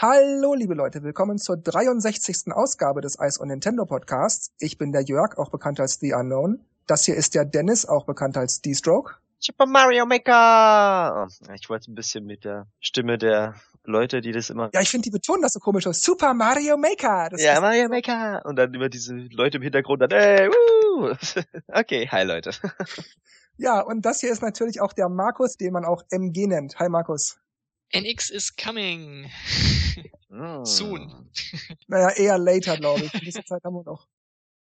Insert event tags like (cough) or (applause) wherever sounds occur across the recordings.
Hallo, liebe Leute, willkommen zur 63. Ausgabe des Ice on Nintendo Podcasts. Ich bin der Jörg, auch bekannt als The Unknown. Das hier ist der Dennis, auch bekannt als D-Stroke. Super Mario Maker! Ich wollte ein bisschen mit der Stimme der Leute, die das immer. Ja, ich finde, die betonen das so komisch aus. Super Mario Maker! Das ja, Mario Maker! Und dann immer diese Leute im Hintergrund dann, ey, woo! (laughs) Okay, hi Leute. (laughs) Ja, und das hier ist natürlich auch der Markus, den man auch MG nennt. Hi Markus. NX is coming. Mm. Soon. Naja, eher later, glaube ich. Diese Zeit haben wir noch.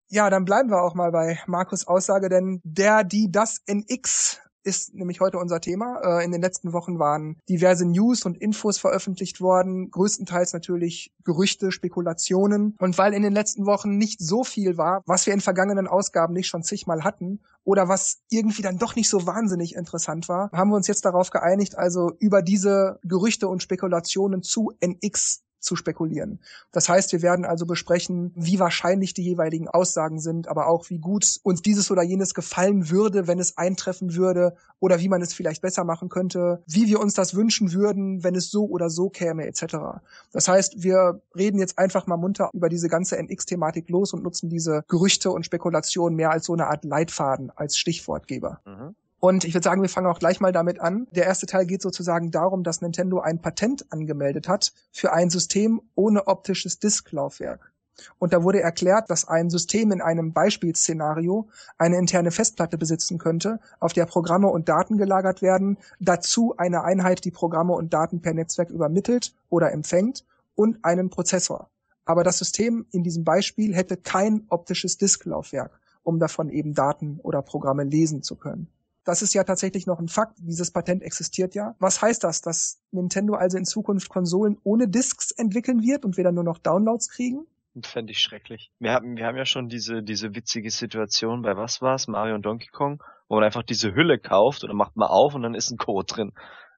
Ja, dann bleiben wir auch mal bei Markus Aussage, denn der, die, das NX ist nämlich heute unser Thema. Äh, in den letzten Wochen waren diverse News und Infos veröffentlicht worden, größtenteils natürlich Gerüchte, Spekulationen. Und weil in den letzten Wochen nicht so viel war, was wir in vergangenen Ausgaben nicht schon zigmal hatten, oder was irgendwie dann doch nicht so wahnsinnig interessant war, haben wir uns jetzt darauf geeinigt, also über diese Gerüchte und Spekulationen zu NX zu spekulieren. Das heißt, wir werden also besprechen, wie wahrscheinlich die jeweiligen Aussagen sind, aber auch wie gut uns dieses oder jenes gefallen würde, wenn es eintreffen würde oder wie man es vielleicht besser machen könnte, wie wir uns das wünschen würden, wenn es so oder so käme etc. Das heißt, wir reden jetzt einfach mal munter über diese ganze NX-Thematik los und nutzen diese Gerüchte und Spekulationen mehr als so eine Art Leitfaden, als Stichwortgeber. Mhm. Und ich würde sagen, wir fangen auch gleich mal damit an. Der erste Teil geht sozusagen darum, dass Nintendo ein Patent angemeldet hat für ein System ohne optisches Disklaufwerk. Und da wurde erklärt, dass ein System in einem Beispielszenario eine interne Festplatte besitzen könnte, auf der Programme und Daten gelagert werden, dazu eine Einheit, die Programme und Daten per Netzwerk übermittelt oder empfängt und einen Prozessor. Aber das System in diesem Beispiel hätte kein optisches Disklaufwerk, um davon eben Daten oder Programme lesen zu können. Das ist ja tatsächlich noch ein Fakt. Dieses Patent existiert ja. Was heißt das? Dass Nintendo also in Zukunft Konsolen ohne Discs entwickeln wird und wir dann nur noch Downloads kriegen? Fände ich schrecklich. Wir haben, wir haben ja schon diese, diese witzige Situation bei was war's? Mario und Donkey Kong, wo man einfach diese Hülle kauft und dann macht man auf und dann ist ein Code drin.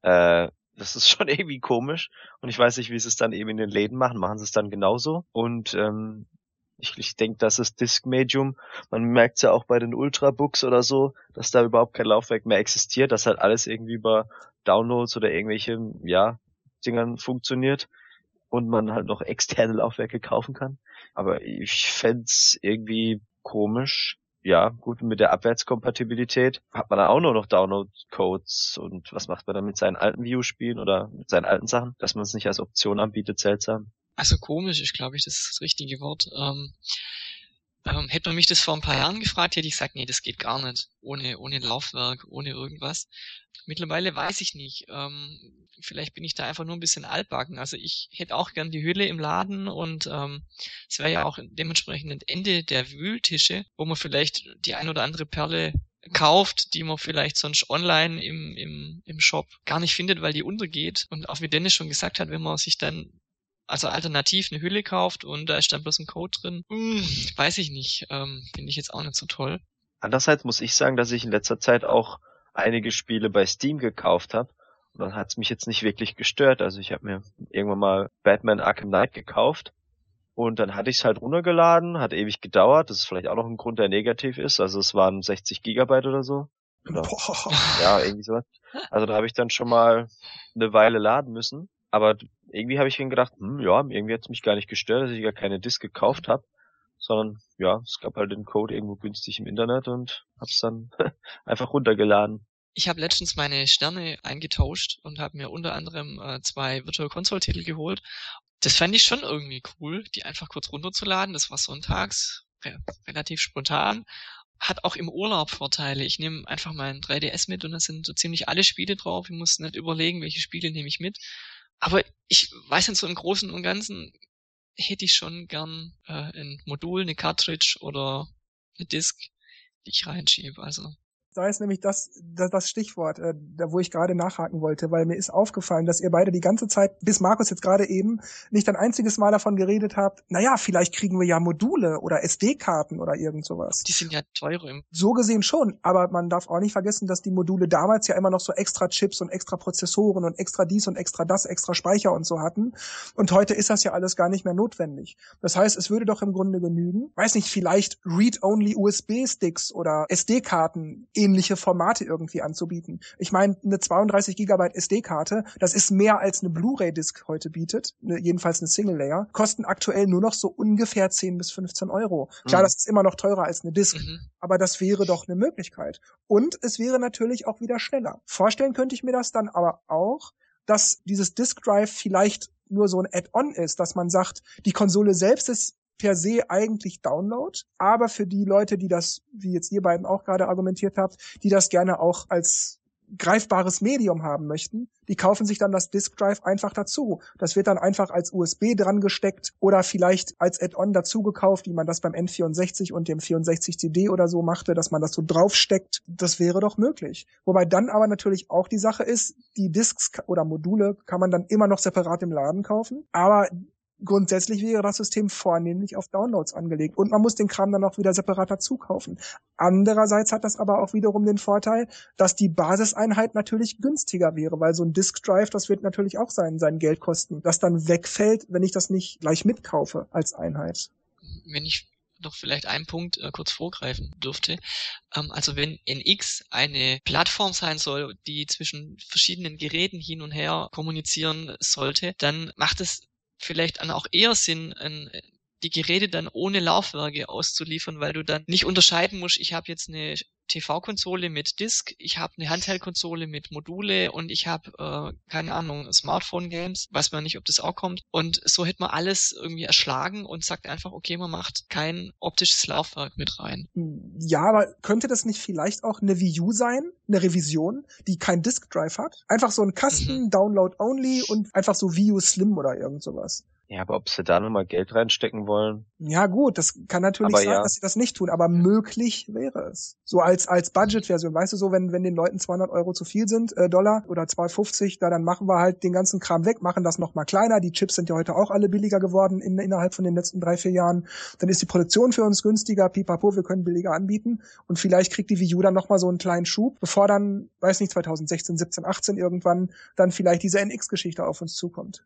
Äh, das ist (laughs) schon irgendwie komisch. Und ich weiß nicht, wie sie es dann eben in den Läden machen. Machen sie es dann genauso? Und ähm, ich, ich denke, das ist Disk Medium. Man merkt ja auch bei den Ultrabooks oder so, dass da überhaupt kein Laufwerk mehr existiert, dass halt alles irgendwie über Downloads oder irgendwelche, ja, Dingern funktioniert und man halt noch externe Laufwerke kaufen kann. Aber ich fänd's irgendwie komisch. Ja, gut, mit der Abwärtskompatibilität hat man da auch nur noch Download-Codes und was macht man dann mit seinen alten View-Spielen oder mit seinen alten Sachen, dass man es nicht als Option anbietet, seltsam. Also komisch ist, glaube ich, das, richtige Wort. Ähm, ähm, hätte man mich das vor ein paar Jahren gefragt, hätte ich gesagt, nee, das geht gar nicht. Ohne, ohne Laufwerk, ohne irgendwas. Mittlerweile weiß ich nicht. Ähm, vielleicht bin ich da einfach nur ein bisschen altbacken. Also ich hätte auch gern die Hülle im Laden und ähm, es wäre ja auch dementsprechend ein Ende der Wühltische, wo man vielleicht die ein oder andere Perle kauft, die man vielleicht sonst online im, im, im Shop gar nicht findet, weil die untergeht. Und auch wie Dennis schon gesagt hat, wenn man sich dann also alternativ eine Hülle kauft und da ist dann bloß ein Code drin, hm, weiß ich nicht, ähm, finde ich jetzt auch nicht so toll. Andererseits muss ich sagen, dass ich in letzter Zeit auch einige Spiele bei Steam gekauft habe und dann hat es mich jetzt nicht wirklich gestört. Also ich habe mir irgendwann mal Batman Arkham Knight gekauft und dann hatte ich es halt runtergeladen, hat ewig gedauert. Das ist vielleicht auch noch ein Grund, der negativ ist. Also es waren 60 Gigabyte oder so. Oder, ja, irgendwie sowas. Also da habe ich dann schon mal eine Weile laden müssen. Aber irgendwie habe ich mir gedacht, hm, ja, irgendwie hat es mich gar nicht gestört, dass ich gar keine Disk gekauft habe, sondern ja, es gab halt den Code irgendwo günstig im Internet und hab's dann (laughs) einfach runtergeladen. Ich habe letztens meine Sterne eingetauscht und habe mir unter anderem äh, zwei Virtual Console Titel geholt. Das fand ich schon irgendwie cool, die einfach kurz runterzuladen. Das war sonntags, re relativ spontan. Hat auch im Urlaub Vorteile. Ich nehme einfach meinen 3DS mit und da sind so ziemlich alle Spiele drauf. Ich muss nicht überlegen, welche Spiele nehme ich mit. Aber ich weiß nicht, so im Großen und Ganzen hätte ich schon gern äh, ein Modul, eine Cartridge oder eine Disk, die ich reinschiebe. Also da ist nämlich das, das, das Stichwort, äh, da wo ich gerade nachhaken wollte, weil mir ist aufgefallen, dass ihr beide die ganze Zeit, bis Markus jetzt gerade eben, nicht ein einziges Mal davon geredet habt, naja, vielleicht kriegen wir ja Module oder SD-Karten oder irgend sowas. Die sind ja teurer. So gesehen schon, aber man darf auch nicht vergessen, dass die Module damals ja immer noch so extra Chips und extra Prozessoren und extra dies und extra das, extra Speicher und so hatten. Und heute ist das ja alles gar nicht mehr notwendig. Das heißt, es würde doch im Grunde genügen, weiß nicht, vielleicht Read-Only USB-Sticks oder SD-Karten ähnliche Formate irgendwie anzubieten. Ich meine, eine 32 Gigabyte SD-Karte, das ist mehr als eine Blu-ray-Disc heute bietet, ne, jedenfalls eine Single-Layer, kosten aktuell nur noch so ungefähr 10 bis 15 Euro. Klar, mhm. das ist immer noch teurer als eine Disc, mhm. aber das wäre doch eine Möglichkeit. Und es wäre natürlich auch wieder schneller. Vorstellen könnte ich mir das dann aber auch, dass dieses Disk Drive vielleicht nur so ein Add-on ist, dass man sagt, die Konsole selbst ist per se eigentlich Download, aber für die Leute, die das, wie jetzt ihr beiden auch gerade argumentiert habt, die das gerne auch als greifbares Medium haben möchten, die kaufen sich dann das Disk Drive einfach dazu. Das wird dann einfach als USB dran gesteckt oder vielleicht als Add-on dazu gekauft, wie man das beim N64 und dem 64 CD oder so machte, dass man das so draufsteckt. Das wäre doch möglich. Wobei dann aber natürlich auch die Sache ist, die Disks oder Module kann man dann immer noch separat im Laden kaufen, aber grundsätzlich wäre das System vornehmlich auf Downloads angelegt und man muss den Kram dann auch wieder separat dazu kaufen. Andererseits hat das aber auch wiederum den Vorteil, dass die Basiseinheit natürlich günstiger wäre, weil so ein Disk Drive, das wird natürlich auch sein, sein Geld kosten, das dann wegfällt, wenn ich das nicht gleich mitkaufe als Einheit. Wenn ich noch vielleicht einen Punkt äh, kurz vorgreifen dürfte. Ähm, also wenn NX eine Plattform sein soll, die zwischen verschiedenen Geräten hin und her kommunizieren sollte, dann macht es vielleicht dann auch eher Sinn, ein, die Geräte dann ohne Laufwerke auszuliefern, weil du dann nicht unterscheiden musst, ich habe jetzt eine TV-Konsole mit Disk, ich habe eine Handheld-Konsole mit Module und ich habe, äh, keine Ahnung, Smartphone-Games, weiß man nicht, ob das auch kommt. Und so hätte man alles irgendwie erschlagen und sagt einfach, okay, man macht kein optisches Laufwerk mit rein. Ja, aber könnte das nicht vielleicht auch eine Wii U sein, eine Revision, die kein Disk-Drive hat? Einfach so ein Kasten, mhm. Download-only und einfach so Wii U Slim oder irgend sowas. Ja, aber ob sie da nochmal Geld reinstecken wollen? Ja, gut, das kann natürlich aber sein, ja. dass sie das nicht tun, aber möglich wäre es. So als, als Budget-Version, weißt du so, wenn, wenn den Leuten 200 Euro zu viel sind, äh, Dollar oder 250, da dann machen wir halt den ganzen Kram weg, machen das nochmal kleiner. Die Chips sind ja heute auch alle billiger geworden in, innerhalb von den letzten drei, vier Jahren. Dann ist die Produktion für uns günstiger, pipapo, wir können billiger anbieten und vielleicht kriegt die Wii U dann nochmal so einen kleinen Schub, bevor dann, weiß nicht, 2016, 17, 18 irgendwann dann vielleicht diese NX-Geschichte auf uns zukommt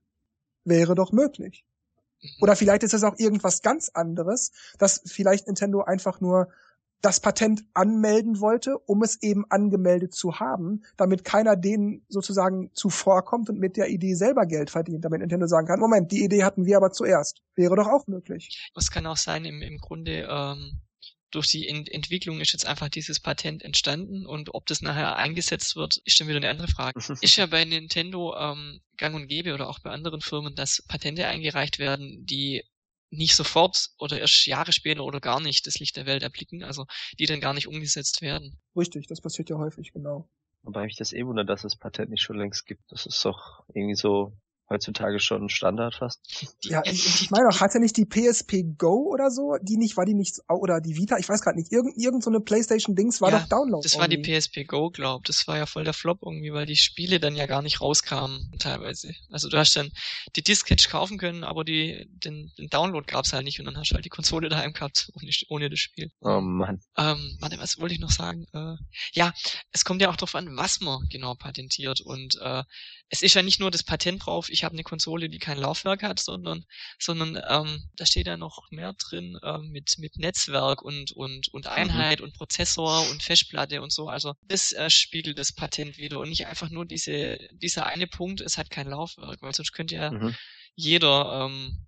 wäre doch möglich. Oder vielleicht ist es auch irgendwas ganz anderes, dass vielleicht Nintendo einfach nur das Patent anmelden wollte, um es eben angemeldet zu haben, damit keiner denen sozusagen zuvorkommt und mit der Idee selber Geld verdient, damit Nintendo sagen kann, Moment, die Idee hatten wir aber zuerst. Wäre doch auch möglich. Es kann auch sein, im, im Grunde ähm, durch die Ent Entwicklung ist jetzt einfach dieses Patent entstanden und ob das nachher eingesetzt wird, ist dann wieder eine andere Frage. (laughs) ist ja bei Nintendo ähm, gang und gäbe oder auch bei anderen Firmen, dass Patente eingereicht werden, die nicht sofort oder erst Jahre später oder gar nicht das Licht der Welt erblicken, also die dann gar nicht umgesetzt werden. Richtig, das passiert ja häufig, genau. Wobei ich das eh wundere, dass es Patent nicht schon längst gibt. Das ist doch irgendwie so heutzutage schon Standard fast. Ja, ich, ich meine auch, hatte nicht die PSP Go oder so, die nicht, war die nicht, oder die Vita, ich weiß gerade nicht, irgend, irgend so eine Playstation-Dings war ja, doch Download. Das war die PSP Go, glaub, das war ja voll der Flop irgendwie, weil die Spiele dann ja gar nicht rauskamen, teilweise. Also du hast dann die Disketch kaufen können, aber die, den, den Download gab's halt nicht und dann hast du halt die Konsole (laughs) daheim gehabt, ohne, ohne das Spiel. Oh Mann. Ähm, warte, was wollte ich noch sagen? Äh, ja, es kommt ja auch darauf an, was man genau patentiert und äh, es ist ja nicht nur das Patent drauf, ich habe eine Konsole, die kein Laufwerk hat, sondern, sondern ähm, da steht ja noch mehr drin ähm, mit, mit Netzwerk und, und, und mhm. Einheit mhm. und Prozessor und Festplatte und so. Also das äh, spiegelt das Patent wieder und nicht einfach nur diese, dieser eine Punkt, es hat kein Laufwerk, weil sonst könnte ja mhm. jeder, ähm,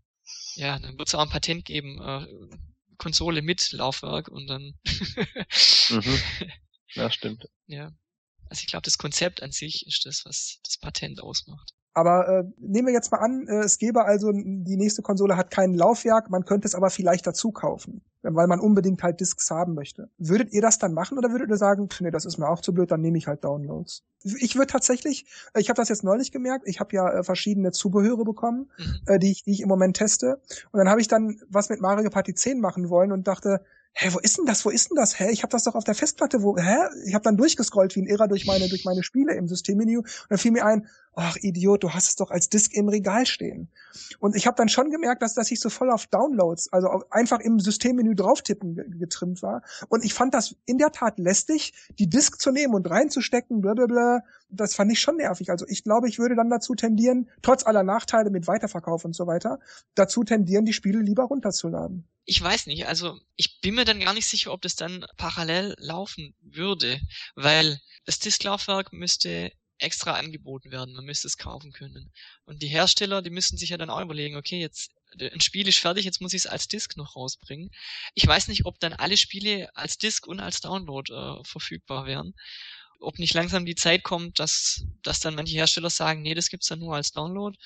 ja, dann wird es auch ein Patent geben, äh, Konsole mit Laufwerk und dann. mhm. (laughs) Ja, stimmt. Ja. Also ich glaube, das Konzept an sich ist das, was das Patent ausmacht. Aber äh, nehmen wir jetzt mal an, äh, es gäbe also, die nächste Konsole hat kein Laufwerk, man könnte es aber vielleicht dazu kaufen, weil man unbedingt halt Discs haben möchte. Würdet ihr das dann machen oder würdet ihr sagen, pff, nee, das ist mir auch zu blöd, dann nehme ich halt Downloads? Ich würde tatsächlich, ich habe das jetzt neulich gemerkt, ich habe ja äh, verschiedene Zubehöre bekommen, mhm. äh, die, ich, die ich im Moment teste. Und dann habe ich dann was mit Mario Party 10 machen wollen und dachte, hä, wo ist denn das? Wo ist denn das? Hä, ich habe das doch auf der Festplatte. Wo? Hä? Ich habe dann durchgescrollt wie ein Irrer durch meine durch meine Spiele im Systemmenü und dann fiel mir ein, ach Idiot, du hast es doch als Disk im Regal stehen. Und ich habe dann schon gemerkt, dass, dass ich so voll auf Downloads, also einfach im Systemmenü drauftippen getrimmt war. Und ich fand das in der Tat lästig, die Disk zu nehmen und reinzustecken, blablabla. Das fand ich schon nervig. Also ich glaube, ich würde dann dazu tendieren, trotz aller Nachteile mit Weiterverkauf und so weiter, dazu tendieren, die Spiele lieber runterzuladen. Ich weiß nicht, also ich bin mir dann gar nicht sicher, ob das dann parallel laufen würde, weil das Disklaufwerk müsste extra angeboten werden. Man müsste es kaufen können. Und die Hersteller, die müssen sich ja dann auch überlegen, okay, jetzt ein Spiel ist fertig, jetzt muss ich es als Disk noch rausbringen. Ich weiß nicht, ob dann alle Spiele als Disk und als Download äh, verfügbar wären. Ob nicht langsam die Zeit kommt, dass, dass dann manche Hersteller sagen, nee, das gibt's dann nur als Download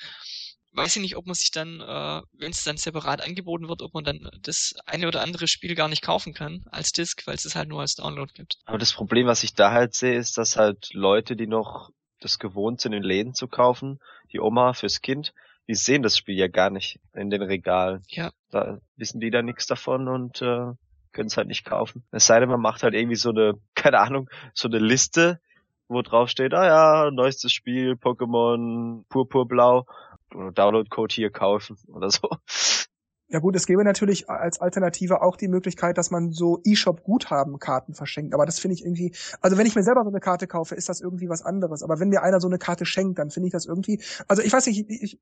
weiß ich nicht, ob man sich dann, äh, wenn es dann separat angeboten wird, ob man dann das eine oder andere Spiel gar nicht kaufen kann als Disc, weil es halt nur als Download gibt. Aber das Problem, was ich da halt sehe, ist, dass halt Leute, die noch das gewohnt sind, in Läden zu kaufen, die Oma fürs Kind, die sehen das Spiel ja gar nicht in den Regalen. Ja. Da wissen die da nichts davon und äh, können es halt nicht kaufen. Es sei denn, man macht halt irgendwie so eine, (laughs) keine Ahnung, so eine Liste, wo drauf steht, ah ja, neuestes Spiel, Pokémon, Purpurblau, Download-Code hier kaufen oder so. Ja gut, es gäbe natürlich als Alternative auch die Möglichkeit, dass man so E-Shop-Guthaben-Karten verschenkt. Aber das finde ich irgendwie, also wenn ich mir selber so eine Karte kaufe, ist das irgendwie was anderes. Aber wenn mir einer so eine Karte schenkt, dann finde ich das irgendwie, also ich weiß nicht, ich,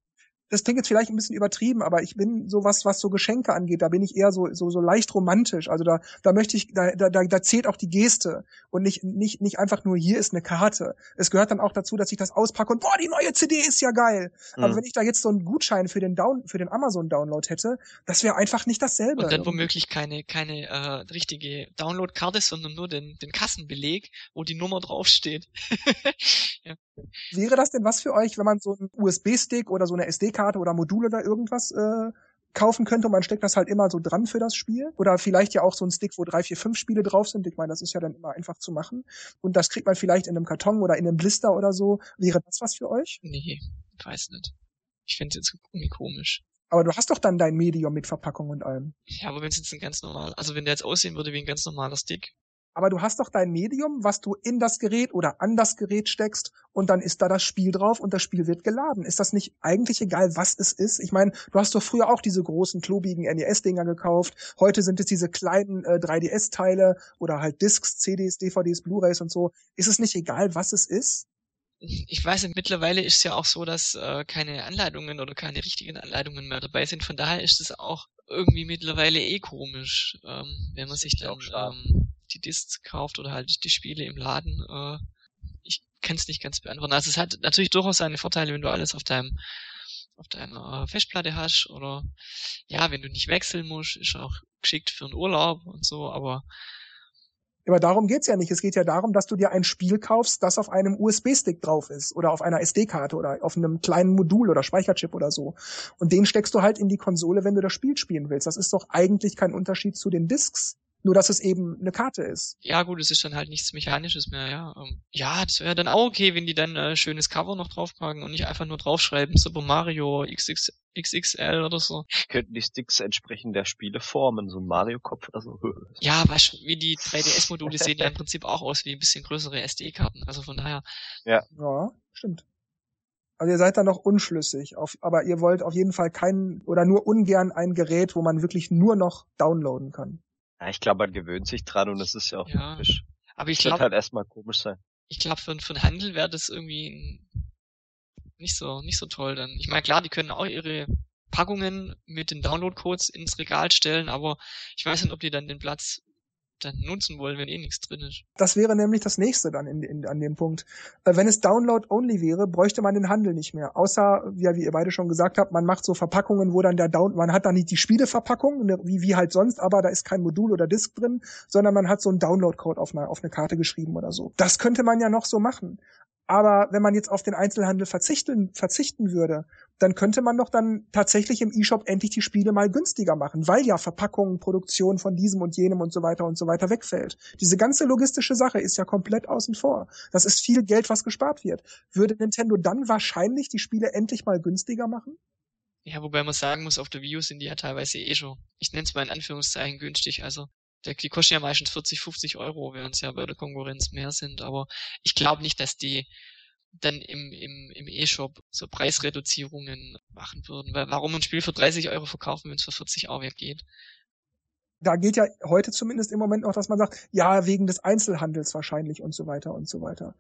das klingt jetzt vielleicht ein bisschen übertrieben, aber ich bin sowas, was so Geschenke angeht, da bin ich eher so so so leicht romantisch. Also da da möchte ich da da da zählt auch die Geste und nicht nicht nicht einfach nur hier ist eine Karte. Es gehört dann auch dazu, dass ich das auspacke und boah, die neue CD ist ja geil. Mhm. Aber wenn ich da jetzt so einen Gutschein für den Down für den Amazon Download hätte, das wäre einfach nicht dasselbe. Und dann womöglich keine keine äh, richtige Download-Karte, sondern nur den den Kassenbeleg, wo die Nummer draufsteht. (laughs) ja. Wäre das denn was für euch, wenn man so einen USB-Stick oder so eine SD-Karte oder Module oder irgendwas äh, kaufen könnte und man steckt das halt immer so dran für das Spiel? Oder vielleicht ja auch so ein Stick, wo drei, vier, fünf Spiele drauf sind. Ich meine, das ist ja dann immer einfach zu machen. Und das kriegt man vielleicht in einem Karton oder in einem Blister oder so. Wäre das was für euch? Nee, weiß nicht. Ich finde es jetzt irgendwie komisch. Aber du hast doch dann dein Medium mit Verpackung und allem. Ja, aber wenn es jetzt ein ganz normal, also wenn der jetzt aussehen würde wie ein ganz normaler Stick, aber du hast doch dein Medium, was du in das Gerät oder an das Gerät steckst und dann ist da das Spiel drauf und das Spiel wird geladen. Ist das nicht eigentlich egal, was es ist? Ich meine, du hast doch früher auch diese großen, klobigen NES-Dinger gekauft. Heute sind es diese kleinen äh, 3DS-Teile oder halt Discs, CDs, DVDs, Blu-rays und so. Ist es nicht egal, was es ist? Ich weiß nicht, mittlerweile ist es ja auch so, dass äh, keine Anleitungen oder keine richtigen Anleitungen mehr dabei sind. Von daher ist es auch irgendwie mittlerweile eh komisch, ähm, wenn man sich dann ähm, die Discs kauft oder halt die Spiele im Laden. Äh, ich kann es nicht ganz beantworten. Also es hat natürlich durchaus seine Vorteile, wenn du alles auf deinem auf deiner Festplatte hast oder ja, wenn du nicht wechseln musst, ist auch geschickt für einen Urlaub und so, aber aber darum geht's ja nicht. Es geht ja darum, dass du dir ein Spiel kaufst, das auf einem USB-Stick drauf ist oder auf einer SD-Karte oder auf einem kleinen Modul oder Speicherchip oder so. Und den steckst du halt in die Konsole, wenn du das Spiel spielen willst. Das ist doch eigentlich kein Unterschied zu den Discs, nur, dass es eben eine Karte ist. Ja, gut, es ist dann halt nichts Mechanisches mehr, ja. Ähm, ja, das wäre dann auch okay, wenn die dann äh, schönes Cover noch draufpacken und nicht einfach nur draufschreiben Super Mario XX, XXL oder so. Könnten die Sticks entsprechend der Spiele formen, so ein Mario-Kopf oder so. (laughs) Ja, weißt wie die 3DS-Module sehen ja im Prinzip auch aus wie ein bisschen größere SD-Karten. Also von daher. Ja. Ja, stimmt. Also ihr seid da noch unschlüssig, auf, aber ihr wollt auf jeden Fall kein oder nur ungern ein Gerät, wo man wirklich nur noch downloaden kann. Ja, ich glaube, man gewöhnt sich dran und es ist ja auch ja. Typisch. Aber ich glaube halt erstmal komisch sein. Ich glaube, für, für den Handel wäre das irgendwie nicht so nicht so toll dann. Ich meine, klar, die können auch ihre Packungen mit den Download-Codes ins Regal stellen, aber ich weiß nicht, ob die dann den Platz dann nutzen wollen, wenn eh nichts drin ist. Das wäre nämlich das nächste dann in, in, an dem Punkt. Äh, wenn es Download-only wäre, bräuchte man den Handel nicht mehr. Außer, ja, wie ihr beide schon gesagt habt, man macht so Verpackungen, wo dann der Down, man hat dann nicht die Spieleverpackung, ne, wie, wie halt sonst, aber da ist kein Modul oder Disk drin, sondern man hat so einen Download-Code auf eine, auf eine Karte geschrieben oder so. Das könnte man ja noch so machen. Aber wenn man jetzt auf den Einzelhandel verzichten, verzichten würde, dann könnte man doch dann tatsächlich im E-Shop endlich die Spiele mal günstiger machen, weil ja Verpackungen, Produktion von diesem und jenem und so weiter und so weiter wegfällt. Diese ganze logistische Sache ist ja komplett außen vor. Das ist viel Geld, was gespart wird. Würde Nintendo dann wahrscheinlich die Spiele endlich mal günstiger machen? Ja, wobei man sagen muss, auf der Wii U sind die ja teilweise eh schon, ich nenne es mal in Anführungszeichen günstig. Also die kosten ja meistens 40, 50 Euro, während es ja bei der Konkurrenz mehr sind. Aber ich glaube nicht, dass die dann im, im, im E-Shop so Preisreduzierungen machen würden. Weil warum ein Spiel für 30 Euro verkaufen, wenn es für 40 auch weggeht? Da geht ja heute zumindest im Moment noch, dass man sagt, ja, wegen des Einzelhandels wahrscheinlich und so weiter und so weiter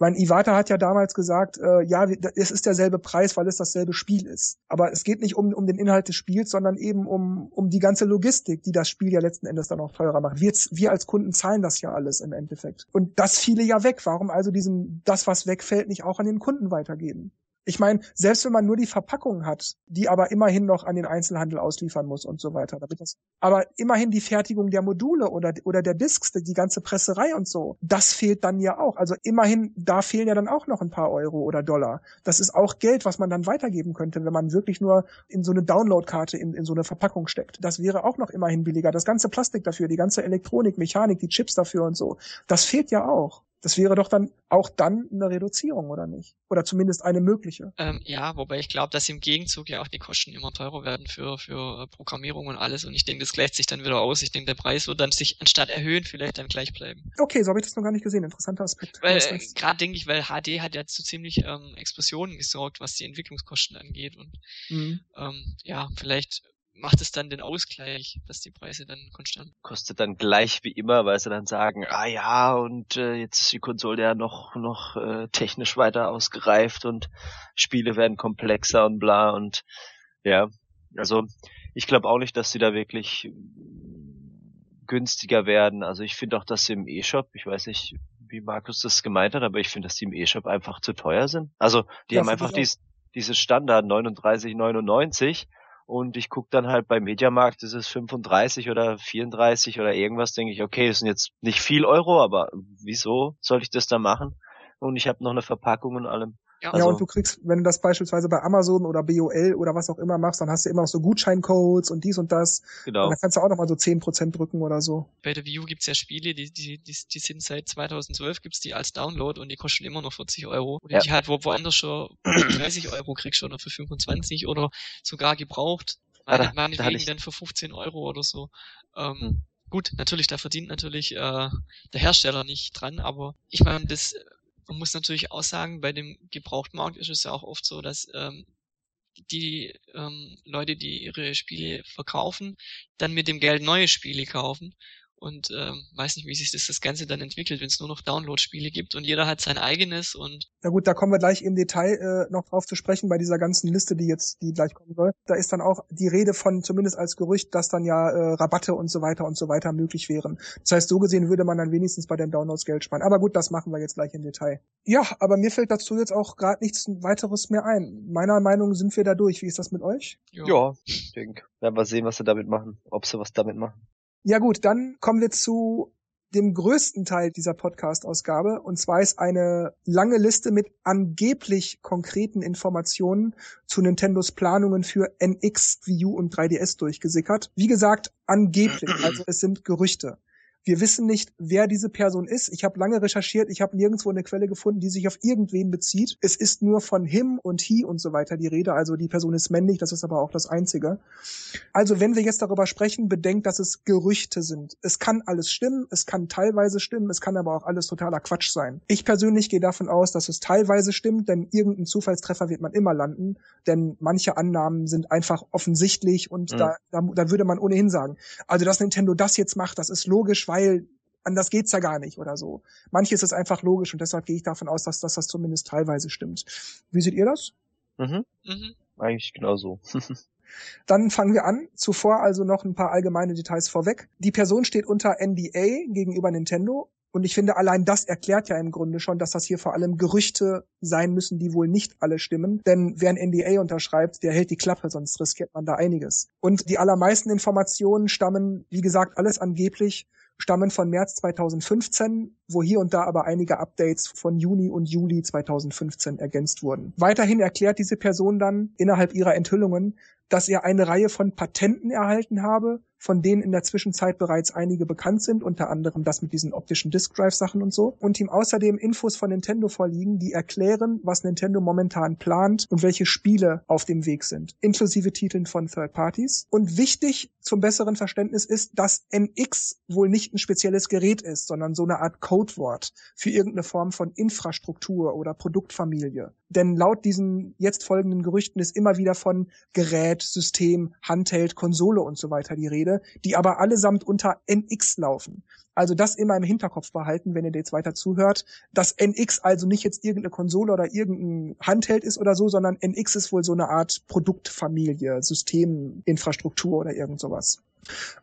mein Iwata hat ja damals gesagt, äh, ja, es ist derselbe Preis, weil es dasselbe Spiel ist. Aber es geht nicht um, um den Inhalt des Spiels, sondern eben um, um die ganze Logistik, die das Spiel ja letzten Endes dann auch teurer macht. Wir, wir als Kunden zahlen das ja alles im Endeffekt. Und das fiele ja weg. Warum also diesen, das, was wegfällt, nicht auch an den Kunden weitergeben? Ich meine, selbst wenn man nur die Verpackung hat, die aber immerhin noch an den Einzelhandel ausliefern muss und so weiter, damit das, aber immerhin die Fertigung der Module oder, oder der Disks, die ganze Presserei und so, das fehlt dann ja auch. Also immerhin, da fehlen ja dann auch noch ein paar Euro oder Dollar. Das ist auch Geld, was man dann weitergeben könnte, wenn man wirklich nur in so eine Downloadkarte in, in so eine Verpackung steckt. Das wäre auch noch immerhin billiger. Das ganze Plastik dafür, die ganze Elektronik, Mechanik, die Chips dafür und so, das fehlt ja auch. Das wäre doch dann auch dann eine Reduzierung, oder nicht? Oder zumindest eine mögliche. Ähm, ja, wobei ich glaube, dass im Gegenzug ja auch die Kosten immer teurer werden für, für äh, Programmierung und alles. Und ich denke, das gleicht sich dann wieder aus. Ich denke, der Preis wird dann sich anstatt erhöhen vielleicht dann gleich bleiben. Okay, so habe ich das noch gar nicht gesehen. Interessanter Aspekt. Weil äh, gerade denke ich, weil HD hat ja zu ziemlich ähm, Explosionen gesorgt, was die Entwicklungskosten angeht. Und mhm. ähm, ja, vielleicht macht es dann den Ausgleich, dass die Preise dann konstant. Kostet dann gleich wie immer, weil sie dann sagen, ah ja, und äh, jetzt ist die Konsole ja noch noch äh, technisch weiter ausgereift und Spiele werden komplexer und bla und ja, also ich glaube auch nicht, dass sie da wirklich günstiger werden. Also ich finde auch, dass sie im E-Shop, ich weiß nicht, wie Markus das gemeint hat, aber ich finde, dass die im E-Shop einfach zu teuer sind. Also die ja, haben einfach dies, dieses Standard 39,99 und ich gucke dann halt beim Mediamarkt, ist 35 oder 34 oder irgendwas, denke ich, okay, das sind jetzt nicht viel Euro, aber wieso soll ich das da machen? Und ich habe noch eine Verpackung und allem. Ja, also, ja, und du kriegst, wenn du das beispielsweise bei Amazon oder BOL oder was auch immer machst, dann hast du immer noch so Gutscheincodes und dies und das. Genau. Und dann kannst du auch noch mal so 10% drücken oder so. Bei der View gibt's ja Spiele, die, die, die, die sind seit 2012 gibt's die als Download und die kosten immer noch 40 Euro. Und ja. die halt wo, woanders schon 30 Euro kriegst oder für 25 oder sogar gebraucht. Ja, da, meinetwegen da dann für 15 Euro oder so. Ähm, hm. Gut, natürlich, da verdient natürlich äh, der Hersteller nicht dran, aber ich meine, das man muss natürlich auch sagen, bei dem Gebrauchtmarkt ist es ja auch oft so, dass ähm, die ähm, Leute, die ihre Spiele verkaufen, dann mit dem Geld neue Spiele kaufen und ähm, weiß nicht, wie sich das, das Ganze dann entwickelt, wenn es nur noch Download-Spiele gibt und jeder hat sein eigenes und Na gut, da kommen wir gleich im Detail äh, noch drauf zu sprechen bei dieser ganzen Liste, die jetzt, die gleich kommen soll. Da ist dann auch die Rede von, zumindest als Gerücht, dass dann ja äh, Rabatte und so weiter und so weiter möglich wären. Das heißt, so gesehen würde man dann wenigstens bei den Downloads Geld sparen. Aber gut, das machen wir jetzt gleich im Detail. Ja, aber mir fällt dazu jetzt auch gerade nichts weiteres mehr ein. Meiner Meinung sind wir da durch. Wie ist das mit euch? Ja, ja ich denke. Werden wir sehen, was sie damit machen. Ob sie was damit machen. Ja gut, dann kommen wir zu dem größten Teil dieser Podcast-Ausgabe. Und zwar ist eine lange Liste mit angeblich konkreten Informationen zu Nintendos Planungen für NX, Wii U und 3DS durchgesickert. Wie gesagt, angeblich, also es sind Gerüchte. Wir wissen nicht, wer diese Person ist. Ich habe lange recherchiert, ich habe nirgendwo eine Quelle gefunden, die sich auf irgendwen bezieht. Es ist nur von him und he und so weiter die Rede. Also die Person ist männlich, das ist aber auch das Einzige. Also wenn wir jetzt darüber sprechen, bedenkt, dass es Gerüchte sind. Es kann alles stimmen, es kann teilweise stimmen, es kann aber auch alles totaler Quatsch sein. Ich persönlich gehe davon aus, dass es teilweise stimmt, denn irgendein Zufallstreffer wird man immer landen, denn manche Annahmen sind einfach offensichtlich und mhm. da, da, da würde man ohnehin sagen, also dass Nintendo das jetzt macht, das ist logisch, weil anders geht's ja gar nicht oder so. Manches ist einfach logisch und deshalb gehe ich davon aus, dass, dass das zumindest teilweise stimmt. Wie seht ihr das? Mhm. Mhm. Eigentlich genauso. (laughs) Dann fangen wir an. Zuvor also noch ein paar allgemeine Details vorweg. Die Person steht unter NDA gegenüber Nintendo. Und ich finde, allein das erklärt ja im Grunde schon, dass das hier vor allem Gerüchte sein müssen, die wohl nicht alle stimmen. Denn wer ein NDA unterschreibt, der hält die Klappe, sonst riskiert man da einiges. Und die allermeisten Informationen stammen, wie gesagt, alles angeblich stammen von März 2015, wo hier und da aber einige Updates von Juni und Juli 2015 ergänzt wurden. Weiterhin erklärt diese Person dann innerhalb ihrer Enthüllungen, dass er eine Reihe von Patenten erhalten habe von denen in der Zwischenzeit bereits einige bekannt sind, unter anderem das mit diesen optischen Disk Drive Sachen und so. Und ihm außerdem Infos von Nintendo vorliegen, die erklären, was Nintendo momentan plant und welche Spiele auf dem Weg sind, inklusive Titeln von Third Parties. Und wichtig zum besseren Verständnis ist, dass NX wohl nicht ein spezielles Gerät ist, sondern so eine Art Codewort für irgendeine Form von Infrastruktur oder Produktfamilie. Denn laut diesen jetzt folgenden Gerüchten ist immer wieder von Gerät, System, Handheld, Konsole und so weiter die Rede, die aber allesamt unter NX laufen. Also das immer im Hinterkopf behalten, wenn ihr jetzt weiter zuhört, dass NX also nicht jetzt irgendeine Konsole oder irgendein Handheld ist oder so, sondern NX ist wohl so eine Art Produktfamilie, Systeminfrastruktur oder irgend sowas.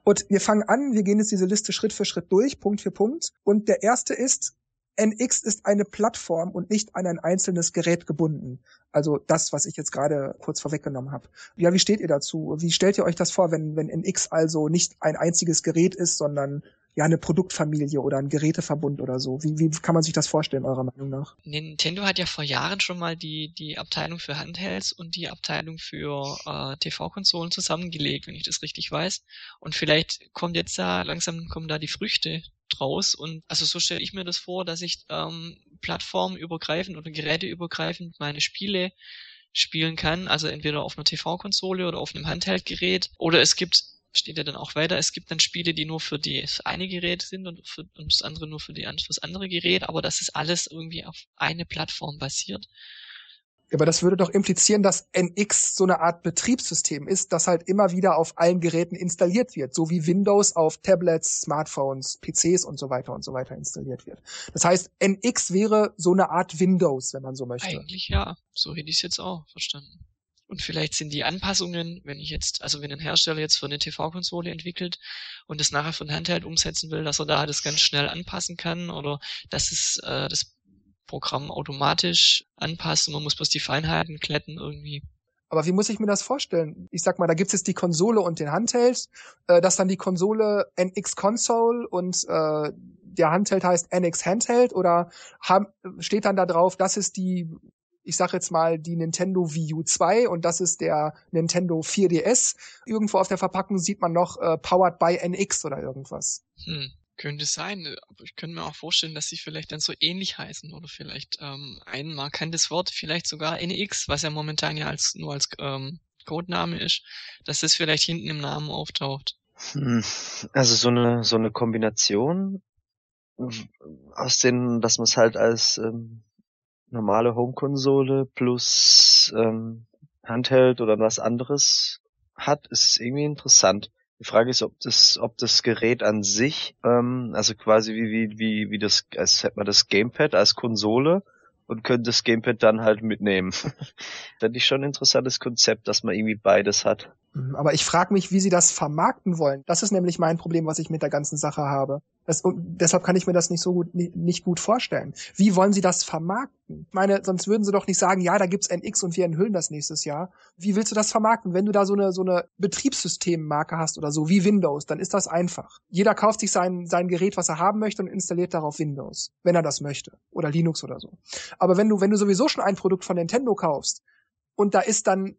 Und wir fangen an, wir gehen jetzt diese Liste Schritt für Schritt durch, Punkt für Punkt. Und der erste ist, NX ist eine Plattform und nicht an ein einzelnes Gerät gebunden. Also das, was ich jetzt gerade kurz vorweggenommen habe. Ja, wie steht ihr dazu? Wie stellt ihr euch das vor, wenn, wenn NX also nicht ein einziges Gerät ist, sondern ja eine Produktfamilie oder ein Geräteverbund oder so? Wie, wie kann man sich das vorstellen, eurer Meinung nach? Nintendo hat ja vor Jahren schon mal die, die Abteilung für Handhelds und die Abteilung für äh, TV-Konsolen zusammengelegt, wenn ich das richtig weiß. Und vielleicht kommt jetzt da, langsam kommen da die Früchte draus. Und also so stelle ich mir das vor, dass ich ähm, plattformübergreifend oder geräteübergreifend meine Spiele spielen kann. Also entweder auf einer TV-Konsole oder auf einem Handheld-Gerät. Oder es gibt steht ja dann auch weiter, es gibt dann Spiele, die nur für das eine Gerät sind und, für, und das andere nur für, die, für das andere Gerät, aber das ist alles irgendwie auf eine Plattform basiert. Aber das würde doch implizieren, dass NX so eine Art Betriebssystem ist, das halt immer wieder auf allen Geräten installiert wird, so wie Windows auf Tablets, Smartphones, PCs und so weiter und so weiter installiert wird. Das heißt, NX wäre so eine Art Windows, wenn man so möchte. Eigentlich ja, so hätte ich es jetzt auch verstanden. Und vielleicht sind die Anpassungen, wenn ich jetzt, also wenn ein Hersteller jetzt für eine TV-Konsole entwickelt und das nachher von Handheld umsetzen will, dass er da das ganz schnell anpassen kann oder dass es äh, das Programm automatisch anpasst und man muss bloß die Feinheiten kletten irgendwie. Aber wie muss ich mir das vorstellen? Ich sag mal, da gibt's jetzt die Konsole und den Handheld, äh, dass dann die Konsole NX Console und äh, der Handheld heißt NX Handheld oder haben, steht dann da drauf, das ist die, ich sag jetzt mal, die Nintendo Wii U 2 und das ist der Nintendo 4DS. Irgendwo auf der Verpackung sieht man noch äh, Powered by NX oder irgendwas. Hm. Könnte sein, äh, aber ich könnte mir auch vorstellen, dass sie vielleicht dann so ähnlich heißen oder vielleicht ähm, ein markantes Wort, vielleicht sogar NX, was ja momentan ja als nur als ähm, Codename ist, dass das vielleicht hinten im Namen auftaucht. Hm, also so eine so eine Kombination aus den, dass man es halt als ähm, normale Home-Konsole plus ähm, Handheld oder was anderes hat, ist irgendwie interessant. Die Frage ist, ob das, ob das Gerät an sich, ähm, also quasi wie, wie, wie, wie das, als hätte man das Gamepad als Konsole und könnte das Gamepad dann halt mitnehmen. (laughs) Fände ich schon ein interessantes Konzept, dass man irgendwie beides hat. Mhm, aber ich frage mich, wie sie das vermarkten wollen. Das ist nämlich mein Problem, was ich mit der ganzen Sache habe. Das, deshalb kann ich mir das nicht so gut, nicht, gut vorstellen. Wie wollen sie das vermarkten? Ich meine, sonst würden sie doch nicht sagen, ja, da gibt's NX und wir enthüllen das nächstes Jahr. Wie willst du das vermarkten? Wenn du da so eine, so eine Betriebssystemmarke hast oder so, wie Windows, dann ist das einfach. Jeder kauft sich sein, sein Gerät, was er haben möchte und installiert darauf Windows, wenn er das möchte. Oder Linux oder so. Aber wenn du, wenn du sowieso schon ein Produkt von Nintendo kaufst, und da ist dann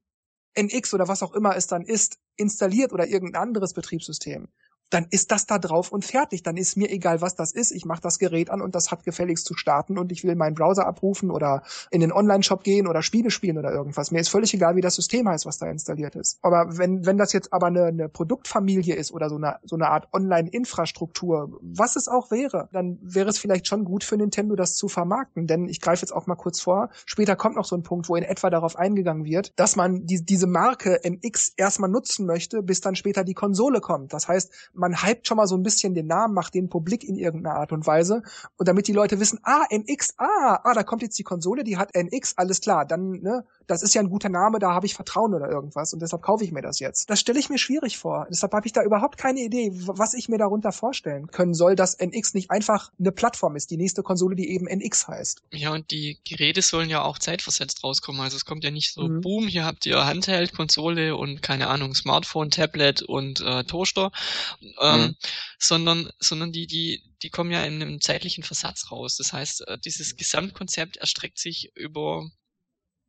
NX oder was auch immer es dann ist, installiert oder irgendein anderes Betriebssystem, dann ist das da drauf und fertig. Dann ist mir egal, was das ist. Ich mache das Gerät an und das hat gefälligst zu starten und ich will meinen Browser abrufen oder in den Online-Shop gehen oder Spiele spielen oder irgendwas. Mir ist völlig egal, wie das System heißt, was da installiert ist. Aber wenn, wenn das jetzt aber eine, eine Produktfamilie ist oder so eine, so eine Art Online-Infrastruktur, was es auch wäre, dann wäre es vielleicht schon gut für Nintendo, das zu vermarkten. Denn ich greife jetzt auch mal kurz vor. Später kommt noch so ein Punkt, wo in etwa darauf eingegangen wird, dass man die, diese Marke NX erstmal nutzen möchte, bis dann später die Konsole kommt. Das heißt, man hypt schon mal so ein bisschen den Namen, macht den publik in irgendeiner Art und Weise. Und damit die Leute wissen, ah, NX, ah, ah, da kommt jetzt die Konsole, die hat NX, alles klar, dann, ne, das ist ja ein guter Name, da habe ich Vertrauen oder irgendwas und deshalb kaufe ich mir das jetzt. Das stelle ich mir schwierig vor. Deshalb habe ich da überhaupt keine Idee, was ich mir darunter vorstellen können soll, dass NX nicht einfach eine Plattform ist, die nächste Konsole, die eben NX heißt. Ja, und die Geräte sollen ja auch zeitversetzt rauskommen. Also es kommt ja nicht so, mhm. boom, hier habt ihr Handheld, Konsole und keine Ahnung, Smartphone, Tablet und äh, Toaster, ähm, mhm. sondern, sondern die, die, die kommen ja in einem zeitlichen Versatz raus. Das heißt, äh, dieses Gesamtkonzept erstreckt sich über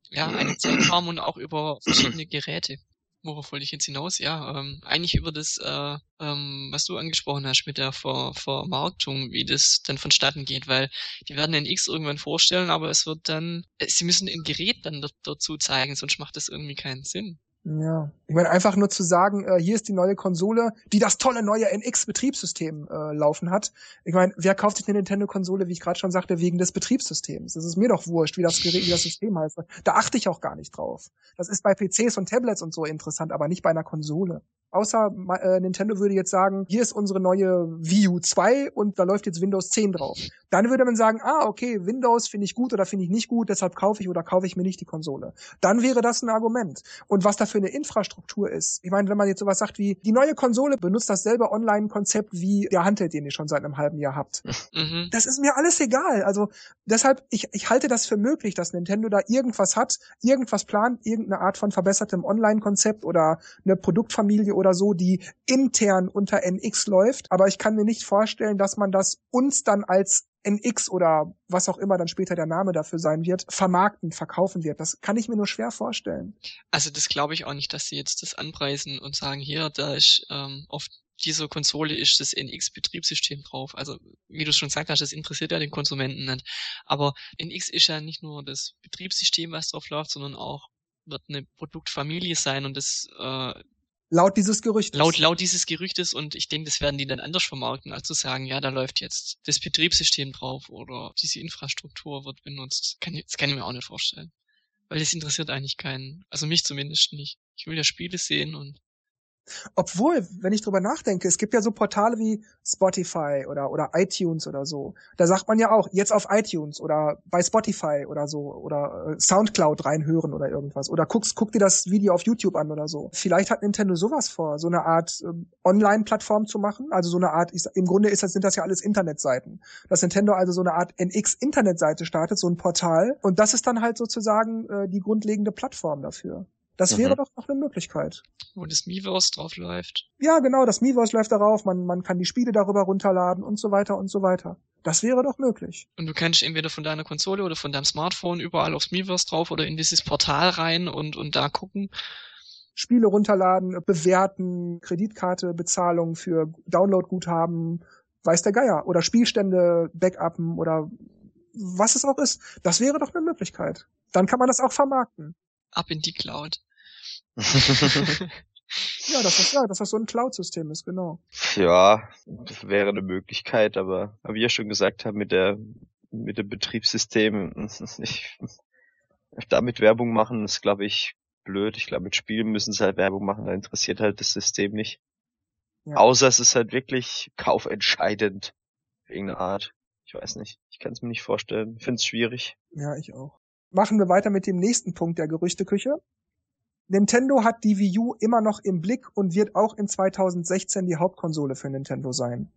ja, (clears throat) einen Zeitraum und auch über verschiedene Geräte. worauf wollte ich jetzt hinaus? Ja, ähm, eigentlich über das, äh, ähm, was du angesprochen hast mit der Ver Vermarktung, wie das dann vonstatten geht, weil die werden den X irgendwann vorstellen, aber es wird dann, äh, sie müssen ein Gerät dann dazu zeigen, sonst macht das irgendwie keinen Sinn. Ja, ich meine einfach nur zu sagen, äh, hier ist die neue Konsole, die das tolle neue NX-Betriebssystem äh, laufen hat. Ich meine, wer kauft sich eine Nintendo-Konsole, wie ich gerade schon sagte, wegen des Betriebssystems? Das ist mir doch wurscht, wie das Gerät, wie das System heißt. Da achte ich auch gar nicht drauf. Das ist bei PCs und Tablets und so interessant, aber nicht bei einer Konsole. Außer äh, Nintendo würde jetzt sagen, hier ist unsere neue Wii U 2 und da läuft jetzt Windows 10 drauf. Dann würde man sagen, ah, okay, Windows finde ich gut oder finde ich nicht gut, deshalb kaufe ich oder kaufe ich mir nicht die Konsole. Dann wäre das ein Argument. Und was da für eine Infrastruktur ist. Ich meine, wenn man jetzt sowas sagt wie, die neue Konsole benutzt dasselbe Online-Konzept wie der Handheld, den ihr schon seit einem halben Jahr habt. (laughs) Mhm. Das ist mir alles egal. Also deshalb, ich, ich halte das für möglich, dass Nintendo da irgendwas hat, irgendwas plant, irgendeine Art von verbessertem Online-Konzept oder eine Produktfamilie oder so, die intern unter NX läuft. Aber ich kann mir nicht vorstellen, dass man das uns dann als NX oder was auch immer dann später der Name dafür sein wird, vermarkten, verkaufen wird. Das kann ich mir nur schwer vorstellen. Also das glaube ich auch nicht, dass sie jetzt das anpreisen und sagen, hier, da ist ähm, auf dieser Konsole ist das NX-Betriebssystem drauf. Also wie du schon gesagt hast, das interessiert ja den Konsumenten nicht. Aber NX ist ja nicht nur das Betriebssystem, was drauf läuft, sondern auch wird eine Produktfamilie sein und das äh, Laut dieses Gerüchtes. Laut, laut dieses Gerüchtes und ich denke, das werden die dann anders vermarkten, als zu sagen, ja, da läuft jetzt das Betriebssystem drauf oder diese Infrastruktur wird benutzt. Kann, das kann ich mir auch nicht vorstellen. Weil das interessiert eigentlich keinen. Also mich zumindest nicht. Ich will ja Spiele sehen und obwohl, wenn ich drüber nachdenke, es gibt ja so Portale wie Spotify oder, oder iTunes oder so. Da sagt man ja auch, jetzt auf iTunes oder bei Spotify oder so oder äh, Soundcloud reinhören oder irgendwas. Oder guckst, guck dir das Video auf YouTube an oder so. Vielleicht hat Nintendo sowas vor, so eine Art äh, Online-Plattform zu machen. Also so eine Art, ich, im Grunde ist das, sind das ja alles Internetseiten. Dass Nintendo also so eine Art NX-Internetseite startet, so ein Portal. Und das ist dann halt sozusagen äh, die grundlegende Plattform dafür. Das mhm. wäre doch noch eine Möglichkeit. Wo das Miiverse drauf läuft. Ja, genau, das Miiverse läuft darauf, man, man kann die Spiele darüber runterladen und so weiter und so weiter. Das wäre doch möglich. Und du kannst entweder von deiner Konsole oder von deinem Smartphone überall aufs Miiverse drauf oder in dieses Portal rein und, und da gucken. Spiele runterladen, bewerten, Kreditkarte, Bezahlung für Downloadguthaben, weiß der Geier. Oder Spielstände backuppen oder was es auch ist. Das wäre doch eine Möglichkeit. Dann kann man das auch vermarkten. Ab in die Cloud. (laughs) ja, dass das, ja, dass das so ein Cloud-System ist, genau. Ja, das wäre eine Möglichkeit, aber wie ihr schon gesagt habt, mit der mit dem Betriebssystem, (laughs) ich, damit Werbung machen, ist glaube ich blöd. Ich glaube, mit Spielen müssen sie halt Werbung machen, da interessiert halt das System nicht. Ja. Außer es ist halt wirklich kaufentscheidend. Irgendeine Art. Ich weiß nicht. Ich kann es mir nicht vorstellen. Ich finde es schwierig. Ja, ich auch. Machen wir weiter mit dem nächsten Punkt der Gerüchteküche. Nintendo hat die Wii U immer noch im Blick und wird auch in 2016 die Hauptkonsole für Nintendo sein.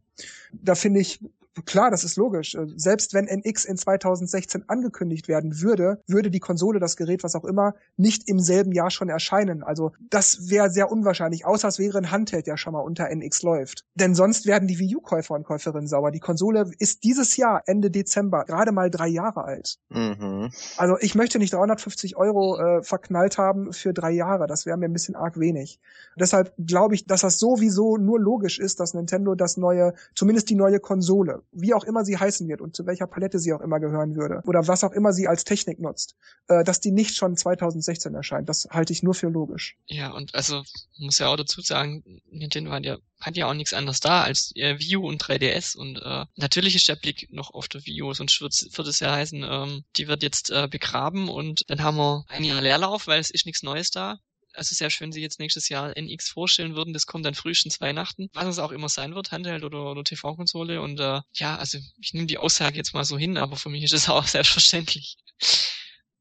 Da finde ich, klar, das ist logisch. Selbst wenn NX in 2016 angekündigt werden würde, würde die Konsole, das Gerät, was auch immer, nicht im selben Jahr schon erscheinen. Also das wäre sehr unwahrscheinlich, außer es wäre ein Handheld, der schon mal unter NX läuft. Denn sonst werden die Wii U-Käufer und Käuferinnen sauer. Die Konsole ist dieses Jahr, Ende Dezember, gerade mal drei Jahre alt. Mhm. Also ich möchte nicht 350 Euro äh, verknallt haben für drei Jahre. Das wäre mir ein bisschen arg wenig. Deshalb glaube ich, dass das sowieso nur logisch ist, dass Nintendo das neue, zumindest die neue Konsole wie auch immer sie heißen wird und zu welcher Palette sie auch immer gehören würde oder was auch immer sie als Technik nutzt, äh, dass die nicht schon 2016 erscheint. Das halte ich nur für logisch. Ja, und also muss ja auch dazu sagen, Nintendo hat ja hat ja auch nichts anderes da als äh, Wii U und 3DS und äh, natürlich ist der Blick noch auf der Wii U, sonst wird es ja heißen, ähm, die wird jetzt äh, begraben und dann haben wir ein Jahr Leerlauf, weil es ist nichts Neues da also sehr schön, sie jetzt nächstes Jahr NX vorstellen würden. Das kommt dann frühestens Weihnachten, was es auch immer sein wird, Handheld oder, oder TV-Konsole. Und äh, ja, also ich nehme die Aussage jetzt mal so hin, aber für mich ist es (laughs) auch selbstverständlich.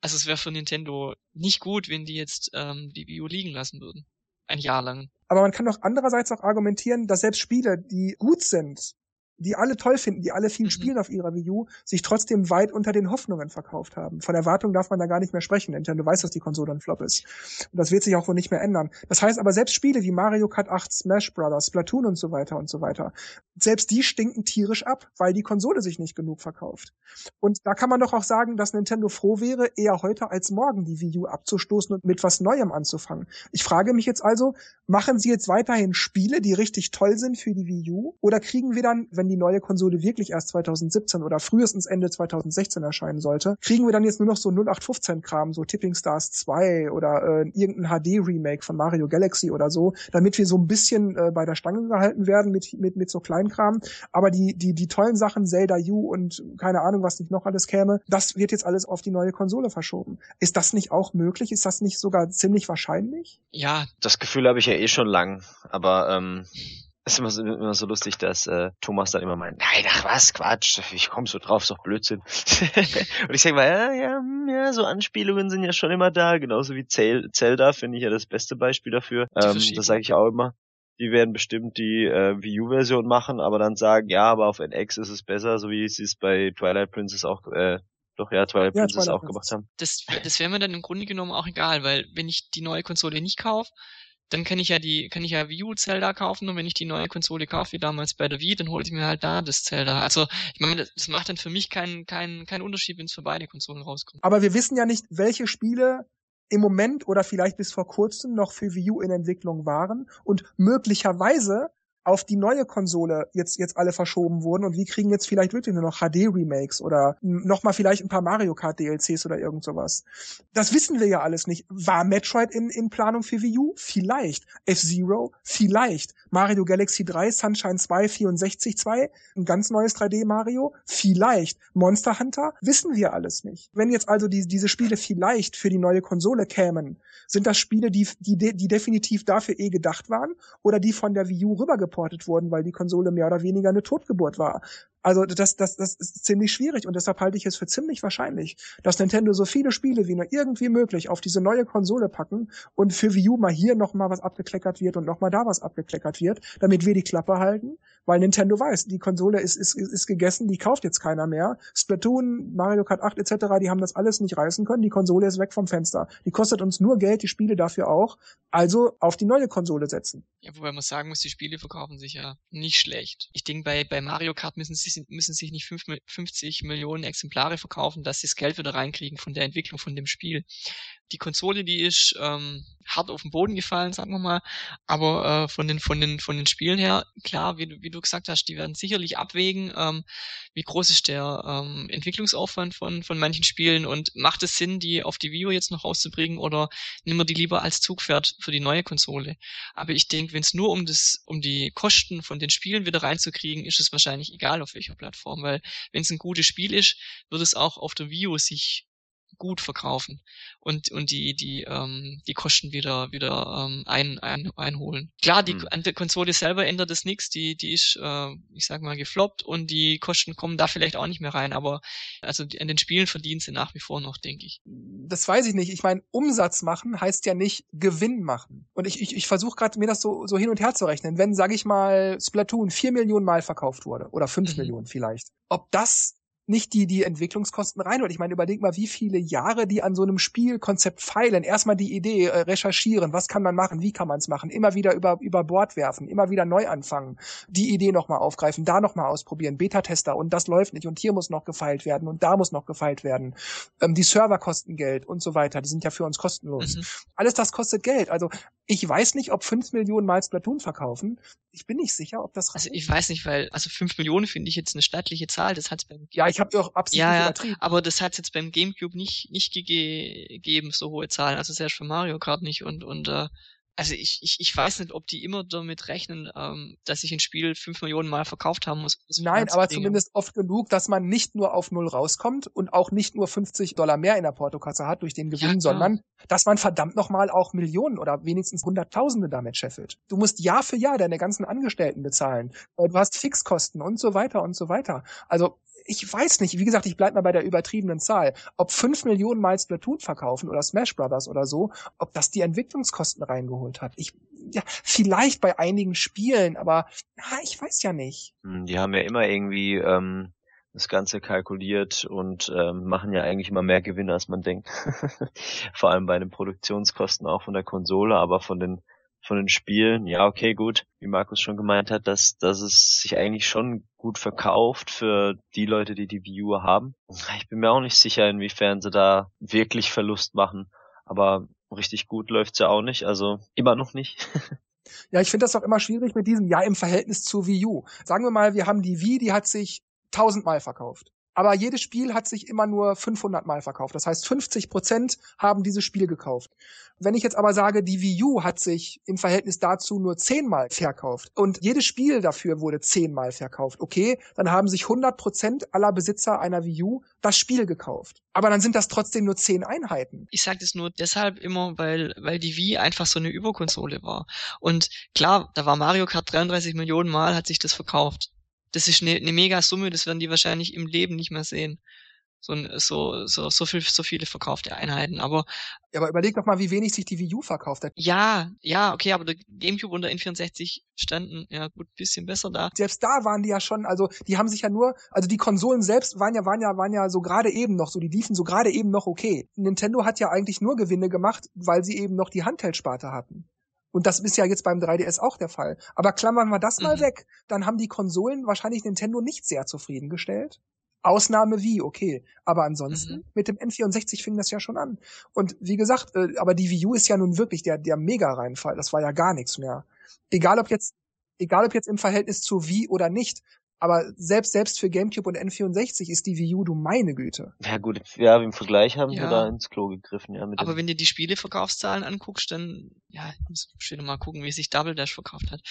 Also es wäre für Nintendo nicht gut, wenn die jetzt ähm, die Wii U liegen lassen würden. Ein Jahr lang. Aber man kann doch andererseits auch argumentieren, dass selbst Spiele, die gut sind, die alle toll finden, die alle viel mhm. spielen auf ihrer Wii U, sich trotzdem weit unter den Hoffnungen verkauft haben. Von Erwartung darf man da gar nicht mehr sprechen. Nintendo weiß, dass die Konsole ein Flop ist. Und das wird sich auch wohl nicht mehr ändern. Das heißt aber selbst Spiele wie Mario Kart 8, Smash Brothers, Splatoon und so weiter und so weiter, selbst die stinken tierisch ab, weil die Konsole sich nicht genug verkauft. Und da kann man doch auch sagen, dass Nintendo froh wäre, eher heute als morgen die Wii U abzustoßen und mit was Neuem anzufangen. Ich frage mich jetzt also, machen sie jetzt weiterhin Spiele, die richtig toll sind für die Wii U? Oder kriegen wir dann, wenn die neue Konsole wirklich erst 2017 oder frühestens Ende 2016 erscheinen sollte, kriegen wir dann jetzt nur noch so 0815-Kram, so Tipping Stars 2 oder äh, irgendein HD-Remake von Mario Galaxy oder so, damit wir so ein bisschen äh, bei der Stange gehalten werden mit, mit, mit so Kleinkram. Aber die, die, die tollen Sachen, Zelda U und keine Ahnung, was nicht noch alles käme, das wird jetzt alles auf die neue Konsole verschoben. Ist das nicht auch möglich? Ist das nicht sogar ziemlich wahrscheinlich? Ja. Das Gefühl habe ich ja eh schon lang, aber ähm, ist immer so, immer so lustig, dass äh, Thomas dann immer meint, nein, ach was, Quatsch, ich komm so drauf, ist doch Blödsinn. (laughs) und ich sag mal, ja, ja, ja, so Anspielungen sind ja schon immer da, genauso wie Zelda finde ich ja das beste Beispiel dafür. Ähm, das sage ich auch immer. Die werden bestimmt die äh, Wii U-Version machen, aber dann sagen, ja, aber auf NX ist es besser, so wie sie es bei Twilight Princess auch äh, doch ja, Twilight ja, Princess Twilight auch gemacht haben. Das, das wäre mir dann im Grunde genommen auch egal, weil wenn ich die neue Konsole nicht kaufe, dann kann ich ja die, kann ich ja Wii U Zelda kaufen und wenn ich die neue Konsole kaufe, wie damals bei der Wii, dann hole ich mir halt da das Zelda. Also, ich meine, das macht dann für mich keinen, keinen, keinen Unterschied, wenn es für beide Konsolen rauskommt. Aber wir wissen ja nicht, welche Spiele im Moment oder vielleicht bis vor kurzem noch für Wii U in Entwicklung waren und möglicherweise auf die neue Konsole jetzt jetzt alle verschoben wurden und wir kriegen jetzt vielleicht wirklich nur noch HD Remakes oder nochmal vielleicht ein paar Mario Kart DLCs oder irgend sowas. Das wissen wir ja alles nicht. War Metroid in, in Planung für Wii U? Vielleicht. F-Zero? Vielleicht. Mario Galaxy 3, Sunshine 2, 64 2, ein ganz neues 3D Mario? Vielleicht. Monster Hunter? Wissen wir alles nicht. Wenn jetzt also die, diese Spiele vielleicht für die neue Konsole kämen, sind das Spiele, die, die, die definitiv dafür eh gedacht waren oder die von der Wii U rübergeportet wurden, weil die Konsole mehr oder weniger eine Totgeburt war? Also das, das, das ist ziemlich schwierig und deshalb halte ich es für ziemlich wahrscheinlich, dass Nintendo so viele Spiele wie nur irgendwie möglich auf diese neue Konsole packen und für Wii U mal hier nochmal was abgekleckert wird und nochmal da was abgekleckert wird, damit wir die Klappe halten, weil Nintendo weiß, die Konsole ist, ist, ist gegessen, die kauft jetzt keiner mehr. Splatoon, Mario Kart 8 etc., die haben das alles nicht reißen können, die Konsole ist weg vom Fenster. Die kostet uns nur Geld, die Spiele dafür auch, also auf die neue Konsole setzen. Ja, wobei man sagen muss, die Spiele verkaufen sich ja nicht schlecht. Ich denke, bei, bei Mario Kart müssen sie müssen sich nicht 50 Millionen Exemplare verkaufen, dass sie das Geld wieder reinkriegen von der Entwicklung von dem Spiel. Die Konsole, die ist ähm, hart auf den Boden gefallen, sagen wir mal, aber äh, von den von den von den Spielen her, klar, wie du, wie du gesagt hast, die werden sicherlich abwägen, ähm, wie groß ist der ähm, Entwicklungsaufwand von von manchen Spielen und macht es Sinn, die auf die U jetzt noch rauszubringen oder nehmen wir die lieber als Zugpferd für die neue Konsole? Aber ich denke, wenn es nur um das um die Kosten von den Spielen wieder reinzukriegen, ist es wahrscheinlich egal auf welcher Plattform, weil wenn es ein gutes Spiel ist, wird es auch auf der U sich gut verkaufen und und die die ähm, die Kosten wieder wieder ähm, ein, ein, einholen. Klar, die hm. an der Konsole selber ändert es nichts, die die ist äh, ich sag mal gefloppt und die Kosten kommen da vielleicht auch nicht mehr rein, aber also an den Spielen verdienen sie nach wie vor noch, denke ich. Das weiß ich nicht. Ich meine, Umsatz machen heißt ja nicht Gewinn machen. Und ich ich, ich versuche gerade mir das so so hin und her zu rechnen. Wenn sage ich mal Splatoon vier Millionen Mal verkauft wurde oder fünf mhm. Millionen vielleicht, ob das nicht die, die Entwicklungskosten rein. Und ich meine, überleg mal, wie viele Jahre die an so einem Spielkonzept feilen. Erstmal die Idee, äh, recherchieren, was kann man machen, wie kann man es machen, immer wieder über, über Bord werfen, immer wieder neu anfangen, die Idee nochmal aufgreifen, da nochmal ausprobieren, Beta-Tester und das läuft nicht und hier muss noch gefeilt werden und da muss noch gefeilt werden. Ähm, die Server kosten Geld und so weiter, die sind ja für uns kostenlos. Mhm. Alles das kostet Geld. Also ich weiß nicht, ob fünf Millionen Mal Splatoon verkaufen. Ich bin nicht sicher, ob das reicht. Also ich weiß nicht, weil, also fünf Millionen finde ich jetzt eine stattliche Zahl. Das hat's beim Ja, ich habe auch absolut ja, ja, übertrieben. Aber das hat's jetzt beim Gamecube nicht, nicht gegeben, so hohe Zahlen. Also selbst für Mario Kart nicht und, und äh, also ich, ich, ich weiß nicht, ob die immer damit rechnen, ähm, dass sich ein Spiel fünf Millionen Mal verkauft haben muss. Nein, aber zumindest oft genug, dass man nicht nur auf Null rauskommt und auch nicht nur 50 Dollar mehr in der Portokasse hat durch den Gewinn, ja, sondern dass man verdammt nochmal auch Millionen oder wenigstens Hunderttausende damit scheffelt. Du musst Jahr für Jahr deine ganzen Angestellten bezahlen. Äh, du hast Fixkosten und so weiter und so weiter. Also ich weiß nicht, wie gesagt, ich bleib mal bei der übertriebenen Zahl, ob fünf Millionen Mal Splatoon verkaufen oder Smash Brothers oder so, ob das die Entwicklungskosten reingeholt hat. Ich ja, vielleicht bei einigen Spielen, aber na, ich weiß ja nicht. Hm, Die haben ja immer irgendwie ähm, das Ganze kalkuliert und ähm, machen ja eigentlich immer mehr Gewinne, als man denkt. (laughs) Vor allem bei den Produktionskosten auch von der Konsole, aber von den von den Spielen, ja, okay, gut, wie Markus schon gemeint hat, dass, dass es sich eigentlich schon gut verkauft für die Leute, die die View haben. Ich bin mir auch nicht sicher, inwiefern sie da wirklich Verlust machen, aber richtig gut läuft's ja auch nicht, also immer noch nicht. (laughs) Ja, ich finde das auch immer schwierig mit diesem, ja, im Verhältnis zur Wii U. Sagen wir mal, wir haben die Wii, die hat sich tausendmal verkauft. Aber jedes Spiel hat sich immer nur 500 Mal verkauft. Das heißt, 50 Prozent haben dieses Spiel gekauft. Wenn ich jetzt aber sage, die Wii U hat sich im Verhältnis dazu nur 10 Mal verkauft und jedes Spiel dafür wurde 10 Mal verkauft, okay, dann haben sich 100 Prozent aller Besitzer einer Wii U das Spiel gekauft. Aber dann sind das trotzdem nur 10 Einheiten. Ich sage das nur deshalb immer, weil, weil die Wii einfach so eine Überkonsole war. Und klar, da war Mario Kart 33 Millionen Mal, hat sich das verkauft. Das ist eine, eine mega Summe, das werden die wahrscheinlich im Leben nicht mehr sehen. So, so, so, so, viel, so viele verkaufte Einheiten. Aber Ja, aber überleg doch mal, wie wenig sich die Wii U verkauft hat. ja, ja, okay, aber der Gamecube und der N64 standen, ja gut, bisschen besser da. Selbst da waren die ja schon, also die haben sich ja nur, also die Konsolen selbst waren ja, waren ja, waren ja so gerade eben noch so, die liefen so gerade eben noch okay. Nintendo hat ja eigentlich nur Gewinne gemacht, weil sie eben noch die Handheld-Sparte hatten. Und das ist ja jetzt beim 3DS auch der Fall. Aber klammern wir das mal Mhm. weg, dann haben die Konsolen wahrscheinlich Nintendo nicht sehr zufriedengestellt. Ausnahme wie, okay. Aber ansonsten, Mhm. mit dem N64 fing das ja schon an. Und wie gesagt, äh, aber die Wii U ist ja nun wirklich der, der Mega-Reinfall. Das war ja gar nichts mehr. Egal ob jetzt, egal ob jetzt im Verhältnis zu Wii oder nicht. Aber selbst, selbst für GameCube und N64 ist die Wii U, du meine Güte. Ja gut, ja, im Vergleich haben sie Ja. da ins Klo gegriffen, ja. Mit Aber wenn du die Spieleverkaufszahlen anguckst, dann, ja, muss ich mal gucken, wie sich Double Dash verkauft hat.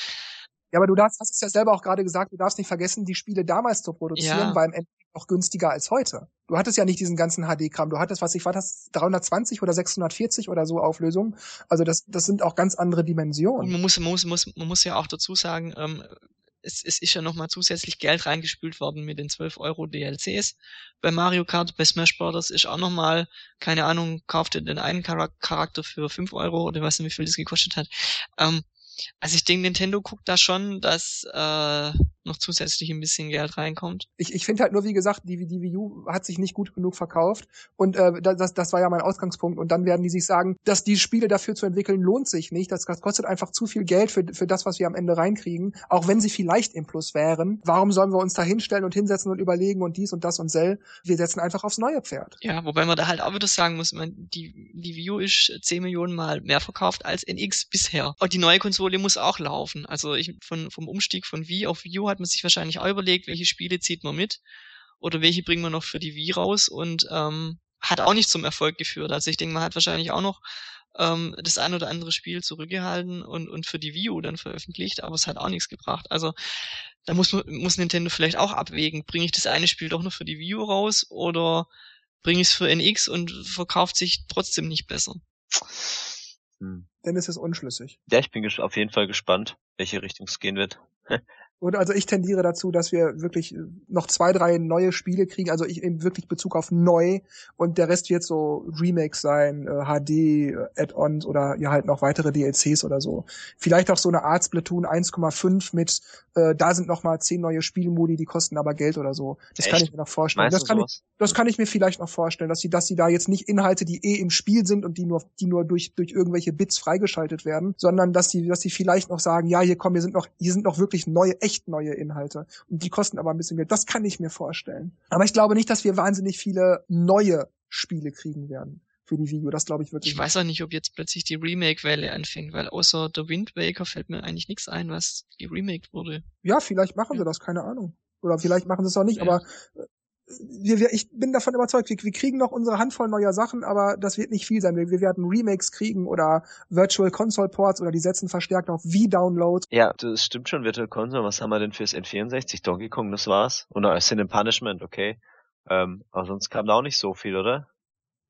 Ja, aber du darfst, hast es ja selber auch gerade gesagt, du darfst nicht vergessen, die Spiele damals zu produzieren, Ja. war im Endeffekt noch günstiger als heute. Du hattest ja nicht diesen ganzen HD-Kram. Du hattest, was ich war, das 320 oder 640 oder so Auflösung. Also das, das sind auch ganz andere Und Dimensionen. man muss, man muss, muss, man muss ja auch dazu sagen, ähm, es, es ist ja nochmal zusätzlich Geld reingespült worden mit den 12 Euro DLCs. Bei Mario Kart, bei Smash Bros. ist auch nochmal, keine Ahnung, kaufte den einen Charak- Charakter für 5 Euro oder weiß nicht, wie viel das gekostet hat. Ähm, also ich denke, Nintendo guckt da schon, dass äh, noch zusätzlich ein bisschen Geld reinkommt. Ich, ich finde halt nur, wie gesagt, die, die Wii U hat sich nicht gut genug verkauft. Und äh, das, das war ja mein Ausgangspunkt. Und dann werden die sich sagen, dass die Spiele dafür zu entwickeln, lohnt sich nicht. Das, das kostet einfach zu viel Geld für, für das, was wir am Ende reinkriegen. Auch wenn sie vielleicht im Plus wären. Warum sollen wir uns da hinstellen und hinsetzen und überlegen und dies und das und sell? Wir setzen einfach aufs neue Pferd. Ja, wobei man da halt auch wieder sagen muss, man, die, die Wii U ist 10 Millionen Mal mehr verkauft als NX bisher. Und die neue Konsole muss auch laufen. Also ich, von, vom Umstieg von Wii auf Wii U hat man sich wahrscheinlich auch überlegt, welche Spiele zieht man mit oder welche bringen wir noch für die Wii raus und ähm, hat auch nicht zum Erfolg geführt. Also ich denke, man hat wahrscheinlich auch noch ähm, das ein oder andere Spiel zurückgehalten und, und für die Wii U dann veröffentlicht, aber es hat auch nichts gebracht. Also da muss, man- muss Nintendo vielleicht auch abwägen, bringe ich das eine Spiel doch noch für die Wii U raus oder bringe ich es für NX und verkauft sich trotzdem nicht besser. hm. Denn es ist unschlüssig. Ja, ich bin auf jeden Fall gespannt, welche Richtung es gehen wird. (laughs) Und also ich tendiere dazu, dass wir wirklich äh, noch zwei, drei neue Spiele kriegen, also ich eben wirklich Bezug auf neu und der Rest wird so Remakes sein, äh, HD, äh, Add-ons oder ja halt noch weitere DLCs oder so. Vielleicht auch so eine Art Splatoon 1,5 mit, äh, da sind noch mal zehn neue Spielmodi, die kosten aber Geld oder so. Das kann Echt? ich mir noch vorstellen. Meinst Das kann, ich, das kann ich mir vielleicht noch vorstellen, dass sie, dass sie da jetzt nicht Inhalte, die eh im Spiel sind und die nur, die nur durch, durch irgendwelche Bits freigeschaltet werden, sondern dass sie, dass sie vielleicht noch sagen, ja, hier kommen, hier sind noch, hier sind noch wirklich neue, echt neue Inhalte. Und die kosten aber ein bisschen Geld. Das kann ich mir vorstellen. Aber ich glaube nicht, dass wir wahnsinnig viele neue Spiele kriegen werden für die Video. Das glaube ich wirklich. Ich weiß auch nicht, ob jetzt plötzlich die Remake-Welle anfängt, weil außer der Wind Waker fällt mir eigentlich nichts ein, was geremaked wurde. Ja, vielleicht machen sie das, keine Ahnung. Oder vielleicht machen sie es auch nicht, Ja. aber äh, wir, wir, ich bin davon überzeugt, wir, wir kriegen noch unsere Handvoll neuer Sachen, aber das wird nicht viel sein. Wir, wir werden Remakes kriegen oder Virtual Console Ports oder die setzen verstärkt auf V-Downloads. Ja, das stimmt schon, Virtual Console. Was haben wir denn fürs N64? Donkey Kong, das war's. Und äh, Sin and Punishment, okay. Ähm, aber sonst kam da auch nicht so viel, oder?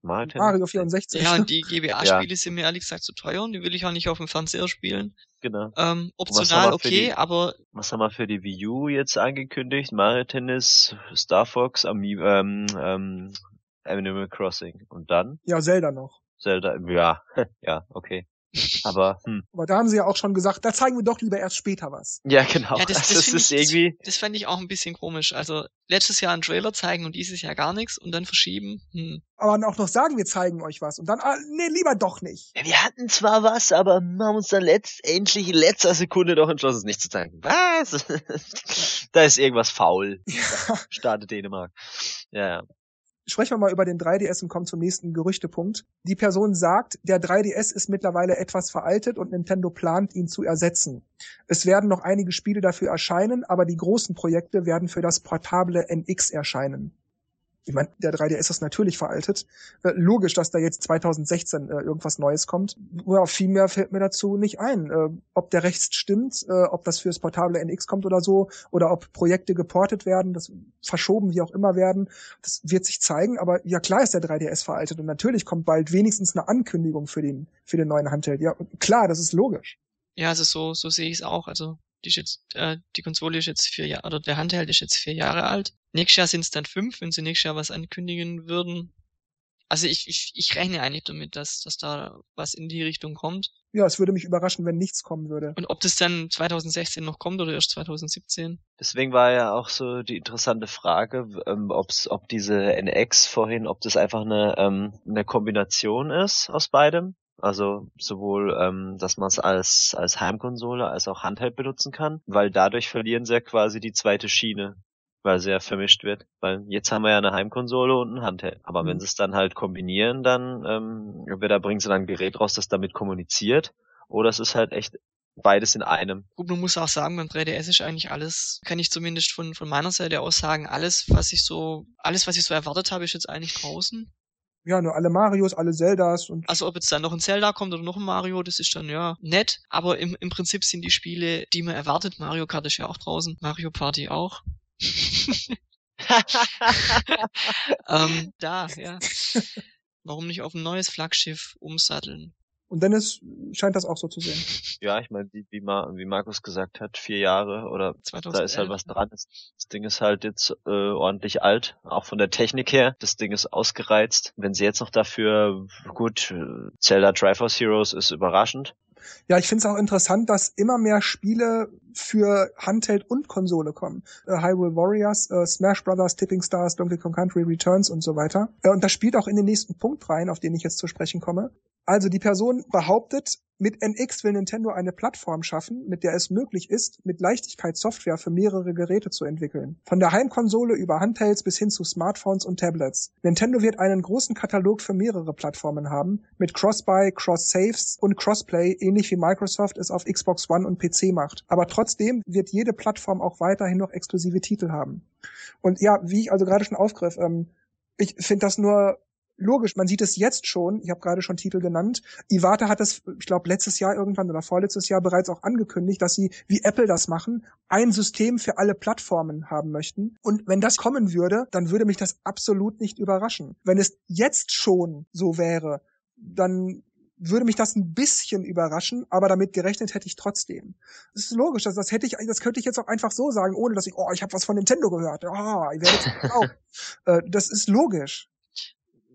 Mario Tennis? Mario 64. Ja, und (laughs) die GBA-Spiele sind mir ehrlich gesagt zu teuer und die will ich auch nicht auf dem Fernseher spielen. Genau. Ähm, optional okay, die- aber Was haben wir für die Wii U jetzt angekündigt? Mario Tennis, Star Fox, Ami ähm, ähm, Animal Crossing. Und dann ja, Zelda noch. Zelda. Ja, (laughs) ja, okay. Aber, hm. Aber da haben sie ja auch schon gesagt, da zeigen wir doch lieber erst später was. Ja, genau. Ja, das, Also das, es find ist ich, irgendwie, das, das fand ich auch ein bisschen komisch. Also letztes Jahr einen Trailer zeigen und dieses Jahr gar nichts und dann verschieben. Hm. Aber dann auch noch sagen, wir zeigen euch was. Und dann, ah, nee, lieber doch nicht. Ja, wir hatten zwar was, aber haben uns dann letztendlich in letzter Sekunde doch entschlossen, es nicht zu zeigen. Was? (laughs) da ist irgendwas faul. (laughs) Ja. Starte Dänemark. Ja, ja. Sprechen wir mal über den 3DS und kommen zum nächsten Gerüchtepunkt. Die Person sagt, der 3DS ist mittlerweile etwas veraltet und Nintendo plant, ihn zu ersetzen. Es werden noch einige Spiele dafür erscheinen, aber die großen Projekte werden für das portable NX erscheinen. Ich meine, der 3DS ist natürlich veraltet. Äh, logisch, dass da jetzt 2016 äh, irgendwas Neues kommt. Ja, viel mehr fällt mir dazu nicht ein. Äh, ob der rechts stimmt, äh, ob das fürs portable NX kommt oder so, oder ob Projekte geportet werden, das verschoben wie auch immer werden, das wird sich zeigen. Aber ja, klar ist der 3DS veraltet und natürlich kommt bald wenigstens eine Ankündigung für den für den neuen Handheld. Ja, klar, das ist logisch. Ja, also so, so sehe ich es auch. Also die, ist jetzt, äh, die Konsole ist jetzt vier Jahre, oder der Handheld ist jetzt vier Jahre alt. Nächstes Jahr sind es dann fünf, wenn sie nächstes Jahr was ankündigen würden. Also ich, ich, ich rechne eigentlich damit, dass, dass da was in die Richtung kommt. Ja, es würde mich überraschen, wenn nichts kommen würde. Und ob das dann 2016 noch kommt oder erst 2017. Deswegen war ja auch so die interessante Frage, ähm, ob's, ob diese NX vorhin, ob das einfach eine, ähm, eine Kombination ist aus beidem. Also sowohl, ähm, dass man es als, als Heimkonsole als auch Handheld benutzen kann, weil dadurch verlieren sie ja quasi die zweite Schiene, weil sie ja vermischt wird. Weil jetzt haben wir ja eine Heimkonsole und ein Handheld. Aber Mhm. wenn sie es dann halt kombinieren, dann ähm, entweder bringen sie dann ein Gerät raus, das damit kommuniziert, oder es ist halt echt beides in einem. Gut, man muss auch sagen, beim 3DS ist eigentlich alles, kann ich zumindest von, von meiner Seite aus sagen, alles, was ich so, alles, was ich so erwartet habe, ist jetzt eigentlich draußen. Ja, nur alle Marios, alle Zeldas und Also ob jetzt dann noch ein Zelda kommt oder noch ein Mario, das ist dann ja nett. Aber im, im Prinzip sind die Spiele, die man erwartet, Mario Kart ist ja auch draußen, Mario Party auch. (laughs) (laughs) ähm, da, ja. Warum nicht auf ein neues Flaggschiff umsatteln? Und Dennis scheint das auch so zu sehen. Ja, ich meine, wie, wie, Mar wie Markus gesagt hat, vier Jahre oder 2011. da ist halt was dran. Das, das Ding ist halt jetzt äh, ordentlich alt, auch von der Technik her. Das Ding ist ausgereizt. Wenn sie jetzt noch dafür, gut, äh, Zelda Triforce Heroes ist überraschend. Ja, ich finde es auch interessant, dass immer mehr Spiele für Handheld und Konsole kommen. Äh, Hyrule Warriors, äh, Smash Brothers, Tipping Stars, Donkey Kong Country Returns und so weiter. Äh, und das spielt auch in den nächsten Punkt rein, auf den ich jetzt zu sprechen komme. Also die Person behauptet, mit NX will Nintendo eine Plattform schaffen, mit der es möglich ist, mit Leichtigkeit Software für mehrere Geräte zu entwickeln. Von der Heimkonsole über Handhelds bis hin zu Smartphones und Tablets. Nintendo wird einen großen Katalog für mehrere Plattformen haben, mit Cross-Buy, Cross-Saves und Crossplay, ähnlich wie Microsoft es auf Xbox One und PC macht. Aber trotzdem wird jede Plattform auch weiterhin noch exklusive Titel haben. Und ja, wie ich also gerade schon aufgriff, ähm, ich finde das nur logisch, man sieht es jetzt schon, ich habe gerade schon Titel genannt. Iwata hat es, ich glaube, letztes Jahr irgendwann oder vorletztes Jahr bereits auch angekündigt, dass sie, wie Apple das machen, ein System für alle Plattformen haben möchten. Und wenn das kommen würde, dann würde mich das absolut nicht überraschen. Wenn es jetzt schon so wäre, dann würde mich das ein bisschen überraschen, aber damit gerechnet hätte ich trotzdem. Das ist logisch, das, das hätte ich, das könnte ich jetzt auch einfach so sagen, ohne dass ich, oh, ich habe was von Nintendo gehört. Ah, ich werde jetzt auch. (laughs) äh, das ist logisch.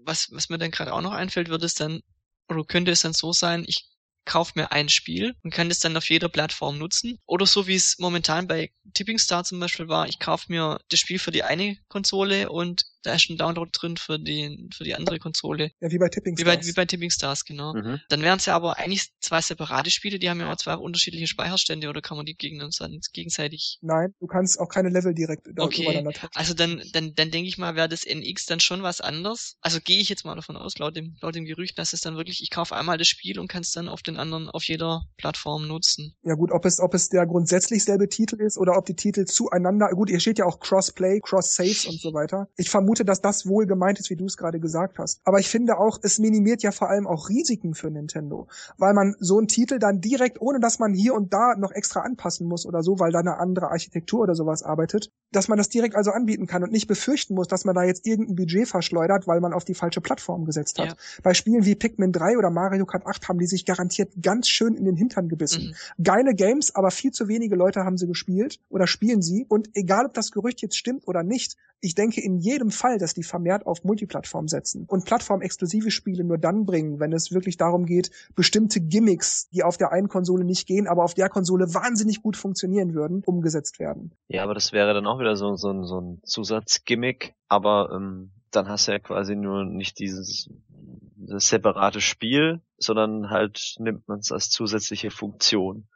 Was, was mir dann gerade auch noch einfällt, würde es dann, oder könnte es dann so sein, ich kaufe mir ein Spiel und kann das dann auf jeder Plattform nutzen. Oder so wie es momentan bei Tipping Star zum Beispiel war, ich kaufe mir das Spiel für die eine Konsole und da ist ein Download drin für die, für die andere Konsole. Ja, wie bei Tipping Wie bei, Stars. wie bei Tipping Stars, genau. Mhm. Dann wären es ja aber eigentlich zwei separate Spiele, die haben ja auch zwei unterschiedliche Speicherstände oder kann man die gegeneinander gegenseitig. Nein, du kannst auch keine Level direkt da Okay, übereinander tauschen. Also dann, dann, dann denke ich mal, wäre das NX dann schon was anderes. Also gehe ich jetzt mal davon aus, laut dem, laut dem Gerücht, dass es dann wirklich, ich kaufe einmal das Spiel und kann es dann auf den anderen, auf jeder Plattform nutzen. Ja gut, ob es, ob es der grundsätzlich selbe Titel ist oder ob die Titel zueinander, gut, hier steht ja auch Crossplay, Cross-Saves und so weiter. Ich vermute, dass das wohl gemeint ist, wie du es gerade gesagt hast. Aber ich finde auch, es minimiert ja vor allem auch Risiken für Nintendo, weil man so einen Titel dann direkt, ohne dass man hier und da noch extra anpassen muss oder so, weil da eine andere Architektur oder sowas arbeitet, dass man das direkt also anbieten kann und nicht befürchten muss, dass man da jetzt irgendein Budget verschleudert, weil man auf die falsche Plattform gesetzt hat. Ja. Bei Spielen wie Pikmin 3 oder Mario Kart 8 haben die sich garantiert ganz schön in den Hintern gebissen. Mhm. Geile Games, aber viel zu wenige Leute haben sie gespielt oder spielen sie. Und egal, ob das Gerücht jetzt stimmt oder nicht, ich denke in jedem Fall, dass die vermehrt auf Multiplattform setzen und plattformexklusive Spiele nur dann bringen, wenn es wirklich darum geht, bestimmte Gimmicks, die auf der einen Konsole nicht gehen, aber auf der Konsole wahnsinnig gut funktionieren würden, umgesetzt werden. Ja, aber das wäre dann auch wieder so, so, so ein Zusatzgimmick, aber ähm, dann hast du ja quasi nur nicht dieses separate Spiel, sondern halt nimmt man es als zusätzliche Funktion.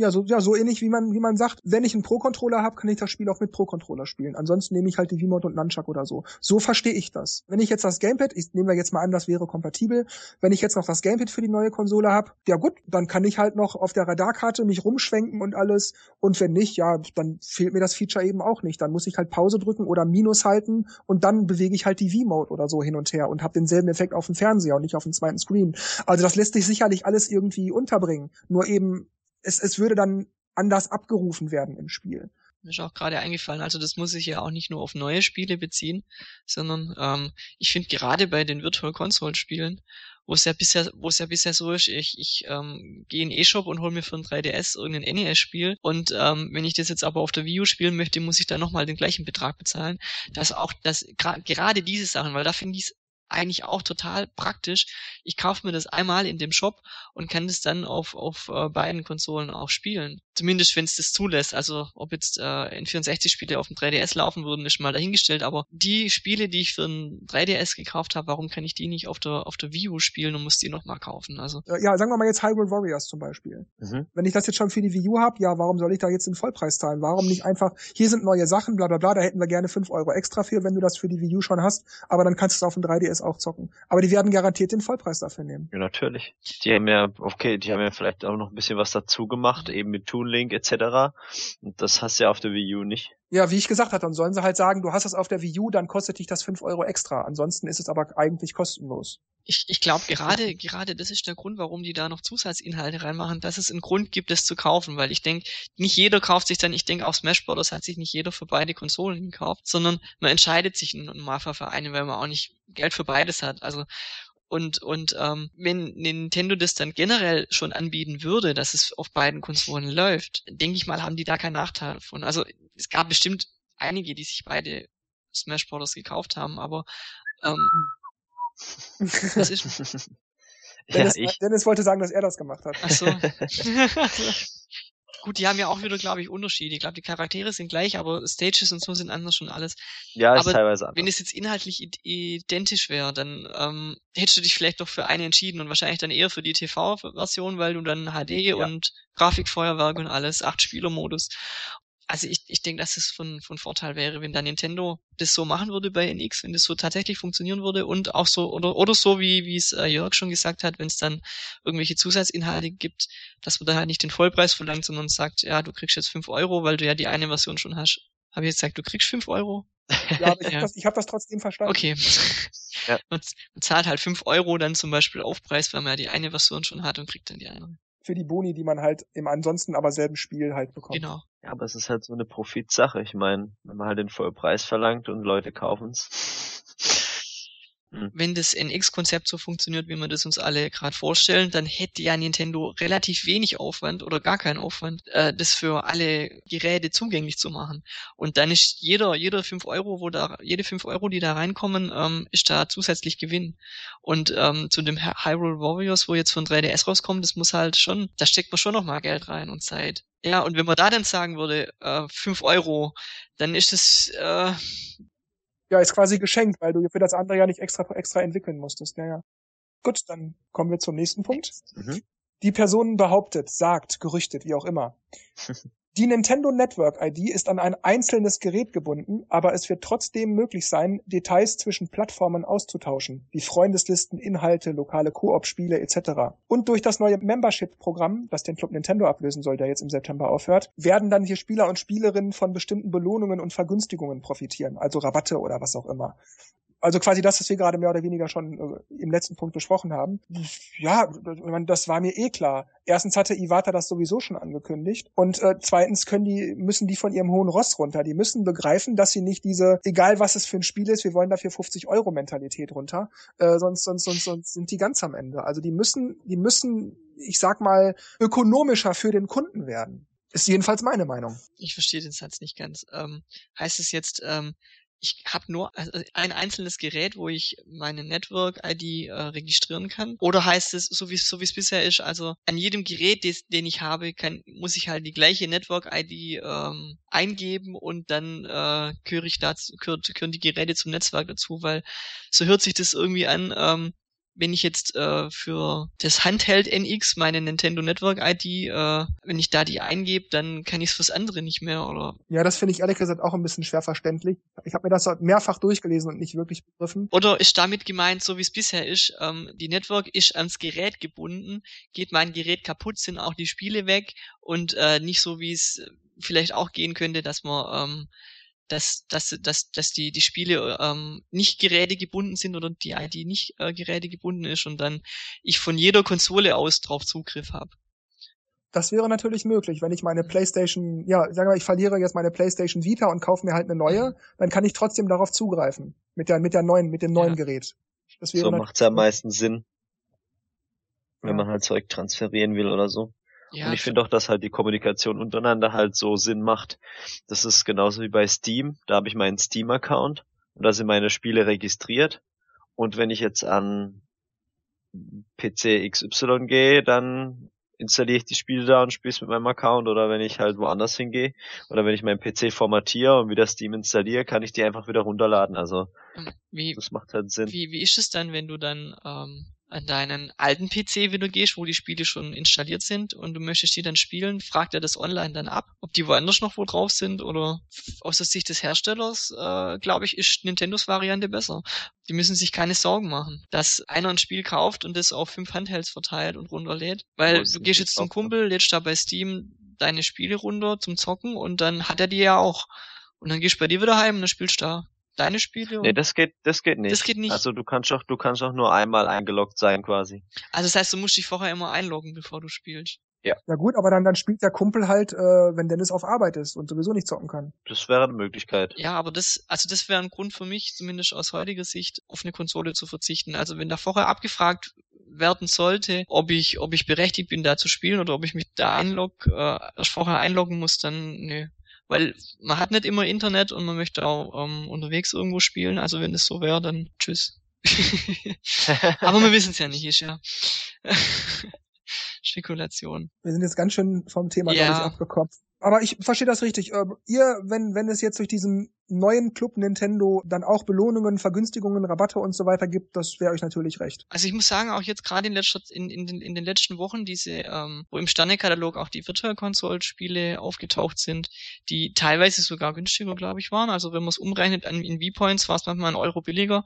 Ja, so, ja, so ähnlich wie man, wie man sagt, wenn ich einen Pro-Controller habe, kann ich das Spiel auch mit Pro-Controller spielen. Ansonsten nehme ich halt die V-Mode und Nunchuck oder so. So verstehe ich das. Wenn ich jetzt das Gamepad, ich nehme jetzt mal an, das wäre kompatibel, wenn ich jetzt noch das Gamepad für die neue Konsole habe, ja gut, dann kann ich halt noch auf der Radarkarte mich rumschwenken und alles. Und wenn nicht, ja, dann fehlt mir das Feature eben auch nicht. Dann muss ich halt Pause drücken oder Minus halten und dann bewege ich halt die V-Mode oder so hin und her und habe denselben Effekt auf dem Fernseher und nicht auf dem zweiten Screen. Also das lässt sich sicherlich alles irgendwie unterbringen. Nur eben es, es würde dann anders abgerufen werden im Spiel. Mir ist auch gerade eingefallen, also das muss sich ja auch nicht nur auf neue Spiele beziehen, sondern ähm, ich finde gerade bei den Virtual Console Spielen, wo es ja bisher, wo es ja bisher so ist, ich, ich ähm, gehe in E-Shop und hole mir für ein 3DS irgendein NES-Spiel und ähm, wenn ich das jetzt aber auf der Wii U spielen möchte, muss ich dann nochmal den gleichen Betrag bezahlen. Das auch, das gerade diese Sachen, weil da finde ich es eigentlich auch total praktisch. Ich kaufe mir das einmal in dem Shop und kann das dann auf, auf äh, beiden Konsolen auch spielen. Zumindest wenn es das zulässt. Also ob jetzt äh, N64-Spiele auf dem 3DS laufen würden, ist mal dahingestellt. Aber die Spiele, die ich für ein 3DS gekauft habe, warum kann ich die nicht auf der, auf der Wii U spielen und muss die nochmal kaufen? Also äh, Ja, sagen wir mal jetzt Hyrule Warriors zum Beispiel. Mhm. Wenn ich das jetzt schon für die Wii U habe, ja, warum soll ich da jetzt den Vollpreis zahlen? Warum nicht einfach, hier sind neue Sachen, bla bla bla, da hätten wir gerne fünf Euro extra für, wenn du das für die Wii U schon hast, aber dann kannst du es auf dem 3DS auch zocken. Aber die werden garantiert den Vollpreis dafür nehmen. Ja, natürlich. Die haben ja, okay, die haben ja vielleicht auch noch ein bisschen was dazu gemacht, eben mit Toon Link etc. Und das hast du ja auf der Wii U nicht. Ja, wie ich gesagt habe, dann sollen sie halt sagen, du hast es auf der Wii U, dann kostet dich das fünf Euro extra. Ansonsten ist es aber eigentlich kostenlos. Ich, ich glaube gerade, gerade das ist der Grund, warum die da noch Zusatzinhalte reinmachen, dass es einen Grund gibt, es zu kaufen, weil ich denke, nicht jeder kauft sich dann, ich denke auch Smash Bros. hat sich nicht jeder für beide Konsolen gekauft, sondern man entscheidet sich im Normalfall für eine, weil man auch nicht Geld für beides hat. Also und, und ähm, wenn Nintendo das dann generell schon anbieten würde, dass es auf beiden Konsolen läuft, denke ich mal, haben die da keinen Nachteil davon. Also es gab bestimmt einige, die sich beide Smash Bros. gekauft haben, aber ähm, was ist? (laughs) Dennis, ja, ich. Dennis wollte sagen, dass er das gemacht hat. Ach so. (laughs) (laughs) Gut, die haben ja auch wieder, glaube ich, Unterschiede. Ich glaube, die Charaktere sind gleich, aber Stages und so sind anders schon alles. Ja, ist aber teilweise anders. Wenn es jetzt inhaltlich identisch wäre, dann ähm, hättest du dich vielleicht doch für eine entschieden und wahrscheinlich dann eher für die TV-Version, weil du dann HD ja. und Grafikfeuerwerk und alles, acht Spieler-Modus also ich, ich denke, dass es von, von Vorteil wäre, wenn da Nintendo das so machen würde bei NX, wenn das so tatsächlich funktionieren würde und auch so, oder, oder so, wie, wie es äh, Jörg schon gesagt hat, wenn es dann irgendwelche Zusatzinhalte gibt, dass man da halt nicht den Vollpreis verlangt, sondern sagt, ja, du kriegst jetzt fünf Euro, weil du ja die eine Version schon hast. Habe ich jetzt gesagt, du kriegst fünf Euro? Ja, ich (laughs) ja. habe das, hab das trotzdem verstanden. Okay. Ja. Man, man zahlt halt fünf Euro dann zum Beispiel Aufpreis, weil man ja die eine Version schon hat und kriegt dann die andere für die Boni, die man halt im ansonsten aber selben Spiel halt bekommt. Genau. Ja, aber es ist halt so eine Profitsache. Ich meine, wenn man halt den Vollpreis verlangt und Leute kaufen's. Hm. Wenn das NX-Konzept so funktioniert, wie wir das uns alle gerade vorstellen, dann hätte ja Nintendo relativ wenig Aufwand oder gar keinen Aufwand, äh, das für alle Geräte zugänglich zu machen. Und dann ist jeder, jeder fünf Euro, wo da, jede fünf Euro, die da reinkommen, ähm, ist da zusätzlich Gewinn. Und ähm, zu dem Hyrule Warriors, wo jetzt von 3DS rauskommt, das muss halt schon, da steckt man schon noch mal Geld rein und Zeit. Ja, und wenn man da dann sagen würde, äh, fünf Euro, dann ist es äh, ja, ist quasi geschenkt, weil du für das andere ja nicht extra, extra entwickeln musstest. Ja, ja. Gut, dann kommen wir zum nächsten Punkt. Mhm. Die Person behauptet, sagt, gerüchtet, wie auch immer. (laughs) Die Nintendo Network ID ist an ein einzelnes Gerät gebunden, aber es wird trotzdem möglich sein, Details zwischen Plattformen auszutauschen, wie Freundeslisten, Inhalte, lokale Koop-Spiele etc. Und durch das neue Membership-Programm, das den Club Nintendo ablösen soll, der jetzt im September aufhört, werden dann hier Spieler und Spielerinnen von bestimmten Belohnungen und Vergünstigungen profitieren, also Rabatte oder was auch immer also quasi das, was wir gerade mehr oder weniger schon äh, im letzten Punkt besprochen haben. Ja, das war mir eh klar. Erstens hatte Iwata das sowieso schon angekündigt und äh, zweitens können die müssen die von ihrem hohen Ross runter. Die müssen begreifen, dass sie nicht diese, egal was es für ein Spiel ist, wir wollen dafür 50 Euro Mentalität runter, äh, sonst, sonst sonst sonst sind die ganz am Ende. Also die müssen die müssen, ich sag mal, ökonomischer für den Kunden werden. Ist jedenfalls meine Meinung. Ich verstehe den Satz nicht ganz. Ähm, heißt es jetzt, ähm, ich habe nur also ein einzelnes Gerät, wo ich meine Network-ID äh, registrieren kann? Oder heißt es, so wie es so es bisher ist, also an jedem Gerät, des, den ich habe, kann, muss ich halt die gleiche Network-ID ähm, eingeben und dann äh, gehöre ich dazu, gehört, gehören die Geräte zum Netzwerk dazu, weil so hört sich das irgendwie an, ähm, wenn ich jetzt äh, für das Handheld NX meine Nintendo Network ID, äh, wenn ich da die eingebe, dann kann ich es fürs andere nicht mehr, oder? Ja, das finde ich ehrlich gesagt auch ein bisschen schwer verständlich. Ich habe mir das mehrfach durchgelesen und nicht wirklich begriffen. Oder ist damit gemeint, so wie es bisher ist, ähm, die Network ist ans Gerät gebunden, geht mein Gerät kaputt, sind auch die Spiele weg und äh, nicht so wie es vielleicht auch gehen könnte, dass man ähm, dass, dass, dass, dass die, die Spiele ähm, nicht gerätegebunden sind oder die ID nicht äh, gerätegebunden ist und dann ich von jeder Konsole aus drauf Zugriff habe. Das wäre natürlich möglich, wenn ich meine PlayStation, ja, sagen wir mal, ich verliere jetzt meine PlayStation Vita und kaufe mir halt eine neue, mhm. dann kann ich trotzdem darauf zugreifen mit der mit der neuen mit dem neuen ja. Gerät. Das wäre so macht's ja am meisten Sinn, wenn ja. man halt Zeug transferieren will oder so. Ja, und ich finde auch, dass halt die Kommunikation untereinander halt so Sinn macht. Das ist genauso wie bei Steam. Da habe ich meinen Steam-Account und da sind meine Spiele registriert. Und wenn ich jetzt an PC XY gehe, dann installiere ich die Spiele da und spiele es mit meinem Account oder wenn ich halt woanders hingehe oder wenn ich meinen PC formatiere und wieder Steam installiere, kann ich die einfach wieder runterladen. Also wie, das macht halt Sinn. Wie, wie ist es dann, wenn du dann ähm, an deinen alten PC wieder gehst, wo die Spiele schon installiert sind und du möchtest die dann spielen, fragt er das online dann ab, ob die woanders noch wo drauf sind oder aus der Sicht des Herstellers, äh, glaube ich, ist Nintendos Variante besser. Die müssen sich keine Sorgen machen, dass einer ein Spiel kauft und das auf fünf Handhelds verteilt und runterlädt. Weil du gehst jetzt zum Kumpel, lädst da bei Steam deine Spiele runter zum Zocken und dann hat er die ja auch. Und dann gehst du bei dir wieder heim und dann spielst du da deine Spiele? Nee, das geht, das geht nicht. Das geht nicht. Also du kannst auch, du kannst auch nur einmal eingeloggt sein quasi. Also das heißt, du musst dich vorher immer einloggen, bevor du spielst. Ja. Ja gut, aber dann, dann spielt der Kumpel halt, äh, wenn Dennis auf Arbeit ist und sowieso nicht zocken kann. Das wäre eine Möglichkeit. Ja, aber das, also das wäre ein Grund für mich, zumindest aus heutiger Sicht, auf eine Konsole zu verzichten. Also wenn da vorher abgefragt werden sollte, ob ich, ob ich berechtigt bin, da zu spielen oder ob ich mich da einlog, äh, vorher einloggen muss, dann, nee, weil man hat nicht immer Internet und man möchte auch ähm, unterwegs irgendwo spielen. Also wenn es so wäre, dann tschüss. (laughs) Aber wir wissen es ja nicht, ist ja. (laughs) Spekulation. Wir sind jetzt ganz schön vom Thema, ja. glaube ich, abgekommen. Aber ich verstehe das richtig. Ähm, ihr, wenn, wenn es jetzt durch diesen neuen Club Nintendo dann auch Belohnungen, Vergünstigungen, Rabatte und so weiter gibt, das wäre euch natürlich recht. Also ich muss sagen, auch jetzt gerade in, letzter, in, in, den, in den letzten Wochen, diese, ähm, wo im Sternekatalog auch die Virtual Console Spiele aufgetaucht sind, die teilweise sogar günstiger, glaube ich, waren. Also wenn man es umrechnet an, in V-Points, war es manchmal ein Euro billiger.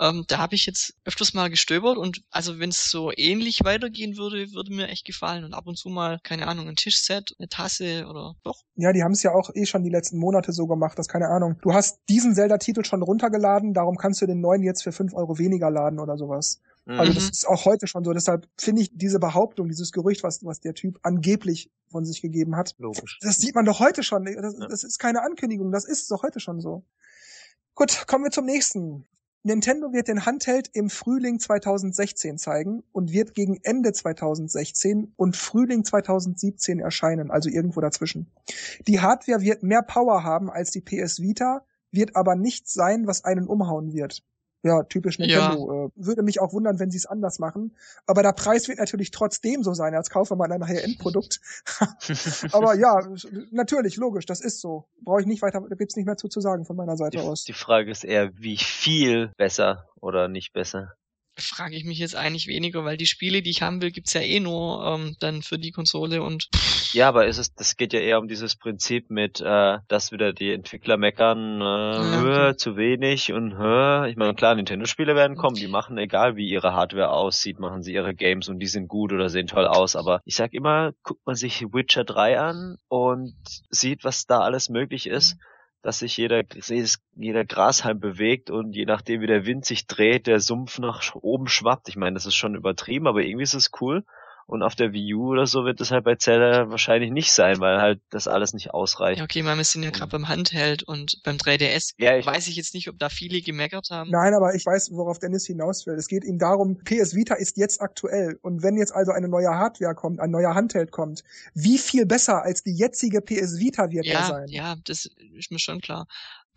Ähm, da habe ich jetzt öfters mal gestöbert und also wenn es so ähnlich weitergehen würde, würde mir echt gefallen. Und ab und zu mal, keine Ahnung, ein Tischset, eine Tasse oder doch? Ja, die haben es ja auch eh schon die letzten Monate so gemacht, das keine Ahnung. Du hast diesen Zelda-Titel schon runtergeladen, darum kannst du den neuen jetzt für fünf Euro weniger laden oder sowas. Mhm. Also das ist auch heute schon so. Deshalb finde ich diese Behauptung, dieses Gerücht, was, was der Typ angeblich von sich gegeben hat, Logisch. das sieht man doch heute schon. Das, das ist keine Ankündigung, das ist doch heute schon so. Gut, kommen wir zum nächsten. Nintendo wird den Handheld im Frühling 2016 zeigen und wird gegen Ende 2016 und Frühling 2017 erscheinen, also irgendwo dazwischen. Die Hardware wird mehr Power haben als die PS Vita, wird aber nichts sein, was einen umhauen wird. Ja, typisch Nintendo. Ja. Äh, würde mich auch wundern, wenn sie es anders machen. Aber der Preis wird natürlich trotzdem so sein, als kaufe man ein High-End-Produkt. (laughs) Aber ja, natürlich, logisch, das ist so. Brauche ich nicht weiter, da gibt's nicht mehr zu, zu sagen von meiner Seite die, aus. Die Frage ist eher, wie viel besser oder nicht besser frage ich mich jetzt eigentlich weniger, weil die Spiele, die ich haben will, gibt's ja eh nur ähm, dann für die Konsole und ja, aber ist es, das geht ja eher um dieses Prinzip mit, äh, dass wieder die Entwickler meckern, äh, ja, okay. zu wenig und hör. Ich meine, klar, Nintendo-Spiele werden kommen, die machen, egal wie ihre Hardware aussieht, machen sie ihre Games und die sind gut oder sehen toll aus. Aber ich sag immer, guckt man sich Witcher 3 an und sieht, was da alles möglich ist. Mhm dass sich jeder, jeder Grashalm bewegt und je nachdem wie der Wind sich dreht, der Sumpf nach oben schwappt. Ich meine, das ist schon übertrieben, aber irgendwie ist es cool. Und auf der Wii U oder so wird das halt bei Zelda wahrscheinlich nicht sein, weil halt das alles nicht ausreicht. Ja, okay, wir sind ja gerade beim Handheld und beim 3DS ja, ich weiß ich jetzt nicht, ob da viele gemeckert haben. Nein, aber ich weiß, worauf Dennis hinaus will. Es geht ihm darum, PS Vita ist jetzt aktuell und wenn jetzt also eine neue Hardware kommt, ein neuer Handheld kommt, wie viel besser als die jetzige PS Vita wird ja, er sein? Ja, das ist mir schon klar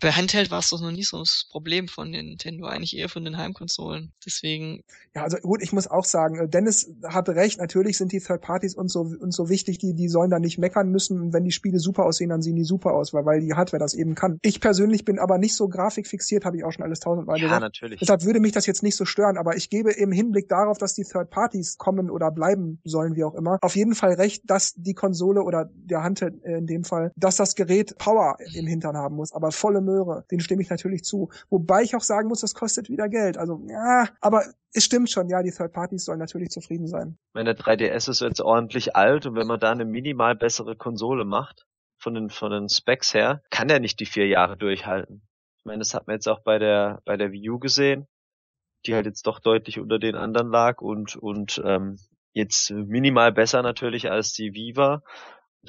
bei Handheld war es doch noch nie so das Problem von Nintendo, eigentlich eher von den Heimkonsolen. Deswegen. Ja, also gut, ich muss auch sagen, äh, Dennis hatte recht, natürlich sind die Third Parties uns so, uns so wichtig, die, die sollen da nicht meckern müssen. Und wenn die Spiele super aussehen, dann sehen die super aus, weil, weil die Hardware das eben kann. Ich persönlich bin aber nicht so grafikfixiert, habe ich auch schon alles tausendmal ja, gesagt. Ja, natürlich. Deshalb würde mich das jetzt nicht so stören, aber ich gebe im Hinblick darauf, dass die Third Parties kommen oder bleiben sollen, wie auch immer, auf jeden Fall recht, dass die Konsole oder der Handheld in dem Fall, dass das Gerät Power im Hintern haben muss, aber volle Möhre. Den stimme ich natürlich zu. Wobei ich auch sagen muss, das kostet wieder Geld. Also, ja, aber es stimmt schon, ja, die Third Parties sollen natürlich zufrieden sein. Der 3DS ist jetzt ordentlich alt und wenn man da eine minimal bessere Konsole macht, von den, von den Specs her, kann er nicht die vier Jahre durchhalten. Ich meine, das hat man jetzt auch bei der, bei der Wii U gesehen, die halt jetzt doch deutlich unter den anderen lag und, und ähm, jetzt minimal besser natürlich als die Viva.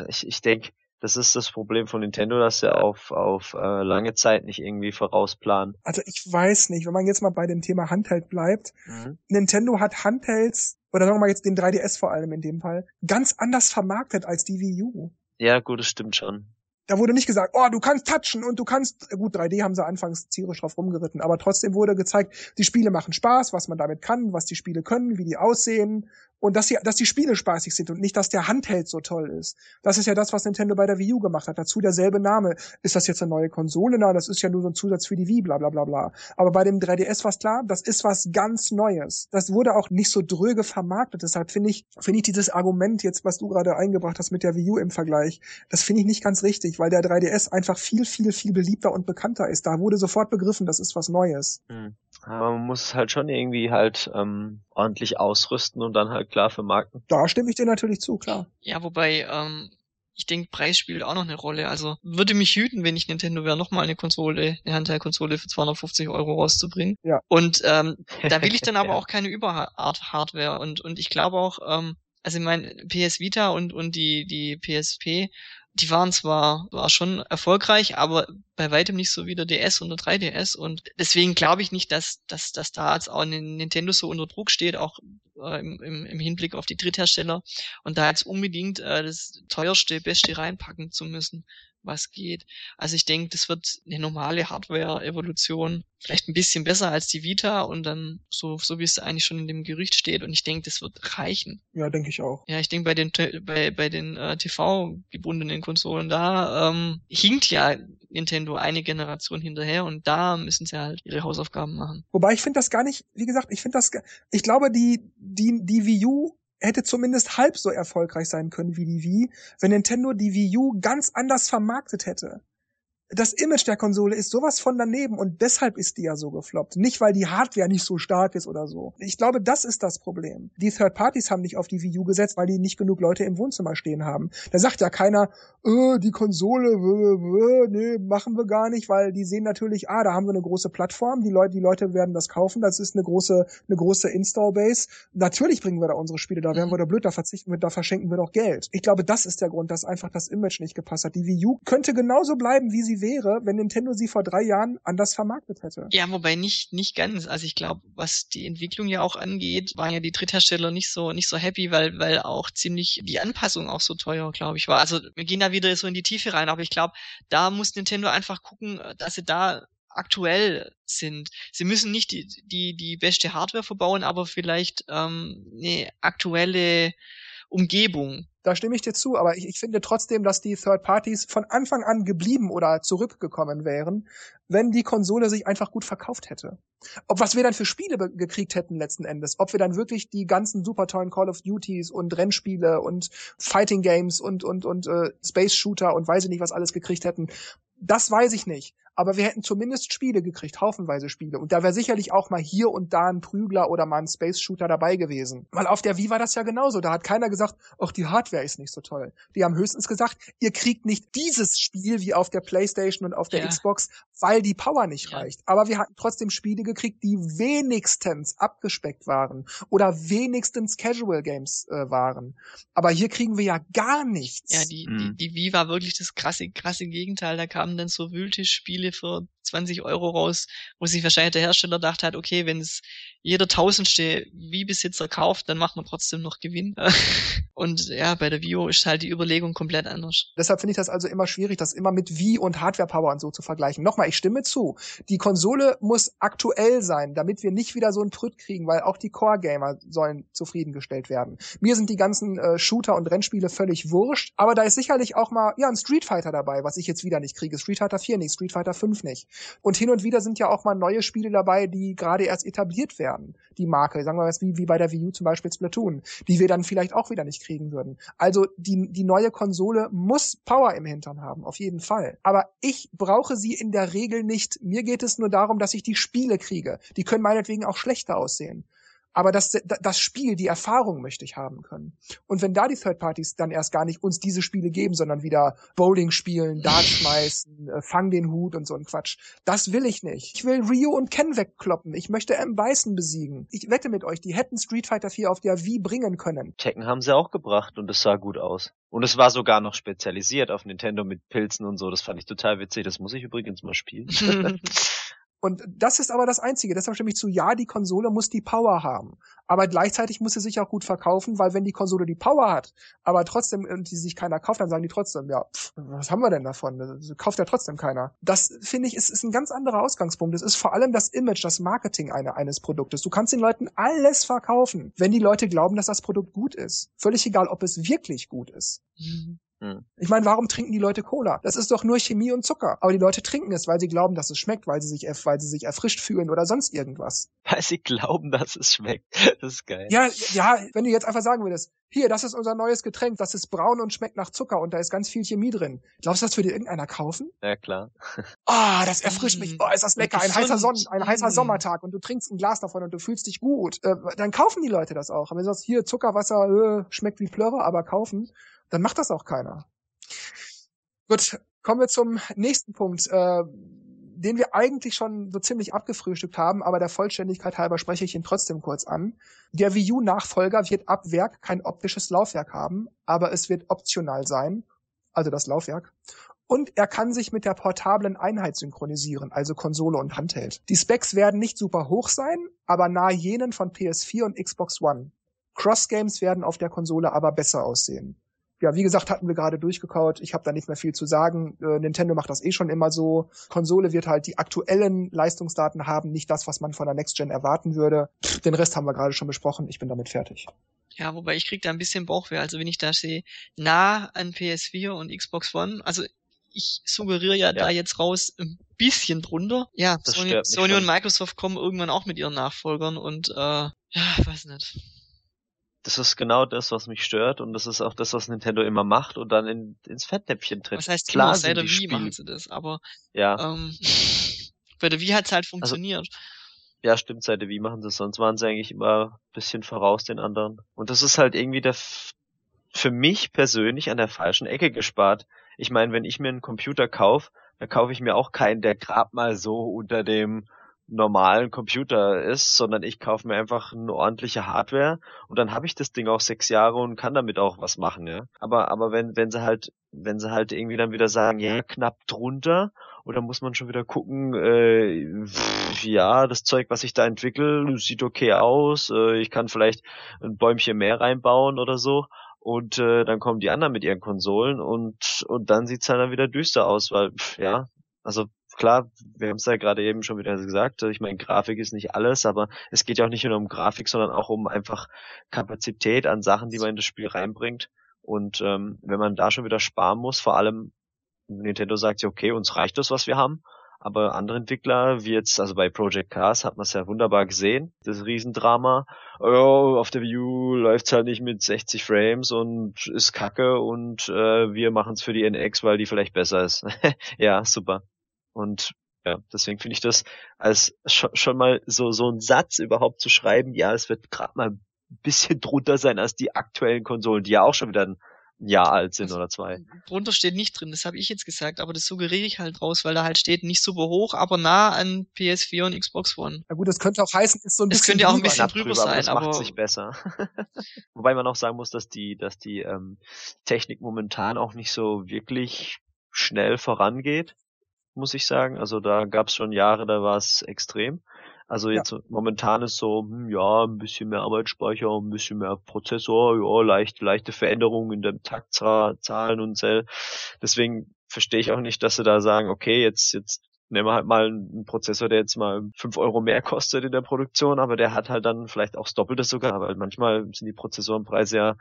Ich, ich denke, das ist das Problem von Nintendo, dass sie auf, auf äh, lange Zeit nicht irgendwie vorausplanen. Also ich weiß nicht, wenn man jetzt mal bei dem Thema Handheld bleibt, mhm. Nintendo hat Handhelds, oder sagen wir mal jetzt den 3DS vor allem in dem Fall, ganz anders vermarktet als die Wii U. Ja, gut, das stimmt schon. Da wurde nicht gesagt, oh, du kannst touchen und du kannst, gut, 3D haben sie anfangs zierisch drauf rumgeritten, aber trotzdem wurde gezeigt, die Spiele machen Spaß, was man damit kann, was die Spiele können, wie die aussehen und dass die, dass die Spiele spaßig sind und nicht, dass der Handheld so toll ist. Das ist ja das, was Nintendo bei der Wii U gemacht hat. Dazu derselbe Name. Ist das jetzt eine neue Konsole? Na, das ist ja nur so ein Zusatz für die Wii, bla bla bla bla. Aber bei dem 3DS war klar, das ist was ganz Neues. Das wurde auch nicht so dröge vermarktet. Deshalb finde ich, finde ich dieses Argument jetzt, was du gerade eingebracht hast mit der Wii U im Vergleich, das finde ich nicht ganz richtig, weil der 3DS einfach viel, viel, viel beliebter und bekannter ist. Da wurde sofort begriffen, das ist was Neues. Hm. Aber man muss halt schon irgendwie halt ähm, ordentlich ausrüsten und dann halt klar vermarkten. Da stimme ich dir natürlich zu, klar. Ja, wobei, ähm, ich denke, Preis spielt auch noch eine Rolle. Also würde mich hüten, wenn ich Nintendo wäre, nochmal eine Konsole, eine Handheld-Konsole für 250 Euro rauszubringen. Ja. Und ähm, da will ich (laughs) dann aber ja. auch keine Überart-Hardware. Und, und ich glaube auch, ähm, also ich meine, PS Vita und, und die, die PSP die waren zwar war schon erfolgreich, aber bei weitem nicht so wie der DS und der 3DS und deswegen glaube ich nicht, dass, dass, dass da jetzt auch Nintendo so unter Druck steht, auch äh, im, im, Hinblick auf die Dritthersteller. Und da jetzt unbedingt äh, das teuerste, beste reinpacken zu müssen was geht. Also ich denke, das wird eine normale Hardware-Evolution, vielleicht ein bisschen besser als die Vita und dann so, so wie es eigentlich schon in dem Gerücht steht. Und ich denke, das wird reichen. Ja, denke ich auch. Ja, ich denke, bei den bei, bei den äh, TV-gebundenen Konsolen, da ähm, hinkt ja Nintendo eine Generation hinterher und da müssen sie halt ihre Hausaufgaben machen. Wobei ich finde das gar nicht, wie gesagt, ich finde das, ich glaube, die, die, die Wii U hätte zumindest halb so erfolgreich sein können wie die Wii, wenn Nintendo die Wii U ganz anders vermarktet hätte das Image der Konsole ist sowas von daneben und deshalb ist die ja so gefloppt. Nicht, weil die Hardware nicht so stark ist oder so. Ich glaube, das ist das Problem. Die Third Parties haben nicht auf die Wii U gesetzt, weil die nicht genug Leute im Wohnzimmer stehen haben. Da sagt ja keiner, äh, die Konsole, äh, äh, nee, machen wir gar nicht, weil die sehen natürlich, ah, da haben wir eine große Plattform, die Leute, die Leute werden das kaufen, das ist eine große, eine große Install-Base. Natürlich bringen wir da unsere Spiele, da wären wir da blöd, da verzichten wir, da verschenken wir doch Geld. Ich glaube, das ist der Grund, dass einfach das Image nicht gepasst hat. Die Wii U könnte genauso bleiben, wie sie wäre, wenn Nintendo sie vor drei Jahren anders vermarktet hätte. Ja, wobei nicht, nicht ganz. Also ich glaube, was die Entwicklung ja auch angeht, waren ja die Dritthersteller nicht so, nicht so happy, weil, weil auch ziemlich die Anpassung auch so teuer, glaube ich, war. Also wir gehen da wieder so in die Tiefe rein, aber ich glaube, da muss Nintendo einfach gucken, dass sie da aktuell sind. Sie müssen nicht die, die, die beste Hardware verbauen, aber vielleicht ähm, eine aktuelle Umgebung da stimme ich dir zu, aber ich, ich finde trotzdem, dass die Third Parties von Anfang an geblieben oder zurückgekommen wären, wenn die Konsole sich einfach gut verkauft hätte. Ob was wir dann für Spiele gekriegt hätten letzten Endes, ob wir dann wirklich die ganzen super tollen Call of Duties und Rennspiele und Fighting Games und und und äh, Space Shooter und weiß ich nicht was alles gekriegt hätten, das weiß ich nicht. Aber wir hätten zumindest Spiele gekriegt, haufenweise Spiele. Und da wäre sicherlich auch mal hier und da ein Prügler oder mal ein Space Shooter dabei gewesen. Weil auf der Wii war das ja genauso. Da hat keiner gesagt, ach, die Hardware ist nicht so toll. Die haben höchstens gesagt, ihr kriegt nicht dieses Spiel wie auf der Playstation und auf der ja. Xbox, weil die Power nicht ja. reicht. Aber wir hatten trotzdem Spiele gekriegt, die wenigstens abgespeckt waren oder wenigstens Casual Games äh, waren. Aber hier kriegen wir ja gar nichts. Ja, die, mhm. die, die Wii war wirklich das krasse, krasse Gegenteil. Da kamen dann so Wühltischspiele für 20 Euro raus, wo sich wahrscheinlich der Hersteller dachte hat, okay, wenn es jeder tausendste Wii-Besitzer kauft, dann macht man trotzdem noch Gewinn. (laughs) Und ja, bei der Vio ist halt die Überlegung komplett anders. Deshalb finde ich das also immer schwierig, das immer mit Wii und Hardware-Power und so zu vergleichen. Nochmal, ich stimme zu. Die Konsole muss aktuell sein, damit wir nicht wieder so einen Prüt kriegen, weil auch die Core-Gamer sollen zufriedengestellt werden. Mir sind die ganzen äh, Shooter und Rennspiele völlig wurscht, aber da ist sicherlich auch mal, ja, ein Street Fighter dabei, was ich jetzt wieder nicht kriege. Street Fighter 4 nicht, Street Fighter 5 nicht. Und hin und wieder sind ja auch mal neue Spiele dabei, die gerade erst etabliert werden. Die Marke, sagen wir mal, wie, wie bei der Wii U zum Beispiel Splatoon, die wir dann vielleicht auch wieder nicht kriegen würden. Also die, die neue Konsole muss Power im Hintern haben, auf jeden Fall. Aber ich brauche sie in der Regel nicht. Mir geht es nur darum, dass ich die Spiele kriege. Die können meinetwegen auch schlechter aussehen. Aber das, das Spiel, die Erfahrung möchte ich haben können. Und wenn da die Third Parties dann erst gar nicht uns diese Spiele geben, sondern wieder Bowling spielen, Dart (laughs) schmeißen, äh, fang den Hut und so ein Quatsch, das will ich nicht. Ich will Ryu und Ken wegkloppen. Ich möchte M. Bison besiegen. Ich wette mit euch, die hätten Street Fighter 4 auf der Wii bringen können. Tekken haben sie auch gebracht und es sah gut aus. Und es war sogar noch spezialisiert auf Nintendo mit Pilzen und so. Das fand ich total witzig. Das muss ich übrigens mal spielen. (laughs) (laughs) Und das ist aber das Einzige. Deshalb stimme ich zu, ja, die Konsole muss die Power haben. Aber gleichzeitig muss sie sich auch gut verkaufen, weil wenn die Konsole die Power hat, aber trotzdem die sich keiner kauft, dann sagen die trotzdem, ja, pff, was haben wir denn davon? Das kauft ja trotzdem keiner. Das finde ich ist, ist ein ganz anderer Ausgangspunkt. Es ist vor allem das Image, das Marketing eine, eines Produktes. Du kannst den Leuten alles verkaufen, wenn die Leute glauben, dass das Produkt gut ist. Völlig egal, ob es wirklich gut ist. Mhm. Hm. Ich meine, warum trinken die Leute Cola? Das ist doch nur Chemie und Zucker. Aber die Leute trinken es, weil sie glauben, dass es schmeckt, weil sie sich, weil sie sich erfrischt fühlen oder sonst irgendwas. Weil sie glauben, dass es schmeckt. (laughs) Das ist geil. Ja, ja, wenn du jetzt einfach sagen würdest, hier, das ist unser neues Getränk, das ist braun und schmeckt nach Zucker und da ist ganz viel Chemie drin. Glaubst du, das würde irgendeiner kaufen? Ja, klar. Ah, oh, das erfrischt mich. Oh, ist das lecker. Ein heißer Sonnen, ein heißer Sommertag und du trinkst ein Glas davon und du fühlst dich gut. Äh, dann kaufen die Leute das auch. Aber wenn du sagst, hier, Zuckerwasser, äh, schmeckt wie Plörre, aber kaufen, dann macht das auch keiner. Gut, kommen wir zum nächsten Punkt, äh, den wir eigentlich schon so ziemlich abgefrühstückt haben, aber der Vollständigkeit halber spreche ich ihn trotzdem kurz an. Der Wii U-Nachfolger wird ab Werk kein optisches Laufwerk haben, aber es wird optional sein, also das Laufwerk. Und er kann sich mit der portablen Einheit synchronisieren, also Konsole und Handheld. Die Specs werden nicht super hoch sein, aber nahe jenen von PS4 und Xbox One. Cross-Games werden auf der Konsole aber besser aussehen ja, wie gesagt, hatten wir gerade durchgekaut. Ich habe da nicht mehr viel zu sagen. Äh, Nintendo macht das eh schon immer so. Konsole wird halt die aktuellen Leistungsdaten haben, nicht das, was man von der Next Gen erwarten würde. Pff, den Rest haben wir gerade schon besprochen. Ich bin damit fertig. Ja, wobei ich krieg da ein bisschen Bauchweh. Also wenn ich da sehe, nah an PS4 und Xbox One, also ich suggeriere ja, ja, da jetzt raus ein bisschen drunter. Ja, das Sony, Sony und Microsoft kommen irgendwann auch mit ihren Nachfolgern und äh, ja, weiß nicht das ist genau das, was mich stört und das ist auch das, was Nintendo immer macht und dann in, ins Fettnäpfchen tritt. Was heißt, klar, bei der Wii Spiele. machen sie das, aber ja. ähm, (laughs) bei der Wii hat's halt also funktioniert. Also, ja, stimmt, seit der Wii machen sie es, sonst waren sie eigentlich immer ein bisschen voraus den anderen. Und das ist halt irgendwie der für mich persönlich an der falschen Ecke gespart. Ich meine, wenn ich mir einen Computer kaufe, dann kaufe ich mir auch keinen, der grad mal so unter dem normalen Computer ist, sondern ich kaufe mir einfach eine ordentliche Hardware und dann habe ich das Ding auch sechs Jahre und kann damit auch was machen, ja. Aber aber wenn wenn sie halt wenn sie halt irgendwie dann wieder sagen, ja knapp drunter oder muss man schon wieder gucken, äh, ja das Zeug, was ich da entwickle, sieht okay aus, äh, ich kann vielleicht ein Bäumchen mehr reinbauen oder so und äh, dann kommen die anderen mit ihren Konsolen und und dann sieht's halt dann wieder düster aus, weil ja also klar, wir haben es ja gerade eben schon wieder gesagt, ich meine, Grafik ist nicht alles, aber es geht ja auch nicht nur um Grafik, sondern auch um einfach Kapazität an Sachen, die man in das Spiel reinbringt. Und ähm, wenn man da schon wieder sparen muss, vor allem Nintendo sagt ja, okay, uns reicht das, was wir haben. Aber andere Entwickler, wie jetzt, also bei Project Cars hat man es ja wunderbar gesehen, das Riesendrama. Oh, auf der View U läuft's halt nicht mit 60 Frames und ist kacke und äh, wir machen es für die NX, weil die vielleicht besser ist. (laughs) ja, super. Und Ja, deswegen finde ich das als schon, schon mal so so ein Satz überhaupt zu schreiben, ja, es wird gerade mal ein bisschen drunter sein als die aktuellen Konsolen, die ja auch schon wieder ein Jahr alt sind oder zwei. Drunter steht nicht drin, das habe ich jetzt gesagt, aber das suggeriere ich halt raus, weil da halt steht nicht super hoch, aber nah an PS4 und Xbox One. Na gut, das könnte auch heißen, ist so ein Das bisschen könnte auch ein drüber. bisschen drüber drüber, aber sein, das aber macht sich besser. (laughs) Wobei man auch sagen muss, dass die, dass die ähm, Technik momentan auch nicht so wirklich schnell vorangeht, muss ich sagen. Also da gab es schon Jahre, da war es extrem. Also jetzt momentan ist so, hm, ja, ein bisschen mehr Arbeitsspeicher, ein bisschen mehr Prozessor, ja, leicht, leichte Veränderungen in den Taktzahlen und Cell. Deswegen verstehe ich auch nicht, dass sie da sagen, okay, jetzt, jetzt nehmen wir halt mal einen Prozessor, der jetzt mal fünf Euro mehr (laughs) kostet in der Produktion, aber der hat halt dann vielleicht auch das Doppelte sogar, weil manchmal sind die Prozessorenpreise ja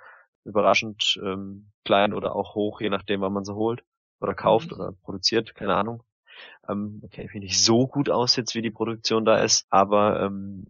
überraschend ähm, klein oder auch hoch, je nachdem, wann man sie holt oder kauft Mhm. oder produziert, keine Ahnung. Ähm, okay, wie nicht so gut aus jetzt, wie die Produktion da ist, aber ähm,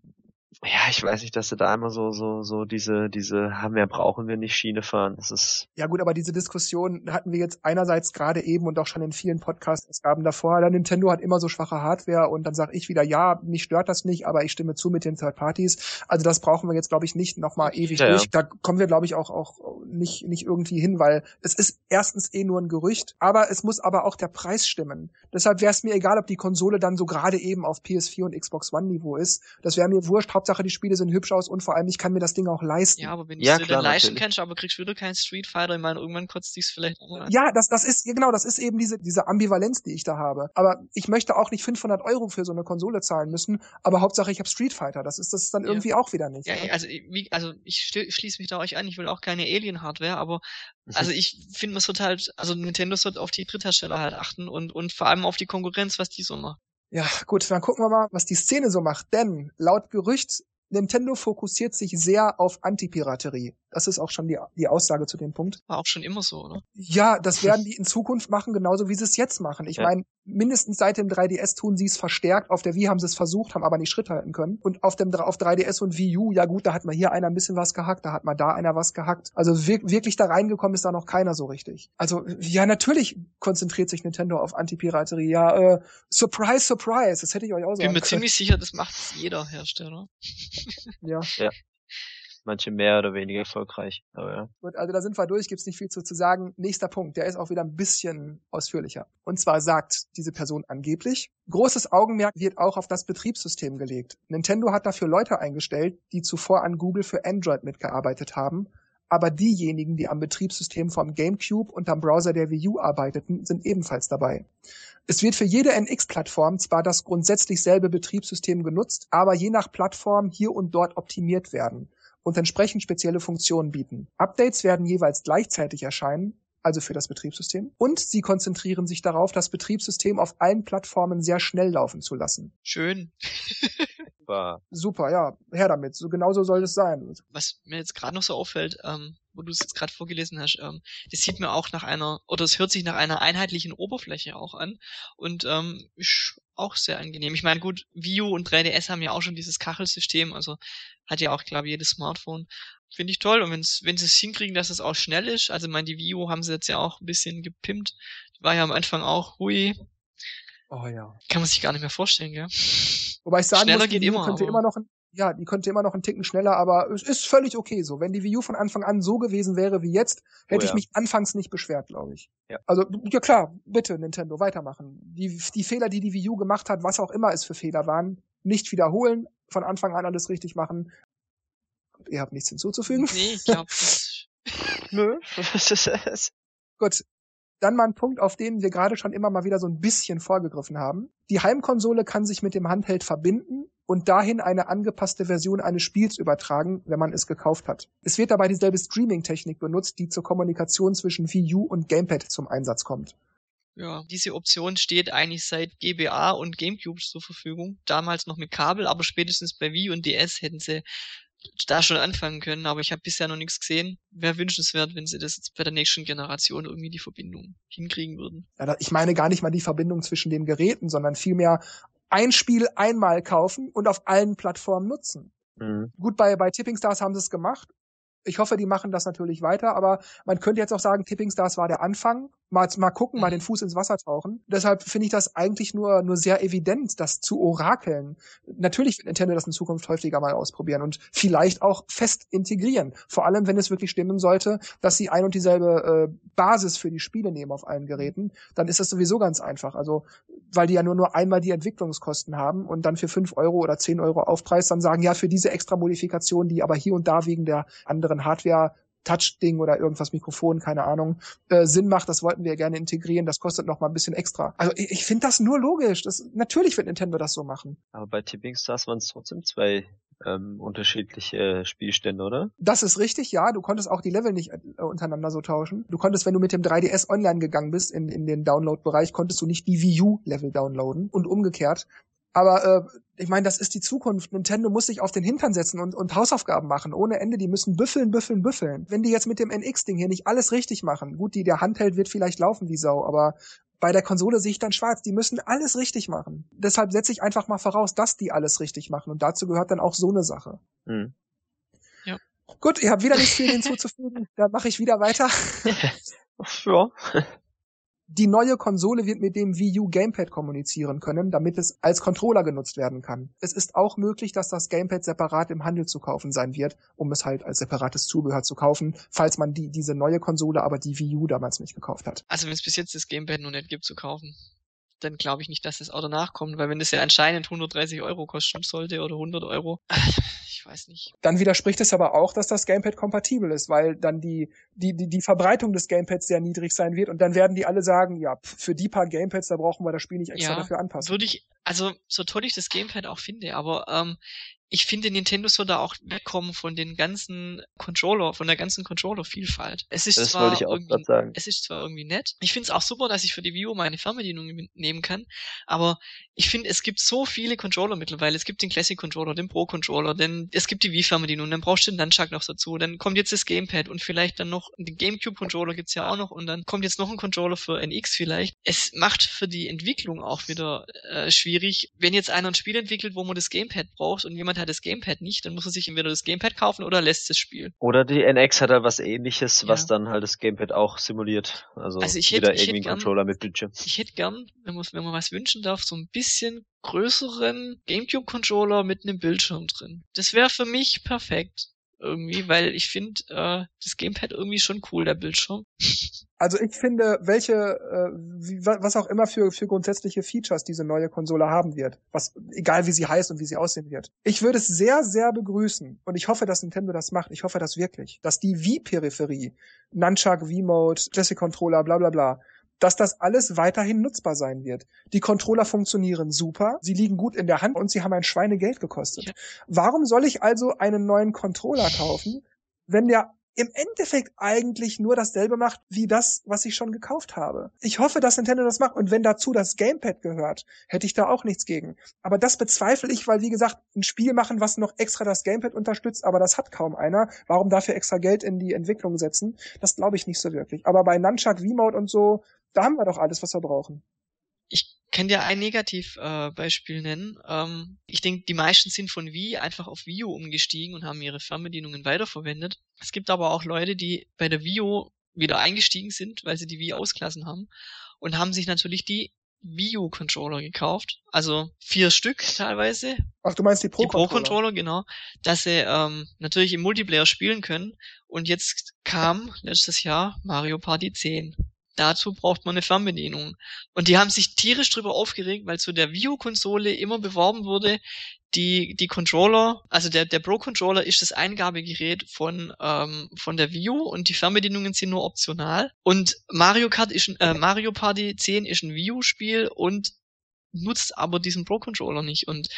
ja, ich weiß nicht, dass sie da immer so, so, so diese, diese, ah, mehr brauchen wir nicht Schiene fahren. Das ist, Ja gut, aber diese Diskussion hatten wir jetzt einerseits gerade eben und auch schon in vielen Podcasts-Ausgaben davor. Der Nintendo hat immer so schwache Hardware und dann sage ich wieder, ja, mich stört das nicht, aber ich stimme zu mit den Third Parties. Also das brauchen wir jetzt, glaube ich, nicht nochmal ewig Ja, ja. durch. Da kommen wir, glaube ich, auch, auch nicht, nicht irgendwie hin, weil es ist erstens eh nur ein Gerücht, aber es muss aber auch der Preis stimmen. Deshalb wäre es mir egal, ob die Konsole dann so gerade eben auf PS4 und Xbox One Niveau ist. Das wäre mir wurscht. Hauptsache, die Spiele sehen hübsch aus und vor allem, ich kann mir das Ding auch leisten. ja, aber wenn Ja, du dir dann leisten natürlich. kannst, aber kriegst wieder keinen Street Fighter, ich meine, irgendwann kotzt dich's vielleicht an. Ja, das, das ist, ja, genau, das ist eben diese, diese Ambivalenz, die ich da habe. Aber ich möchte auch nicht 500 Euro für so eine Konsole zahlen müssen, aber Hauptsache ich habe Street Fighter. Das ist das ist dann Ja. irgendwie auch wieder nicht. Ja, ne? also wie, also ich schließe mich da euch an, ich will auch keine Alien-Hardware, aber also ich finde, man sollte halt, also Nintendo sollte auf die Dritthersteller halt achten und, und vor allem auf die Konkurrenz, was die so macht. Ja, gut, dann gucken wir mal, was die Szene so macht. Denn laut Gerücht, Nintendo fokussiert sich sehr auf Antipiraterie. Das ist auch schon die, die Aussage zu dem Punkt. War auch schon immer so, oder? Ja, das werden die in Zukunft machen, genauso wie sie es jetzt machen. Ich Ja. meine, mindestens seit dem 3DS tun sie es verstärkt. Auf der Wii haben sie es versucht, haben aber nicht Schritt halten können. Und auf dem auf 3DS und Wii U, ja gut, da hat mal hier einer ein bisschen was gehackt, da hat mal da einer was gehackt. Also wir, wirklich da reingekommen ist da noch keiner so richtig. Also ja, natürlich konzentriert sich Nintendo auf Antipiraterie. Ja, äh, surprise, surprise, das hätte ich euch auch Bin sagen mir können. ziemlich sicher, das macht jeder Hersteller. Ja. (laughs) manche mehr oder weniger erfolgreich. Aber ja. Gut, also da sind wir durch, gibt's nicht viel zu, zu sagen. Nächster Punkt, der ist auch wieder ein bisschen ausführlicher. Und zwar sagt diese Person angeblich, großes Augenmerk wird auch auf das Betriebssystem gelegt. Nintendo hat dafür Leute eingestellt, die zuvor an Google für Android mitgearbeitet haben. Aber diejenigen, die am Betriebssystem vom GameCube und am Browser der Wii U arbeiteten, sind ebenfalls dabei. Es wird für jede NX-Plattform zwar das grundsätzlich selbe Betriebssystem genutzt, aber je nach Plattform hier und dort optimiert werden und entsprechend spezielle Funktionen bieten. Updates werden jeweils gleichzeitig erscheinen, also für das Betriebssystem, und sie konzentrieren sich darauf, das Betriebssystem auf allen Plattformen sehr schnell laufen zu lassen. Schön. (laughs) War, Super, ja, her damit. So genauso soll es sein. Was mir jetzt gerade noch so auffällt, ähm, wo du es jetzt gerade vorgelesen hast, ähm, das sieht mir auch nach einer, oder es hört sich nach einer einheitlichen Oberfläche auch an und ähm, ist auch sehr angenehm. Ich meine, gut, U und 3DS haben ja auch schon dieses Kachelsystem, also hat ja auch, glaube ich, jedes Smartphone. Finde ich toll. Und wenn's, wenn sie es hinkriegen, dass es auch schnell ist, also ich meine, die Wii U haben sie jetzt ja auch ein bisschen gepimpt. Die war ja am Anfang auch, hui, Oh ja. kann man sich gar nicht mehr vorstellen, gell? Wobei ich sagen Schneller muss, die geht Wii immer, könnte immer noch ein, ja, die könnte immer noch einen Ticken schneller, aber es ist völlig okay so. Wenn die Wii U von Anfang an so gewesen wäre wie jetzt, hätte Oh ich ja. mich anfangs nicht beschwert, glaube ich. Ja. Also, ja klar, bitte Nintendo, weitermachen. Die, die Fehler, die die Wii U gemacht hat, was auch immer es für Fehler waren, nicht wiederholen, von Anfang an alles richtig machen. Ihr habt nichts hinzuzufügen? Nee, ich glaube, (laughs) nö. (laughs) Gut. Dann mal ein Punkt, auf den wir gerade schon immer mal wieder so ein bisschen vorgegriffen haben. Die Heimkonsole kann sich mit dem Handheld verbinden und dahin eine angepasste Version eines Spiels übertragen, wenn man es gekauft hat. Es wird dabei dieselbe Streaming-Technik benutzt, die zur Kommunikation zwischen Wii U und Gamepad zum Einsatz kommt. Ja, diese Option steht eigentlich seit GBA und GameCube zur Verfügung. Damals noch mit Kabel, aber spätestens bei Wii und DS hätten sie da schon anfangen können, aber ich habe bisher noch nichts gesehen. Wäre wünschenswert, wenn sie das jetzt bei der nächsten Generation irgendwie die Verbindung hinkriegen würden. Ja, ich meine gar nicht mal die Verbindung zwischen den Geräten, sondern vielmehr ein Spiel einmal kaufen und auf allen Plattformen nutzen. Mhm. Gut, bei, bei Tipping Stars haben sie es gemacht. Ich hoffe, die machen das natürlich weiter, aber man könnte jetzt auch sagen, Tipping Stars war der Anfang. Mal, mal gucken, mal den Fuß ins Wasser tauchen. Deshalb finde ich das eigentlich nur, nur sehr evident, das zu orakeln. Natürlich wird Nintendo das in Zukunft häufiger mal ausprobieren und vielleicht auch fest integrieren. Vor allem, wenn es wirklich stimmen sollte, dass sie ein und dieselbe äh, Basis für die Spiele nehmen auf allen Geräten, dann ist das sowieso ganz einfach. Also, weil die ja nur, nur einmal die Entwicklungskosten haben und dann für fünf Euro oder zehn Euro Aufpreis dann sagen, ja, für diese extra Modifikation, die aber hier und da wegen der anderen Hardware Touch-Ding oder irgendwas Mikrofon, keine Ahnung, äh, Sinn macht, das wollten wir gerne integrieren, das kostet noch mal ein bisschen extra. Also ich, ich finde das nur logisch. Das, natürlich wird Nintendo das so machen. Aber bei Tipping Stars waren es trotzdem zwei ähm, unterschiedliche Spielstände, oder? Das ist richtig, ja. Du konntest auch die Level nicht äh, untereinander so tauschen. Du konntest, wenn du mit dem 3DS online gegangen bist in, in den Download-Bereich, konntest du nicht die Wii U-Level downloaden und umgekehrt. Aber äh, ich meine, das ist die Zukunft. Nintendo muss sich auf den Hintern setzen und, und Hausaufgaben machen. Ohne Ende. Die müssen büffeln, büffeln, büffeln. Wenn die jetzt mit dem NX-Ding hier nicht alles richtig machen, gut, die der Handheld wird vielleicht laufen wie Sau, aber bei der Konsole sehe ich dann schwarz. Die müssen alles richtig machen. Deshalb setze ich einfach mal voraus, dass die alles richtig machen. Und dazu gehört dann auch so eine Sache. Hm. Ja. Gut, ihr habt wieder nicht viel hinzuzufügen. (laughs) Dann mache ich wieder weiter. ja. (laughs) Die neue Konsole wird mit dem Wii U Gamepad kommunizieren können, damit es als Controller genutzt werden kann. Es ist auch möglich, dass das Gamepad separat im Handel zu kaufen sein wird, um es halt als separates Zubehör zu kaufen, falls man die, diese neue Konsole, aber die Wii U damals nicht gekauft hat. Also wenn es bis jetzt das Gamepad noch nicht gibt zu kaufen, dann glaube ich nicht, dass das Auto nachkommt, weil wenn das ja anscheinend 130 Euro kosten sollte oder 100 Euro, (laughs) ich weiß nicht. Dann widerspricht es aber auch, dass das Gamepad kompatibel ist, weil dann die, die, die, die Verbreitung des Gamepads sehr niedrig sein wird und dann werden die alle sagen, ja, für die paar Gamepads, da brauchen wir das Spiel nicht extra Ja, dafür anpassen. Würde ich, also so toll ich das Gamepad auch finde, aber ähm, ich finde, Nintendo soll da auch wegkommen von den ganzen Controller, von der ganzen Controller-Vielfalt. Es ist Das zwar wollte ich auch irgendwie, sagen. es ist zwar irgendwie nett. Ich finde es auch super, dass ich für die Wii U meine Fernbedienung mitnehmen kann, aber ich finde, es gibt so viele Controller mittlerweile. Es gibt den Classic Controller, den Pro Controller, denn es gibt die Wii Fernbedienung, dann brauchst du den Nunchuck noch dazu, dann kommt jetzt das Gamepad und vielleicht dann noch den GameCube Controller gibt's ja auch noch und dann kommt jetzt noch ein Controller für NX vielleicht. Es macht für die Entwicklung auch wieder äh, schwierig, wenn jetzt einer ein Spiel entwickelt, wo man das Gamepad braucht und jemand hat das Gamepad nicht, dann muss er sich entweder das Gamepad kaufen oder lässt das Spiel. Oder die NX hat halt was ähnliches, Ja. was dann halt das Gamepad auch simuliert. Also, Also ich hätte- wieder hätte irgendwie gern- Controller mit Bildschirm. Ich hätte gern, wenn man, wenn man was wünschen darf, so ein bisschen größeren GameCube-Controller mit einem Bildschirm drin. Das wäre für mich perfekt. Irgendwie, weil ich finde äh, das Gamepad irgendwie schon cool, der Bildschirm. (laughs) Also ich finde, welche, äh, wie, wa- was auch immer für, für grundsätzliche Features diese neue Konsole haben wird, was, egal wie sie heißt und wie sie aussehen wird. Ich würde es sehr, sehr begrüßen und ich hoffe, dass Nintendo das macht. Ich hoffe das wirklich, dass die Wii-Peripherie, Nunchuck, Wii-Mode, Classic Controller, bla bla bla, dass das alles weiterhin nutzbar sein wird. Die Controller funktionieren super, sie liegen gut in der Hand und sie haben ein Schweinegeld gekostet. Warum soll ich also einen neuen Controller kaufen, wenn der im Endeffekt eigentlich nur dasselbe macht wie das, was ich schon gekauft habe. Ich hoffe, dass Nintendo das macht und wenn dazu das Gamepad gehört, hätte ich da auch nichts gegen. Aber das bezweifle ich, weil wie gesagt, ein Spiel machen, was noch extra das Gamepad unterstützt, aber das hat kaum einer. Warum dafür extra Geld in die Entwicklung setzen? Das glaube ich nicht so wirklich. Aber bei Nunchuck, V-Mode und so, da haben wir doch alles, was wir brauchen. Ich kann dir ein Negativbeispiel äh, Beispiel nennen. Ähm, ich denke, die meisten sind von Wii einfach auf Wii U umgestiegen und haben ihre Fernbedienungen weiterverwendet. Es gibt aber auch Leute, die bei der Wii U wieder eingestiegen sind, weil sie die Wii ausklassen haben und haben sich natürlich die Wii U Controller gekauft. Also vier Stück teilweise, Ach, du meinst die die Pro-Controller? Pro-Controller, genau, dass sie ähm, natürlich im Multiplayer spielen können. Und jetzt kam letztes Jahr Mario Party 10. Dazu braucht man eine Fernbedienung. Und die haben sich tierisch drüber aufgeregt, weil zu der Wii U-Konsole immer beworben wurde, die, die Controller, also der, der Pro-Controller ist das Eingabegerät von, ähm, von der Wii U und die Fernbedienungen sind nur optional. Und Mario Kart ist äh, Mario Party 10 ist ein Wii U-Spiel und nutzt aber diesen Pro-Controller nicht. Und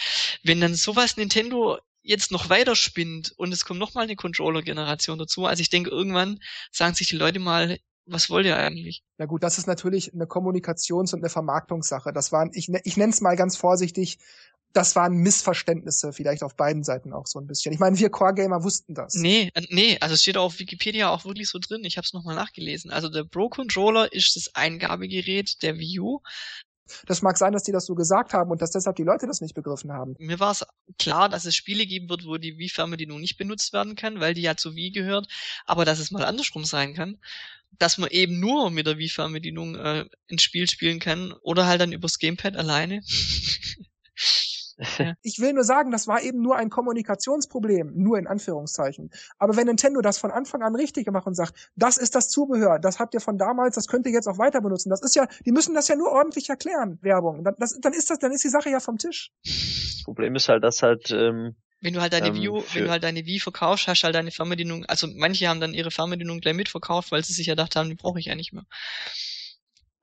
wenn dann sowas Nintendo jetzt noch weiter spinnt und es kommt noch mal eine Controller-Generation dazu, also ich denke, irgendwann sagen sich die Leute mal, was wollt ihr eigentlich? Ja gut, das ist natürlich eine Kommunikations- und eine Vermarktungssache. Das waren, ich, ne- ich nenne es mal ganz vorsichtig, das waren Missverständnisse, vielleicht auf beiden Seiten auch so ein bisschen. Ich meine, wir Core-Gamer wussten das. Nee, äh, nee, also es steht auf Wikipedia auch wirklich so drin. Ich habe es nochmal nachgelesen. Also der Pro Controller ist das Eingabegerät der Wii U Das mag sein, dass die das so gesagt haben und dass deshalb die Leute das nicht begriffen haben. Mir war es klar, dass es Spiele geben wird, wo die Wii-Fernbedienung nicht benutzt werden kann, weil die ja zu Wii gehört, aber dass es mal andersrum sein kann, dass man eben nur mit der Wii-Fernbedienung äh, ein Spiel spielen kann oder halt dann übers Gamepad alleine. (laughs) Ich will nur sagen, das war eben nur ein Kommunikationsproblem, nur in Anführungszeichen. Aber wenn Nintendo das von Anfang an richtig macht und sagt, das ist das Zubehör, das habt ihr von damals, das könnt ihr jetzt auch weiter benutzen, das ist ja, die müssen das ja nur ordentlich erklären, Werbung. Dann, das, dann ist das, dann ist die Sache ja vom Tisch. Das Problem ist halt, dass halt ähm, wenn du halt deine Ähm, View, wenn du halt deine Wii verkaufst, hast du halt deine Fernbedienung, also manche haben dann ihre Fernbedienung gleich mitverkauft, weil sie sich ja gedacht haben, die brauche ich ja nicht mehr.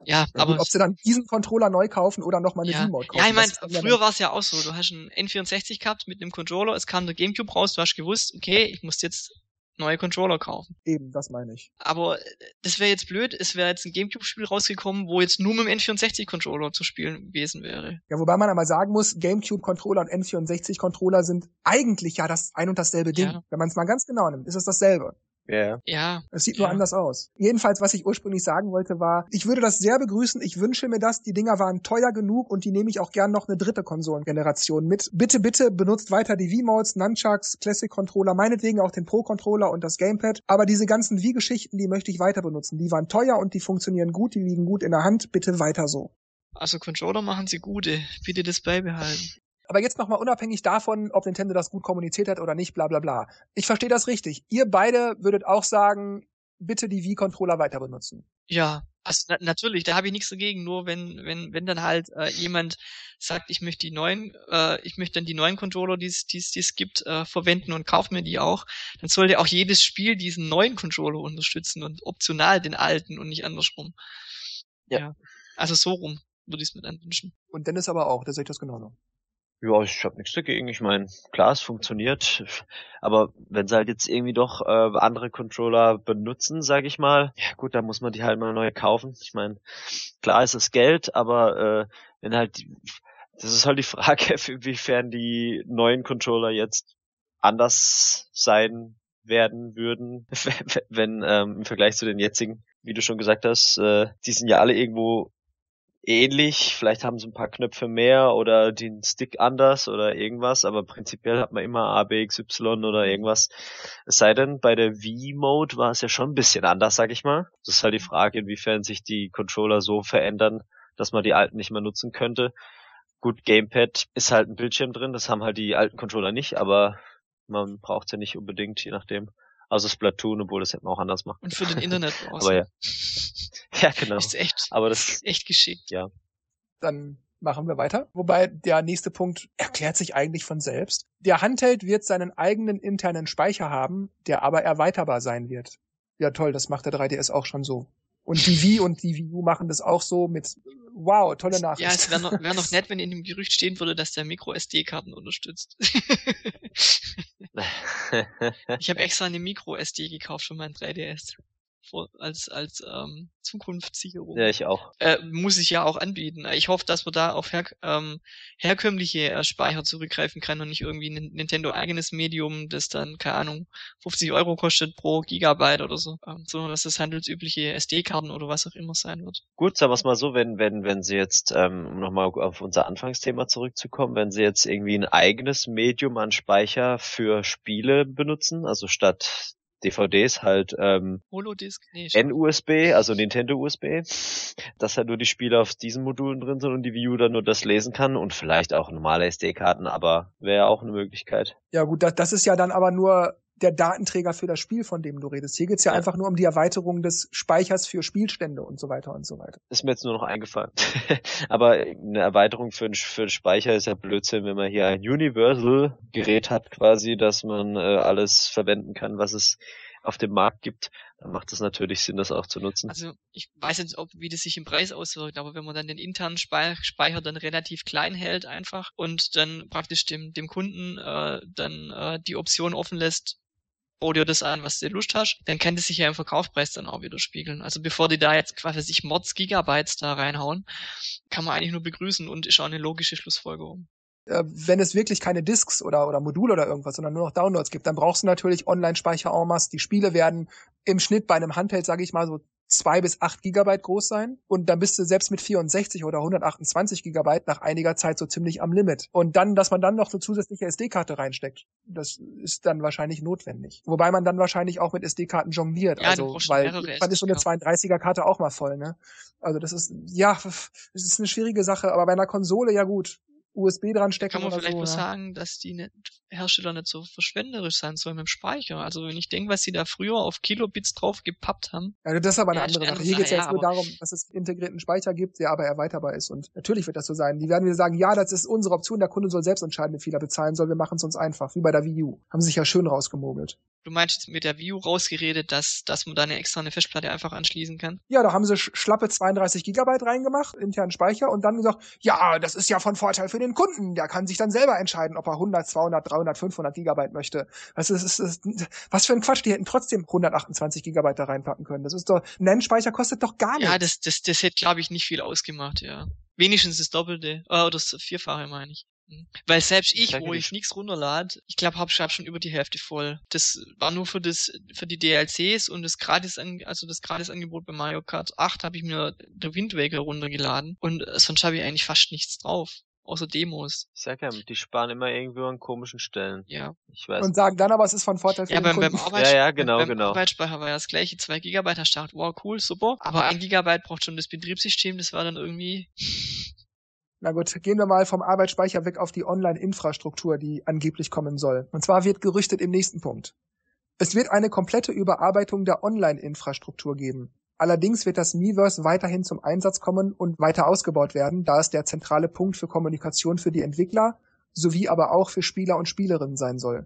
Ja, Ja, aber gut, ob sie dann diesen Controller neu kaufen oder nochmal eine ja, Wii-Mode kaufen. ja, ich meine, früher war es ja auch so, du hast einen N64 gehabt mit einem Controller, es kam der Gamecube raus, du hast gewusst, okay, ich muss jetzt neue Controller kaufen. eben, das meine ich. Aber äh, das wäre jetzt blöd, es wäre jetzt ein Gamecube-Spiel rausgekommen, wo jetzt nur mit dem N64-Controller zu spielen gewesen wäre. Ja, wobei man einmal sagen muss, GameCube-Controller und N64-Controller sind eigentlich ja das ein und dasselbe Ding. Ja. Wenn man es mal ganz genau nimmt, ist es dasselbe. Ja, Ja, Es sieht nur Ja. anders aus. Jedenfalls, was ich ursprünglich sagen wollte, war, ich würde das sehr begrüßen. Ich wünsche mir das. Die Dinger waren teuer genug und die nehme ich auch gern noch eine dritte Konsolengeneration mit. Bitte, bitte benutzt weiter die Wii-Modes, Nunchucks, Classic-Controller, meinetwegen auch den Pro-Controller und das Gamepad. Aber diese ganzen Wii-Geschichten, die möchte ich weiter benutzen. Die waren teuer und die funktionieren gut, die liegen gut in der Hand. Bitte weiter so. also Controller machen sie gute, bitte das beibehalten. Aber jetzt nochmal unabhängig davon, ob Nintendo das gut kommuniziert hat oder nicht, bla bla bla. Ich verstehe das richtig. Ihr beide würdet auch sagen, bitte die Wii-Controller weiter benutzen. Ja, also na natürlich, da habe ich nichts dagegen. Nur wenn wenn wenn dann halt äh, jemand sagt, ich möchte die neuen, äh, ich möchte dann die neuen Controller, die es die es die es gibt, äh, verwenden und kauf mir die auch, dann sollte auch jedes Spiel diesen neuen Controller unterstützen und optional den alten und nicht andersrum. Ja. Also so rum würde ich es mir dann wünschen. Und Dennis aber auch, der sehe ich das genauso. Ja, ich hab nichts dagegen. Ich meine, klar, es funktioniert. Aber wenn sie halt jetzt irgendwie doch äh, andere Controller benutzen, sag ich mal, ja gut, dann muss man die halt mal neu kaufen. Ich meine, klar ist es Geld, aber äh, wenn halt die, das ist halt die (laughs) Frage, inwiefern die neuen Controller jetzt anders sein werden würden, (laughs) wenn ähm, im Vergleich zu den jetzigen, wie du schon gesagt hast, äh, die sind ja alle irgendwo ähnlich, vielleicht haben sie ein paar Knöpfe mehr oder den Stick anders oder irgendwas, aber prinzipiell hat man immer A, B, X, Y oder irgendwas. Es sei denn, bei der Wii-Mode war es ja schon ein bisschen anders, sag ich mal. Das ist halt die Frage, inwiefern sich die Controller so verändern, dass man die alten nicht mehr nutzen könnte. Gut, Gamepad ist halt ein Bildschirm drin, das haben halt die alten Controller nicht, aber man braucht ja nicht unbedingt, je nachdem. Also Splatoon, obwohl das hätte man auch anders machen. Und für den Internetbrowser. (laughs) Aber ja. (laughs) Ja, genau. Ist echt, Aber das, ist (laughs) echt geschickt. Dann machen wir weiter. Wobei der nächste Punkt erklärt sich eigentlich von selbst. Der Handheld wird seinen eigenen internen Speicher haben, der aber erweiterbar sein wird. Ja toll, das macht der 3DS auch schon so. Und die Wii und die Wii U machen das auch so mit wow, tolle Nachricht. Ja, es wäre noch, wär noch (laughs) nett, wenn in dem Gerücht stehen würde, dass der Micro SD-Karten unterstützt. (laughs) ich habe extra eine Micro SD gekauft für mein 3DS. Als als ähm, Zukunftssicherung. ja, ich auch. Äh, muss ich ja auch anbieten. Ich hoffe, dass man da auf her ähm, herkömmliche äh, Speicher zurückgreifen kann und nicht irgendwie ein Nintendo eigenes Medium, das dann, keine Ahnung, 50 Euro kostet pro Gigabyte oder so, ähm, sondern dass das handelsübliche SD-Karten oder was auch immer sein wird. Gut, sagen wir es mal so, wenn, wenn, wenn Sie jetzt, ähm, um nochmal auf unser Anfangsthema zurückzukommen, wenn Sie jetzt irgendwie ein eigenes Medium an Speicher für Spiele benutzen, also statt DVDs halt ähm, Holodisk? Nee, N-USB, also Nintendo USB, dass halt nur die Spiele auf diesen Modulen drin sind und die Wii U dann nur das lesen kann und vielleicht auch normale SD-Karten, aber wäre auch eine Möglichkeit. Ja gut, das, das ist ja dann aber nur der Datenträger für das Spiel, von dem du redest. Hier geht's ja, Ja. einfach nur um die Erweiterung des Speichers für Spielstände und so weiter und so weiter. Ist mir jetzt nur noch eingefallen. (laughs) aber eine Erweiterung für den, für den Speicher ist ja Blödsinn, wenn man hier ein Universal-Gerät hat quasi, dass man äh, alles verwenden kann, was es auf dem Markt gibt, dann macht es natürlich Sinn, das auch zu nutzen. Also ich weiß jetzt, ob wie das sich im Preis auswirkt, aber wenn man dann den internen Spei- Speicher dann relativ klein hält einfach und dann praktisch dem, dem Kunden äh, dann äh, die Option offen lässt, bau dir das an, was du Lust hast, dann kann das sich ja im Verkaufspreis dann auch widerspiegeln. Also bevor die da jetzt quasi sich Mods Gigabytes da reinhauen, kann man eigentlich nur begrüßen und ist auch eine logische Schlussfolgerung. Äh, wenn es wirklich keine Disks oder, oder Module oder irgendwas, sondern nur noch Downloads gibt, dann brauchst du natürlich Online-Speicher en masse. Die Spiele werden im Schnitt bei einem Handheld, sage ich mal, so zwei bis acht Gigabyte groß sein und dann bist du selbst mit 64 oder 128 Gigabyte nach einiger Zeit so ziemlich am Limit. Und dann, dass man dann noch eine zusätzliche SD-Karte reinsteckt, das ist dann wahrscheinlich notwendig. Wobei man dann wahrscheinlich auch mit SD-Karten jongliert, Ja, also weil dann ist so eine SD-Karten. 32er Karte auch mal voll, ne? Also das ist ja, das ist eine schwierige Sache, aber bei einer Konsole ja gut. USB dran stecken Kann man oder vielleicht so. nur ja. sagen, dass die nicht, Hersteller nicht so verschwenderisch sein sollen mit dem Speicher. Also wenn ich denke, was sie da früher auf Kilobits drauf gepappt haben. Ja, das ist aber eine Ja, andere Sache. Hier geht es Sache, jetzt ja, nur darum, dass es integrierten Speicher gibt, der aber erweiterbar ist. Und natürlich wird das so sein. Die werden wieder sagen, ja, das ist unsere Option, der Kunde soll selbst entscheiden, wie viel er bezahlen soll. Wir machen es uns einfach, wie bei der Wii U. Haben sich ja schön rausgemogelt. Du meinst mit der View rausgeredet, dass, dass man da eine extra eine Festplatte einfach anschließen kann? Ja, da haben sie sch- schlappe 32 Gigabyte reingemacht, internen Speicher, und dann gesagt, ja, das ist ja von Vorteil für den Kunden. Der kann sich dann selber entscheiden, ob er 100, 200, 300, 500 Gigabyte möchte. Das ist, das ist, was für ein Quatsch. Die hätten trotzdem 128 Gigabyte da reinpacken können. Das ist doch, Nennspeicher kostet doch gar nichts. Ja, das, das, das hätte, glaube ich, nicht viel ausgemacht, ja. Wenigstens das Doppelte, äh, oder das Vierfache, meine ich. Mhm. Weil selbst ich, Danke wo ich nichts runterlade, ich glaube, hab, hab schon über die Hälfte voll. Das war nur für das, für die DLCs und das gratis, also das Gratisangebot bei Mario Kart 8 habe ich mir der Wind Waker runtergeladen und äh, sonst habe ich eigentlich fast nichts drauf. Außer Demos. Ich sag ja, die sparen immer irgendwo an komischen Stellen. Ja. Ich weiß. und sagen dann aber, es ist von Vorteil für Ja, den beim, beim, Kunden. Arbeits Ja, ja, genau, beim genau. Arbeitsspeicher war ja das gleiche. Zwei Gigabyte hast du gedacht, wow, cool, super. Aber ein Gigabyte braucht schon das Betriebssystem, das war dann irgendwie, Na gut, gehen wir mal vom Arbeitsspeicher weg auf die Online-Infrastruktur, die angeblich kommen soll. Und zwar wird gerüchtet im nächsten Punkt. Es wird eine komplette Überarbeitung der Online-Infrastruktur geben. Allerdings wird das Miiverse weiterhin zum Einsatz kommen und weiter ausgebaut werden, da es der zentrale Punkt für Kommunikation für die Entwickler sowie aber auch für Spieler und Spielerinnen sein soll.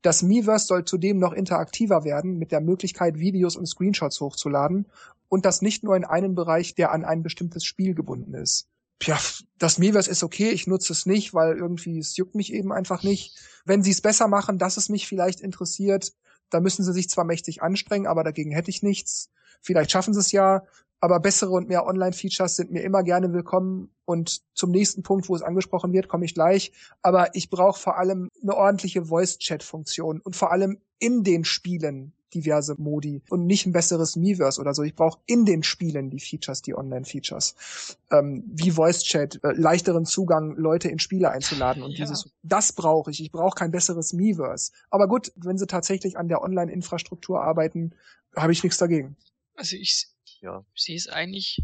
Das Miiverse soll zudem noch interaktiver werden mit der Möglichkeit, Videos und Screenshots hochzuladen und das nicht nur in einen Bereich, der an ein bestimmtes Spiel gebunden ist. Ja, das Miiverse ist okay, ich nutze es nicht, weil irgendwie es juckt mich eben einfach nicht. Wenn sie es besser machen, dass es mich vielleicht interessiert, da müssen sie sich zwar mächtig anstrengen, aber dagegen hätte ich nichts. Vielleicht schaffen sie es ja, aber bessere und mehr Online-Features sind mir immer gerne willkommen. Und zum nächsten Punkt, wo es angesprochen wird, komme ich gleich. Aber ich brauche vor allem eine ordentliche Voice-Chat-Funktion und vor allem in den Spielen diverse Modi und nicht ein besseres Miiverse oder so. Ich brauche in den Spielen die Features, die Online-Features. Ähm, wie Voice-Chat, äh, leichteren Zugang, Leute in Spiele einzuladen und Ja. dieses, das brauche ich. Ich brauche kein besseres Miiverse. Aber gut, wenn sie tatsächlich an der Online-Infrastruktur arbeiten, habe ich nichts dagegen. also ich Ja. sehe es eigentlich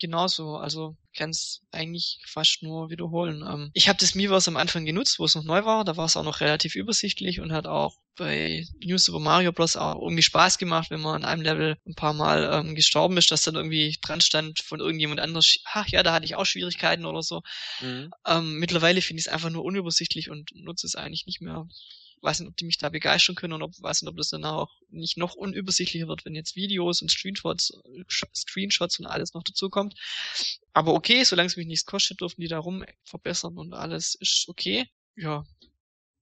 genauso. Also kann es eigentlich fast nur wiederholen. Ähm, ich habe das Miiverse am Anfang genutzt, wo es noch neu war. Da war es auch noch relativ übersichtlich und hat auch bei New Super Mario Bros. auch irgendwie Spaß gemacht, wenn man an einem Level ein paar Mal ähm, gestorben ist, dass dann irgendwie dran stand von irgendjemand anders, ach ja, da hatte ich auch Schwierigkeiten oder so. Mhm. Ähm, mittlerweile finde ich es einfach nur unübersichtlich und nutze es eigentlich nicht mehr. Weiß nicht, ob die mich da begeistern können und ob, weiß nicht, ob das dann auch nicht noch unübersichtlicher wird, wenn jetzt Videos und Screenshots, Screenshots und alles noch dazu kommt. Aber okay, solange es mich nichts kostet, dürfen die da rum verbessern und alles ist okay. Ja,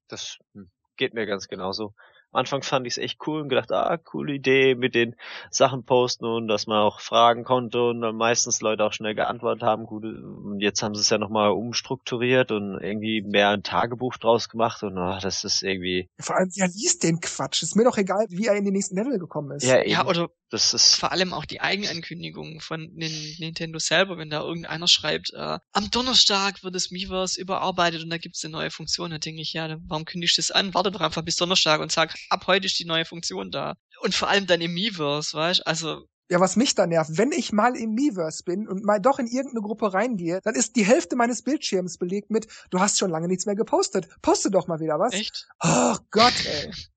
Das hm, geht mir ganz genauso. Am Anfang fand ich es echt cool und gedacht, ah, coole Idee mit den Sachen posten und dass man auch fragen konnte und dann meistens Leute auch schnell geantwortet haben. Gut, und jetzt haben sie es ja nochmal umstrukturiert und irgendwie mehr ein Tagebuch draus gemacht und ah, das ist irgendwie, Vor allem, ja, liest den Quatsch. Ist mir doch egal, wie er in den nächsten Level gekommen ist. ja, eben, ja, oder das ist, vor allem auch die Eigenankündigungen von Nin- Nintendo selber, wenn da irgendeiner schreibt, äh, am Donnerstag wird das Miiverse überarbeitet und da gibt's eine neue Funktion, da denke ich, ja, dann warum kündigst du das an? Warte doch einfach bis Donnerstag und sag, ab heute ist die neue Funktion da. Und vor allem dann im Miiverse, weißt Also, Ja, was mich da nervt, wenn ich mal im Miiverse bin und mal doch in irgendeine Gruppe reingehe, dann ist die Hälfte meines Bildschirms belegt mit, du hast schon lange nichts mehr gepostet. Poste doch mal wieder was. echt? Oh Gott, ey. (laughs)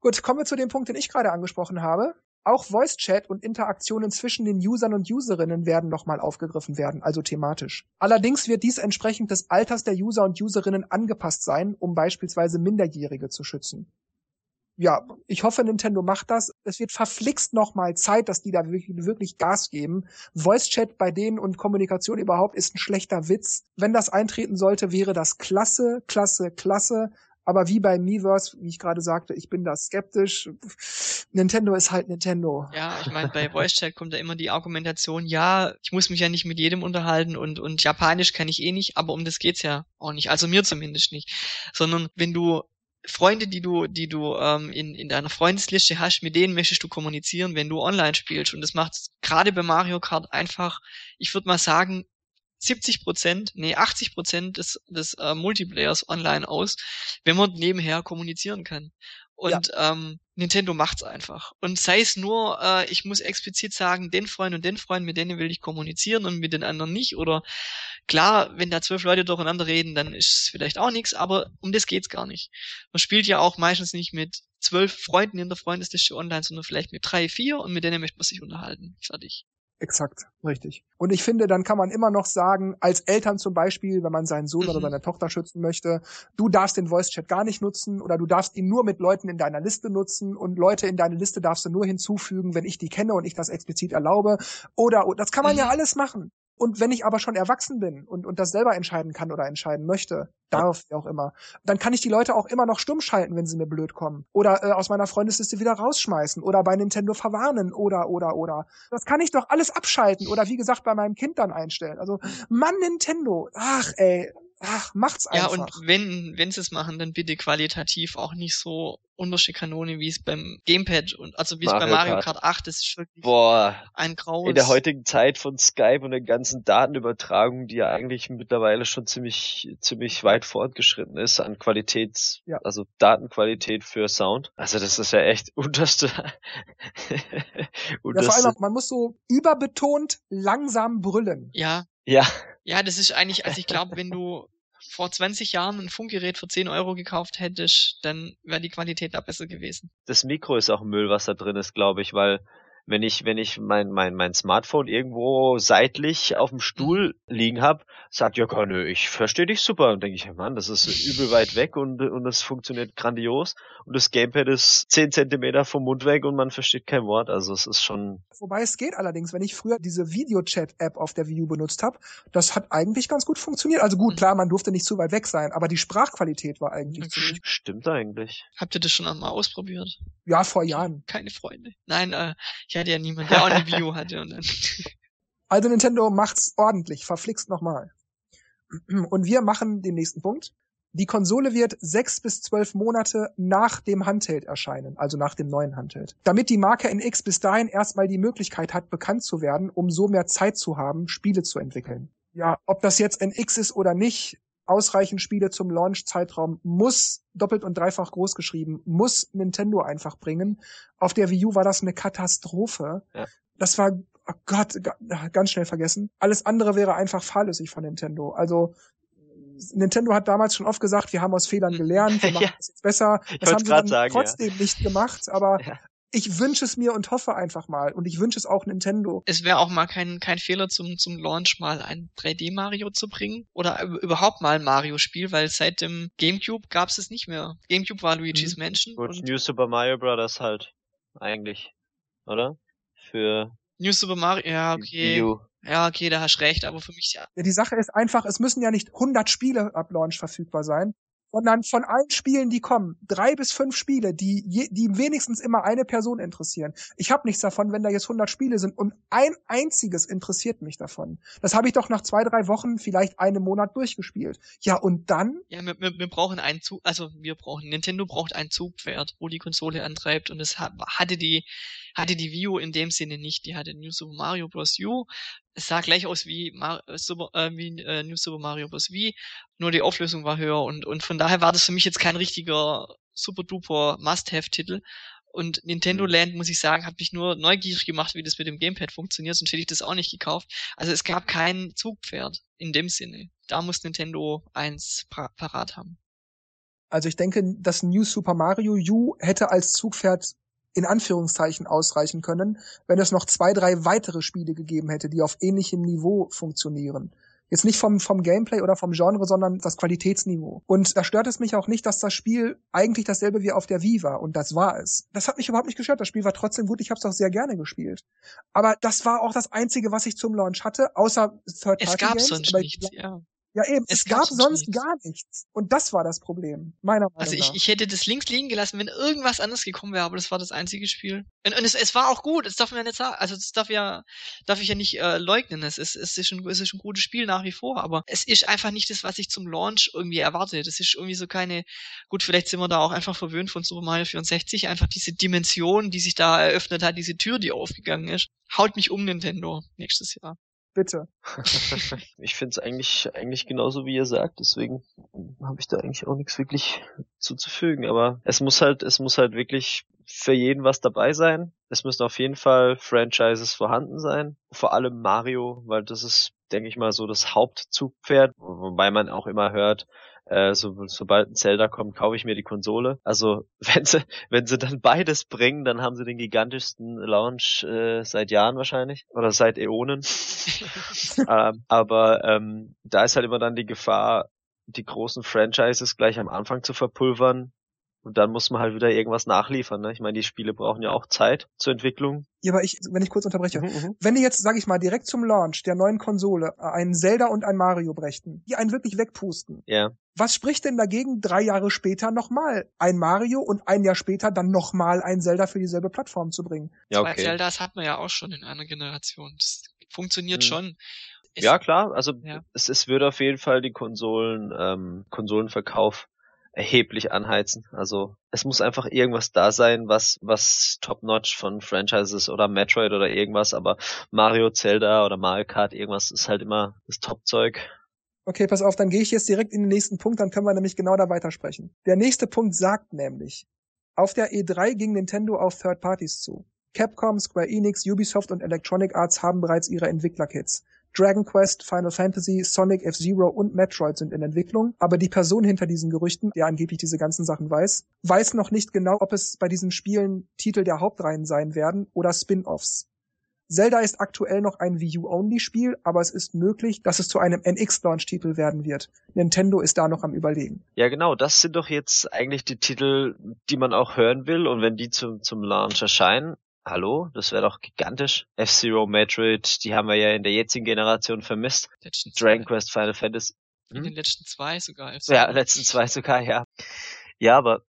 Gut, kommen wir zu dem Punkt, den ich gerade angesprochen habe. Auch Voice Chat und Interaktionen zwischen den Usern und Userinnen werden nochmal aufgegriffen werden, also thematisch. Allerdings wird dies entsprechend des Alters der User und Userinnen angepasst sein, um beispielsweise Minderjährige zu schützen. Ja, ich hoffe, Nintendo macht das. Es wird verflixt nochmal Zeit, dass die da wirklich, wirklich Gas geben. Voice Chat bei denen und Kommunikation überhaupt ist ein schlechter Witz. Wenn das eintreten sollte, wäre das klasse, klasse, klasse. Aber wie bei Miiverse, wie ich gerade sagte, ich bin da skeptisch. Nintendo ist halt Nintendo. Ja, ich meine, bei Voice Chat kommt da immer die Argumentation, ja, ich muss mich ja nicht mit jedem unterhalten und, und Japanisch kann ich eh nicht, aber um das geht's ja auch nicht. Also mir zumindest nicht. Sondern wenn du Freunde, die du, die du ähm, in, in deiner Freundesliste hast, mit denen möchtest du kommunizieren, wenn du online spielst. Und das macht gerade bei Mario Kart einfach, ich würde mal sagen, 70 Prozent, nee, 80 Prozent des, des äh, Multiplayers online aus, wenn man nebenher kommunizieren kann. Und ja. ähm, Nintendo macht's einfach. Und sei es nur, äh, ich muss explizit sagen, den Freund und den Freund, mit denen will ich kommunizieren und mit den anderen nicht. Oder klar, wenn da zwölf Leute durcheinander reden, dann ist es vielleicht auch nichts, aber um das geht's gar nicht. Man spielt ja auch meistens nicht mit zwölf Freunden in der Freundesliste online, sondern vielleicht mit drei, vier und mit denen möchte man sich unterhalten. Fertig. Exakt, richtig. Und ich finde, dann kann man immer noch sagen, als Eltern zum Beispiel, wenn man seinen Sohn mhm. oder seine Tochter schützen möchte, du darfst den Voice Chat gar nicht nutzen oder du darfst ihn nur mit Leuten in deiner Liste nutzen und Leute in deine Liste darfst du nur hinzufügen, wenn ich die kenne und ich das explizit erlaube. Oder das kann man mhm. ja alles machen. Und wenn ich aber schon erwachsen bin und, und das selber entscheiden kann oder entscheiden möchte, darf wie auch immer, dann kann ich die Leute auch immer noch stumm schalten, wenn sie mir blöd kommen. Oder äh, aus meiner Freundesliste wieder rausschmeißen oder bei Nintendo verwarnen oder oder oder. Das kann ich doch alles abschalten oder wie gesagt bei meinem Kind dann einstellen. Also Mann Nintendo, ach ey, ach, macht's einfach. Ja, und wenn, wenn sie es machen, dann bitte qualitativ auch nicht so unterste Kanone, wie es beim Gamepad und also wie es bei Mario Kart 8 ist, ist wirklich Boah, ein graues. In der heutigen Zeit von Skype und den ganzen Datenübertragungen, die ja eigentlich mittlerweile schon ziemlich, ziemlich weit fortgeschritten ist an Qualität, ja. also Datenqualität für Sound. Also das ist ja echt unterste. (laughs) unterste. Ja, vor allem, man muss so überbetont langsam brüllen. Ja. Ja. Ja, das ist eigentlich, also ich glaube, wenn du (laughs) vor 20 Jahren ein Funkgerät für 10 Euro gekauft hättest, dann wäre die Qualität da besser gewesen. Das Mikro ist auch Müll, was da drin ist, glaube ich, weil wenn ich, wenn ich mein, mein, mein Smartphone irgendwo seitlich auf dem Stuhl liegen hab, sagt ja, nö, ich verstehe dich super. Und denke ich, Mann, das ist übel weit weg und, und das funktioniert grandios. Und das Gamepad ist zehn Zentimeter vom Mund weg und man versteht kein Wort. Also es ist schon. Wobei es geht allerdings, wenn ich früher diese Videochat-App auf der Wii U benutzt habe, das hat eigentlich ganz gut funktioniert. Also gut, mhm. klar, man durfte nicht zu weit weg sein, aber die Sprachqualität war eigentlich ziemlich. Stimmt eigentlich. Habt ihr das schon einmal ausprobiert? Ja, vor Jahren. Keine Freunde. Nein, äh, ich hatte ja niemanden, der auch eine View hatte. Und dann (laughs) also Nintendo macht's ordentlich, verflixt nochmal. Und wir machen den nächsten Punkt. Die Konsole wird sechs bis zwölf Monate nach dem Handheld erscheinen, also nach dem neuen Handheld. Damit die Marke NX bis dahin erstmal die Möglichkeit hat, bekannt zu werden, um so mehr Zeit zu haben, Spiele zu entwickeln. Ja, ob das jetzt NX ist oder nicht, ausreichend Spiele zum Launch-Zeitraum muss doppelt und dreifach groß geschrieben, muss Nintendo einfach bringen. Auf der Wii U war das eine Katastrophe. Ja. Das war, oh Gott, ganz schnell vergessen. Alles andere wäre einfach fahrlässig von Nintendo. Also Nintendo hat damals schon oft gesagt, wir haben aus Fehlern gelernt, wir (laughs) machen ja. das jetzt besser. Das haben sie dann sagen, trotzdem ja. nicht gemacht, aber ja ich wünsche es mir und hoffe einfach mal. Und ich wünsche es auch Nintendo. Es wäre auch mal kein, kein Fehler zum, zum Launch mal ein 3D-Mario zu bringen. Oder überhaupt mal ein Mario-Spiel, weil seit dem GameCube gab es es nicht mehr. GameCube war Luigi's mhm. Mansion. Gut, New Super Mario Bros. halt. Eigentlich. Oder? Für. New Super Mario, ja, okay. Ja, okay, da hast recht, aber für mich ja. Ja, die Sache ist einfach, es müssen ja nicht 100 Spiele ab Launch verfügbar sein sondern von allen Spielen, die kommen, drei bis fünf Spiele, die, die wenigstens immer eine Person interessieren. Ich habe nichts davon, wenn da jetzt 100 Spiele sind und ein einziges interessiert mich davon. Das habe ich doch nach zwei, drei Wochen, vielleicht einem Monat durchgespielt. Ja, und dann? Ja, wir, wir, wir brauchen einen Zug, also wir brauchen, Nintendo braucht ein Zugpferd, wo die Konsole antreibt und es hatte die, hatte die Wii U in dem Sinne nicht. Die hatte New Super Mario Bros. U, es sah gleich aus wie, Mar äh, Super, äh, wie äh, New Super Mario Bros. Wii, nur die Auflösung war höher und, und von daher war das für mich jetzt kein richtiger super duper Must-Have-Titel. Und Nintendo mhm. Land, muss ich sagen, hat mich nur neugierig gemacht, wie das mit dem Gamepad funktioniert, sonst hätte ich das auch nicht gekauft. Also es gab kein Zugpferd in dem Sinne. Da muss Nintendo eins parat haben. Also ich denke, das New Super Mario U hätte als Zugpferd in Anführungszeichen ausreichen können, wenn es noch zwei, drei weitere Spiele gegeben hätte, die auf ähnlichem Niveau funktionieren. Jetzt nicht vom, vom Gameplay oder vom Genre, sondern das Qualitätsniveau. Und da stört es mich auch nicht, dass das Spiel eigentlich dasselbe wie auf der Wii war. Und das war es. Das hat mich überhaupt nicht gestört. Das Spiel war trotzdem gut. Ich habe es auch sehr gerne gespielt. Aber das war auch das Einzige, was ich zum Launch hatte, außer Third-Party-Games. Es gab sonst nichts, ja. Ja, eben, es, Es gab sonst nichts. gar nichts. Und das war das Problem, meiner Meinung Also ich, nach. ich hätte das links liegen gelassen, wenn irgendwas anderes gekommen wäre, aber das war das einzige Spiel. Und, und es, es war auch gut, das darf man ja nicht sagen. Also das darf ja, darf ich ja nicht äh, leugnen. Es ist, es, ist ein, es ist ein gutes Spiel nach wie vor, aber es ist einfach nicht das, was ich zum Launch irgendwie erwarte. Das ist irgendwie so keine, gut, vielleicht sind wir da auch einfach verwöhnt von Super Mario 64, einfach diese Dimension, die sich da eröffnet hat, diese Tür, die aufgegangen ist. Haut mich um, Nintendo, nächstes Jahr. Bitte. (laughs) ich finde es eigentlich, eigentlich genauso wie ihr sagt, deswegen habe ich da eigentlich auch nichts wirklich zuzufügen. Aber es muss halt, es muss halt wirklich für jeden was dabei sein. Es müssen auf jeden Fall Franchises vorhanden sein. Vor allem Mario, weil das ist, denke ich mal, so das Hauptzugpferd, wobei man auch immer hört, äh, so, sobald ein Zelda kommt, kaufe ich mir die Konsole. Also (laughs) wenn sie, wenn sie dann beides bringen, dann haben sie den gigantischsten Launch äh, seit Jahren wahrscheinlich oder seit Äonen. (laughs) ähm, aber ähm, da ist halt immer dann die Gefahr, die großen Franchises gleich am Anfang zu verpulvern. Und dann muss man halt wieder irgendwas nachliefern. Ne? Ich meine, die Spiele brauchen ja auch Zeit zur Entwicklung. Ja, aber ich, wenn ich kurz unterbreche. Mhm, Wenn die jetzt, sag ich mal, direkt zum Launch der neuen Konsole äh, einen Zelda und ein Mario brächten, die einen wirklich wegpusten, Ja. was spricht denn dagegen, drei Jahre später nochmal ein Mario und ein Jahr später dann nochmal ein Zelda für dieselbe Plattform zu bringen? Ja, Zwei okay. Zeldas hat man ja auch schon in einer Generation. Das funktioniert Hm. schon. Es- Ja, klar. Also Ja. es, es würde auf jeden Fall die Konsolen, ähm, Konsolenverkauf erheblich anheizen. Also es muss einfach irgendwas da sein, was, was top-notch von Franchises oder Metroid oder irgendwas, aber Mario, Zelda oder Mario Kart, irgendwas ist halt immer das Top-Zeug. Okay, pass auf, dann gehe ich jetzt direkt in den nächsten Punkt, dann können wir nämlich genau da weitersprechen. Der nächste Punkt sagt nämlich, auf der E3 ging Nintendo auf Third Parties zu. Capcom, Square Enix, Ubisoft und Electronic Arts haben bereits ihre Entwicklerkits. Dragon Quest, Final Fantasy, Sonic F-Zero und Metroid sind in Entwicklung, aber die Person hinter diesen Gerüchten, der angeblich diese ganzen Sachen weiß, weiß noch nicht genau, ob es bei diesen Spielen Titel der Hauptreihen sein werden oder Spin-offs. Zelda ist aktuell noch ein Wii U-Only-Spiel, aber es ist möglich, dass es zu einem NX-Launch-Titel werden wird. Nintendo ist da noch am Überlegen. Ja, genau, das sind doch jetzt eigentlich die Titel, die man auch hören will und wenn die zum, zum Launch erscheinen, hallo, das wäre doch gigantisch. F-Zero, Metroid, die haben wir ja in der jetzigen Generation vermisst. letzten Dragon zwei. Quest, Final Fantasy. In Hm? den letzten zwei sogar. Ja, letzten zwei sogar, ja. Ja, aber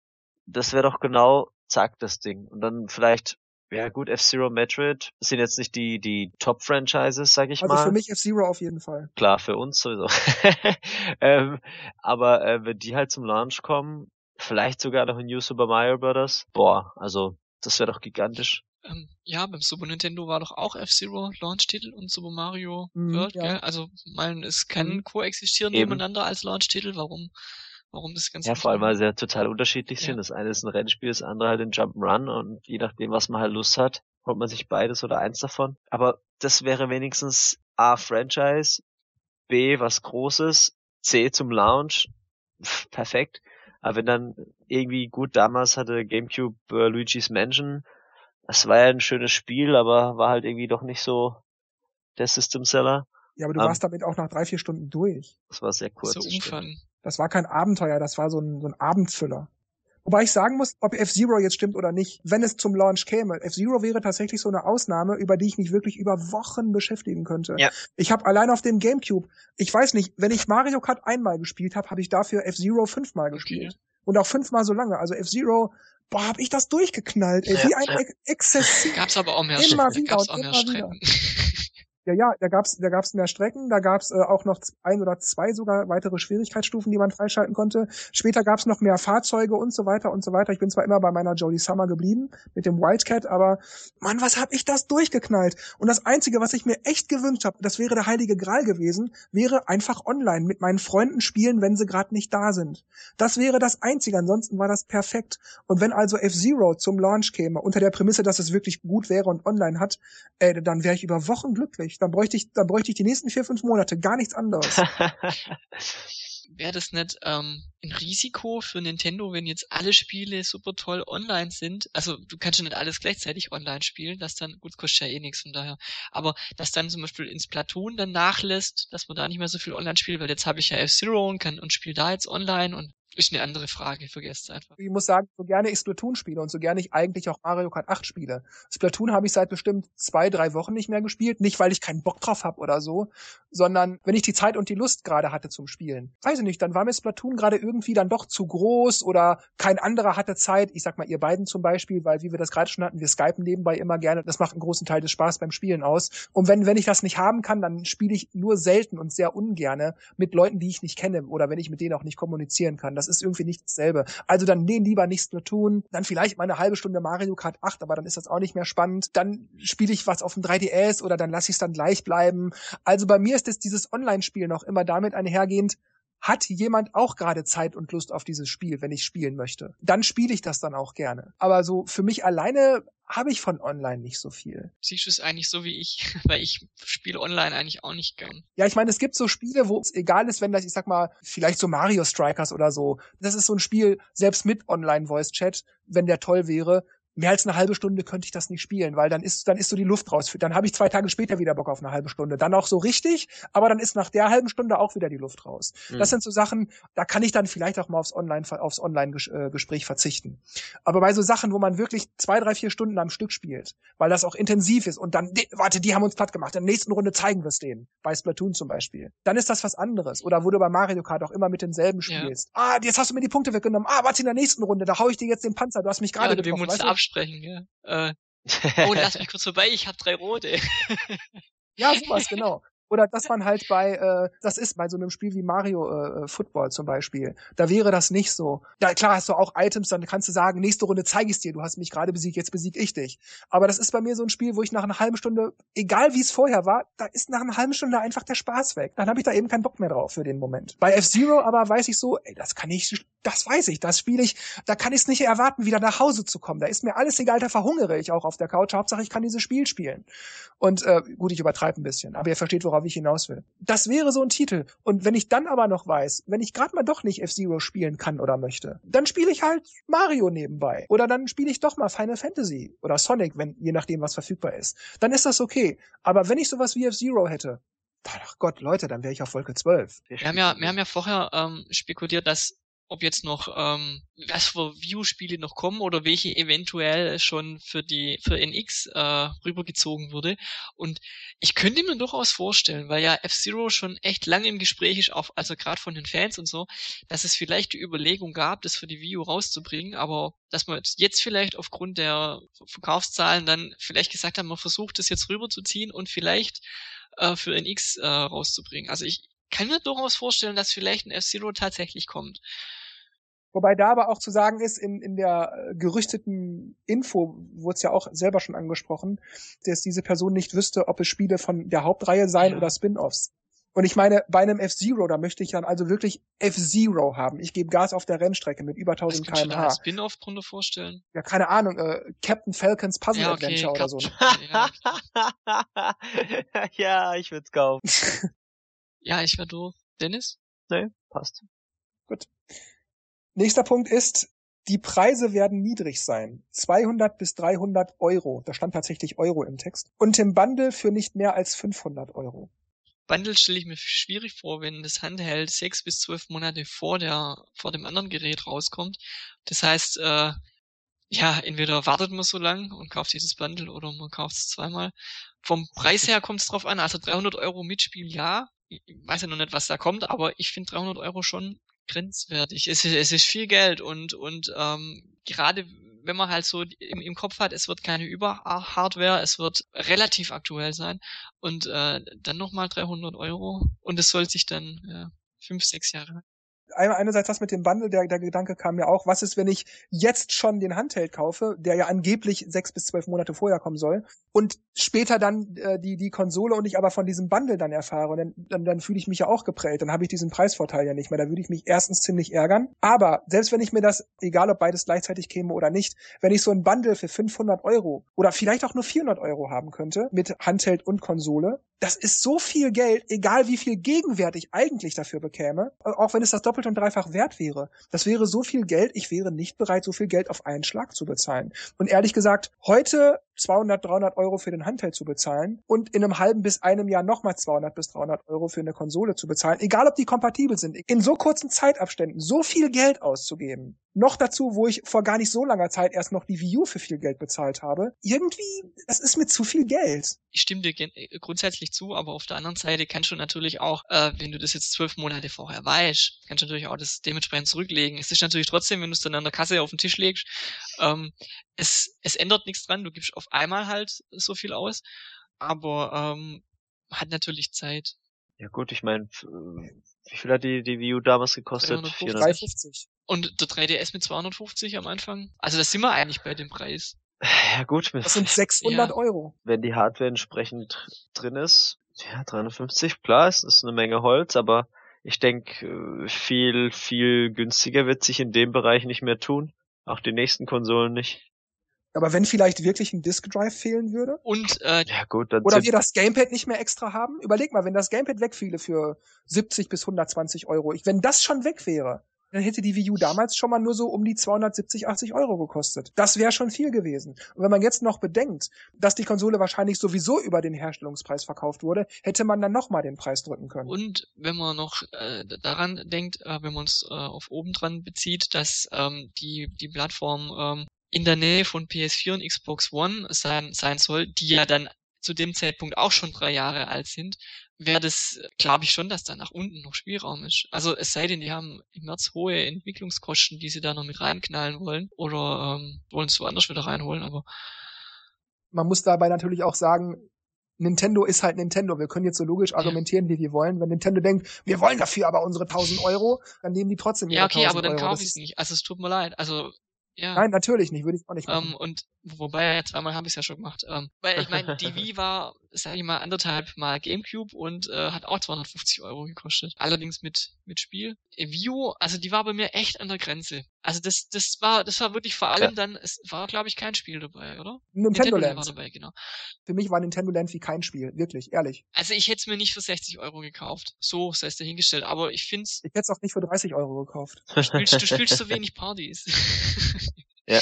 das wäre doch genau, zack, das Ding. Und dann vielleicht, ja gut, F-Zero, Metroid sind jetzt nicht die, die Top-Franchises, sag ich Also mal. für mich F-Zero auf jeden Fall. Klar, für uns sowieso. (laughs) ähm, aber äh, wenn die halt zum Launch kommen, vielleicht sogar noch in New Super Mario Bros. Boah, also das wäre doch gigantisch. Ähm, ja, beim Super Nintendo war doch auch F-Zero Launch-Titel und Super Mario Mhm, World, ja. gell? Also, mein, es kann Mhm. koexistieren Eben. nebeneinander als Launch-Titel. Warum, warum das Ganze Ja, vor allem, weil sie ja total unterschiedlich Ja. sind. Das eine ist ein Rennspiel, das andere halt ein Jump'n'Run und je nachdem, was man halt Lust hat, holt man sich beides oder eins davon. Aber das wäre wenigstens A, Franchise, B, was Großes, C, zum Launch, Pff, perfekt. Aber wenn dann irgendwie, gut, damals hatte GameCube äh, Luigi's Mansion, das war ja ein schönes Spiel, aber war halt irgendwie doch nicht so der System Seller. Ja, aber du Ähm. warst damit auch nach drei, vier Stunden durch. Das war sehr kurz. so das stimmt. Umfang. Das war kein Abenteuer, das war so ein, so ein Abendfüller. Wobei ich sagen muss, ob F-Zero jetzt stimmt oder nicht, wenn es zum Launch käme. F-Zero wäre tatsächlich so eine Ausnahme, über die ich mich wirklich über Wochen beschäftigen könnte. Ja. Ich habe allein auf dem Gamecube, ich weiß nicht, wenn ich Mario Kart einmal gespielt habe, habe ich dafür F-Zero fünfmal gespielt. Und auch fünfmal so lange. Also F-Zero, boah, hab ich das durchgeknallt, ey, Ja, wie ein ja. Ex exzessiv. Gab's aber auch mehr Immer Strecken. wieder Gab's auch mehr wieder. Ja, ja, da gab's, da gab's mehr Strecken, da gab's äh, auch noch ein oder zwei sogar weitere Schwierigkeitsstufen, die man freischalten konnte. Später gab's noch mehr Fahrzeuge und so weiter und so weiter. Ich bin zwar immer bei meiner Jodie Summer geblieben mit dem Wildcat, aber Mann, was hab ich das durchgeknallt? Und das Einzige, was ich mir echt gewünscht habe, das wäre der heilige Gral gewesen, wäre einfach online mit meinen Freunden spielen, wenn sie gerade nicht da sind. Das wäre das Einzige, ansonsten war das perfekt. Und wenn also F-Zero zum Launch käme, unter der Prämisse, dass es wirklich gut wäre und online hat, äh, dann wäre ich über Wochen glücklich. Dann bräuchte ich, dann bräuchte ich die nächsten vier, fünf Monate gar nichts anderes. (laughs) Wäre das nicht ähm, ein Risiko für Nintendo, wenn jetzt alle Spiele super toll online sind? Also du kannst ja nicht alles gleichzeitig online spielen, dass dann, gut, kostet ja eh nichts von daher, aber dass dann zum Beispiel ins Platoon dann nachlässt, dass man da nicht mehr so viel online spielt, weil jetzt habe ich ja F-Zero und kann und spiele da jetzt online und ist eine andere Frage, vergesst einfach. Ich muss sagen, so gerne ich Splatoon spiele und so gerne ich eigentlich auch Mario Kart 8 spiele. Splatoon habe ich seit bestimmt zwei, drei Wochen nicht mehr gespielt. Nicht, weil ich keinen Bock drauf habe oder so, sondern wenn ich die Zeit und die Lust gerade hatte zum Spielen. Weiß ich nicht, dann war mir Splatoon gerade irgendwie dann doch zu groß oder kein anderer hatte Zeit. Ich sag mal, ihr beiden zum Beispiel, weil wie wir das gerade schon hatten, wir skypen nebenbei immer gerne. Das macht einen großen Teil des Spaß beim Spielen aus. Und wenn, wenn ich das nicht haben kann, dann spiele ich nur selten und sehr ungerne mit Leuten, die ich nicht kenne oder wenn ich mit denen auch nicht kommunizieren kann. Das ist irgendwie nicht dasselbe. Also dann nee, lieber nichts nur tun. Dann vielleicht mal eine halbe Stunde Mario Kart 8, aber dann ist das auch nicht mehr spannend. Dann spiele ich was auf dem 3DS oder dann lasse ich es dann gleich bleiben. Also bei mir ist es dieses Online-Spiel noch immer damit einhergehend, hat jemand auch gerade Zeit und Lust auf dieses Spiel, wenn ich spielen möchte. Dann spiele ich das dann auch gerne. Aber so für mich alleine habe ich von online nicht so viel. Siehst du es eigentlich so wie ich, (laughs) weil ich spiele online eigentlich auch nicht gern. Ja, ich meine, es gibt so Spiele, wo es egal ist, wenn das, ich sag mal, vielleicht so Mario Strikers oder so. Das ist so ein Spiel, selbst mit Online-Voice-Chat, wenn der toll wäre, mehr als eine halbe Stunde könnte ich das nicht spielen, weil dann ist dann ist so die Luft raus. Dann habe ich zwei Tage später wieder Bock auf eine halbe Stunde. Dann auch so richtig, aber dann ist nach der halben Stunde auch wieder die Luft raus. Mhm. Das sind so Sachen, da kann ich dann vielleicht auch mal aufs Online aufs Online Gespräch verzichten. Aber bei so Sachen, wo man wirklich zwei, drei, vier Stunden am Stück spielt, weil das auch intensiv ist und dann warte, die haben uns platt gemacht. In der nächsten Runde zeigen wir es denen. Bei Splatoon zum Beispiel. Dann ist das was anderes. Oder wo du bei Mario Kart auch immer mit denselben spielst. Ja. Ah, jetzt hast du mir die Punkte weggenommen. Ah, warte in der nächsten Runde, da hau ich dir jetzt den Panzer. Du hast mich gerade ja, getroffen. Absprechen, ja. Äh, (laughs) oh, lass mich kurz vorbei, ich habe drei rote. ja, sowas, genau. Oder dass man halt bei, äh, das ist bei so einem Spiel wie Mario äh, Football zum Beispiel, da wäre das nicht so. Da klar hast du auch Items, dann kannst du sagen, nächste Runde zeige ich dir, du hast mich gerade besiegt, jetzt besieg ich dich. Aber das ist bei mir so ein Spiel, wo ich nach einer halben Stunde, egal wie es vorher war, da ist nach einer halben Stunde einfach der Spaß weg. Dann habe ich da eben keinen Bock mehr drauf für den Moment. Bei F-Zero aber weiß ich so, ey, das kann ich, das weiß ich, das spiele ich, da kann ich es nicht erwarten, wieder nach Hause zu kommen. Da ist mir alles egal, da verhungere ich auch auf der Couch. Hauptsache, ich kann dieses Spiel spielen. Und äh, gut, ich übertreibe ein bisschen, aber ihr versteht, worauf ich hinaus will. Das wäre so ein Titel. Und wenn ich dann aber noch weiß, wenn ich gerade mal doch nicht F-Zero spielen kann oder möchte, dann spiele ich halt Mario nebenbei. Oder dann spiele ich doch mal Final Fantasy oder Sonic, wenn, je nachdem, was verfügbar ist. Dann ist das okay. Aber wenn ich sowas wie F-Zero hätte, ach Gott, Leute, dann wäre ich auf Wolke 12. Wir haben ja, wir haben ja vorher ähm, spekuliert, dass ob jetzt noch ähm, was für View-Spiele noch kommen oder welche eventuell schon für die für NX äh, rübergezogen wurde. Und ich könnte mir durchaus vorstellen, weil ja F-Zero schon echt lange im Gespräch ist, auch, also gerade von den Fans und so, dass es vielleicht die Überlegung gab, das für die View rauszubringen, aber dass man jetzt vielleicht aufgrund der Verkaufszahlen dann vielleicht gesagt hat, man versucht das jetzt rüberzuziehen und vielleicht äh, für NX äh, rauszubringen. Also ich kann mir durchaus vorstellen, dass vielleicht ein F-Zero tatsächlich kommt. Wobei da aber auch zu sagen ist, in, in der äh, gerüchteten Info wurde es ja auch selber schon angesprochen, dass diese Person nicht wüsste, ob es Spiele von der Hauptreihe seien ja. oder Spin-offs. Und ich meine, bei einem F-Zero, da möchte ich dann also wirklich F-Zero haben. Ich gebe Gas auf der Rennstrecke mit über 1000 km/h. kmh. Was Spin-off drunter vorstellen? Ja, keine Ahnung, äh, Captain Falcons Puzzle ja, okay, Adventure oder so. (laughs) ja, ich würde es kaufen. (laughs) ja, ich wäre durch. Dennis? Nee, passt. Gut. Nächster Punkt ist, die Preise werden niedrig sein. 200 bis 300 Euro. Da stand tatsächlich Euro im Text. Und im Bundle für nicht mehr als 500 Euro. Bundle stelle ich mir schwierig vor, wenn das Handheld sechs bis zwölf Monate vor der, vor dem anderen Gerät rauskommt. Das heißt, äh, ja, entweder wartet man so lang und kauft dieses Bundle oder man kauft es zweimal. Vom Preis her kommt es drauf an. Also 300 Euro Mitspiel, ja. Ich weiß ja noch nicht, was da kommt, aber ich finde 300 Euro schon grenzwertig. Es ist, es ist viel Geld und, und ähm, gerade wenn man halt so im, im Kopf hat, es wird keine Überhardware, es wird relativ aktuell sein und äh, dann nochmal 300 Euro und es soll sich dann ja, fünf, sechs Jahre einerseits das mit dem Bundle, der, der Gedanke kam mir auch, was ist, wenn ich jetzt schon den Handheld kaufe, der ja angeblich sechs bis zwölf Monate vorher kommen soll, und später dann äh, die, die Konsole und ich aber von diesem Bundle dann erfahre, und dann, dann, dann fühle ich mich ja auch geprellt, dann habe ich diesen Preisvorteil ja nicht mehr, da würde ich mich erstens ziemlich ärgern, aber selbst wenn ich mir das, egal ob beides gleichzeitig käme oder nicht, wenn ich so ein Bundle für 500 Euro oder vielleicht auch nur 400 Euro haben könnte, mit Handheld und Konsole, das ist so viel Geld, egal wie viel Gegenwert ich eigentlich dafür bekäme, auch wenn es das doppelt und dreifach wert wäre. Das wäre so viel Geld, ich wäre nicht bereit, so viel Geld auf einen Schlag zu bezahlen. Und ehrlich gesagt, heute 200, 300 Euro für den Handheld zu bezahlen und in einem halben bis einem Jahr nochmal 200 bis 300 Euro für eine Konsole zu bezahlen, egal ob die kompatibel sind, in so kurzen Zeitabständen so viel Geld auszugeben. Noch dazu, wo ich vor gar nicht so langer Zeit erst noch die Wii U für viel Geld bezahlt habe. Irgendwie, das ist mir zu viel Geld. Ich stimme dir äh, grundsätzlich zu, aber auf der anderen Seite kannst du natürlich auch, äh, wenn du das jetzt zwölf Monate vorher weißt, kannst du natürlich auch das dementsprechend zurücklegen. Es ist natürlich trotzdem, wenn du es dann an der Kasse auf den Tisch legst, ähm, es, es ändert nichts dran, du gibst auf einmal halt so viel aus, aber ähm, hat natürlich Zeit. Ja gut, ich meine, wie viel hat die, die Wii U damals gekostet? 350. Und der 3DS mit 250 am Anfang? Also da sind wir eigentlich bei dem Preis. Ja gut, das sind 600 ja. Euro. Wenn die Hardware entsprechend drin ist, ja 350, klar, es ist eine Menge Holz, aber ich denke, viel, viel günstiger wird sich in dem Bereich nicht mehr tun. Auch die nächsten Konsolen nicht. Aber wenn vielleicht wirklich ein Disk Drive fehlen würde? Und äh, ja gut, dann oder wir das Gamepad nicht mehr extra haben? Überleg mal, wenn das Gamepad wegfiele für 70 bis 120 Euro, ich, wenn das schon weg wäre, dann hätte die Wii U damals schon mal nur so um die 270, 80 Euro gekostet. Das wäre schon viel gewesen. Und wenn man jetzt noch bedenkt, dass die Konsole wahrscheinlich sowieso über den Herstellungspreis verkauft wurde, hätte man dann noch mal den Preis drücken können. Und wenn man noch äh, daran denkt, äh, wenn man es äh, auf oben dran bezieht, dass ähm, die die Plattform ähm, in der Nähe von PS4 und Xbox One sein, sein soll, die ja dann zu dem Zeitpunkt auch schon drei Jahre alt sind, wäre das, glaube ich schon, dass da nach unten noch Spielraum ist. Also es sei denn, die haben im März hohe Entwicklungskosten, die sie da noch mit reinknallen wollen oder ähm, wollen es woanders wieder reinholen, aber man muss dabei natürlich auch sagen, Nintendo ist halt Nintendo. Wir können jetzt so logisch argumentieren, wie wir wollen. Wenn Nintendo denkt, wir wollen dafür aber unsere 1000 Euro, dann nehmen die trotzdem ihre Ja, okay, aber dann kaufe ich es nicht. Also es tut mir leid. Also ja. Nein, natürlich nicht, würde ich auch nicht machen. Ähm, und wobei, zweimal habe ich es ja schon gemacht. Ähm, weil ich meine, die (laughs) Wii war, sag ich mal, anderthalb Mal Gamecube und äh, hat auch 250 Euro gekostet. Allerdings mit mit Spiel. Äh, U, also die war bei mir echt an der Grenze. Also das das war das war wirklich vor allem ja. dann, es war glaube ich kein Spiel dabei, oder? Nintendo, Nintendo Land war dabei, genau. Für mich war Nintendo Land wie kein Spiel, wirklich, ehrlich. Also ich hätte es mir nicht für 60 Euro gekauft. So sei es dahingestellt. Aber ich find's. Ich hätte es auch nicht für 30 Euro gekauft. Du spielst, du spielst so (laughs) wenig Partys. (laughs) Ja.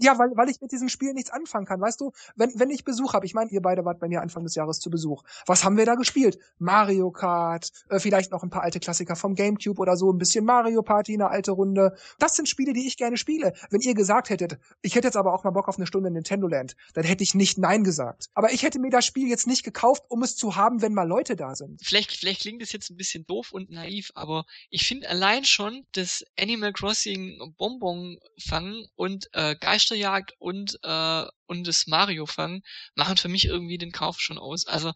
Ja, weil, weil ich mit diesem Spiel nichts anfangen kann. Weißt du, wenn, wenn ich Besuch habe, ich meine, ihr beide wart bei mir Anfang des Jahres zu Besuch. Was haben wir da gespielt? Mario Kart, äh, vielleicht noch ein paar alte Klassiker vom Gamecube oder so, ein bisschen Mario Party, eine alte Runde. Das sind Spiele, die ich gerne spiele. Wenn ihr gesagt hättet, ich hätte jetzt aber auch mal Bock auf eine Stunde Nintendo Land, dann hätte ich nicht Nein gesagt. Aber ich hätte mir das Spiel jetzt nicht gekauft, um es zu haben, wenn mal Leute da sind. Vielleicht, vielleicht klingt das jetzt ein bisschen doof und naiv, aber ich finde allein schon das Animal Crossing Bonbon fangen und äh, Geisterjagd und äh, und das Mario fangen machen für mich irgendwie den Kauf schon aus. Also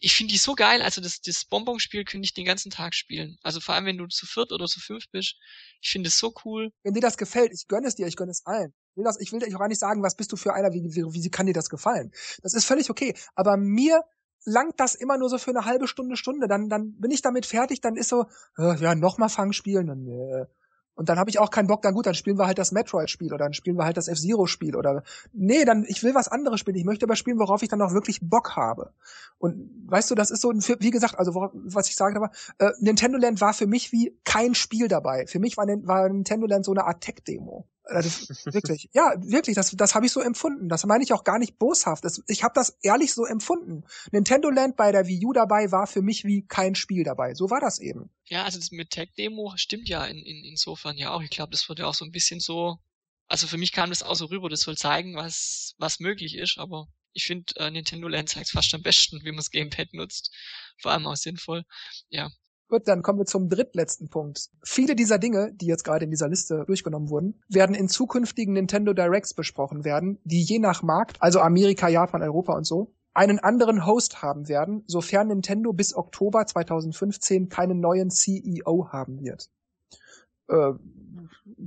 ich finde die so geil. Also das, das Bonbon-Spiel könnte ich den ganzen Tag spielen. Also vor allem, wenn du zu viert oder zu fünf bist. Ich finde es so cool. Wenn dir das gefällt, ich gönne es dir, ich gönne es allen. Ich will, das, ich will dir auch gar nicht sagen, was bist du für einer, wie, wie, wie kann dir das gefallen. Das ist völlig okay. Aber mir langt das immer nur so für eine halbe Stunde, Stunde. Dann, dann bin ich damit fertig, dann ist so, äh, ja, nochmal Fangspielen. Dann, äh, und dann habe ich auch keinen Bock, dann gut, dann spielen wir halt das Metroid-Spiel oder dann spielen wir halt das F-Zero-Spiel oder nee, dann ich will was anderes spielen. Ich möchte aber spielen, worauf ich dann auch wirklich Bock habe. Und weißt du, das ist so, wie gesagt, also was ich sage, war, äh, Nintendo Land war für mich wie kein Spiel dabei. Für mich war, war Nintendo Land so eine Art Tech-Demo. Also (laughs) wirklich, ja, wirklich, das, das habe ich so empfunden. Das meine ich auch gar nicht boshaft. Das, ich habe das ehrlich so empfunden. Nintendo Land bei der Wii U dabei war für mich wie kein Spiel dabei. So war das eben. Ja, also das mit Tech Demo stimmt ja in, in, insofern ja auch. Ich glaube, das wird ja auch so ein bisschen so. Also für mich kam das auch so rüber. Das soll zeigen, was was möglich ist. Aber ich finde, äh, Nintendo Land zeigt fast am besten, wie man das Gamepad nutzt. Vor allem auch sinnvoll. Ja, Gut, dann kommen wir zum drittletzten Punkt. Viele dieser Dinge, die jetzt gerade in dieser Liste durchgenommen wurden, werden in zukünftigen Nintendo Directs besprochen werden, die je nach Markt, also Amerika, Japan, Europa und so, einen anderen Host haben werden, sofern Nintendo bis Oktober 2015 keinen neuen CEO haben wird. Äh,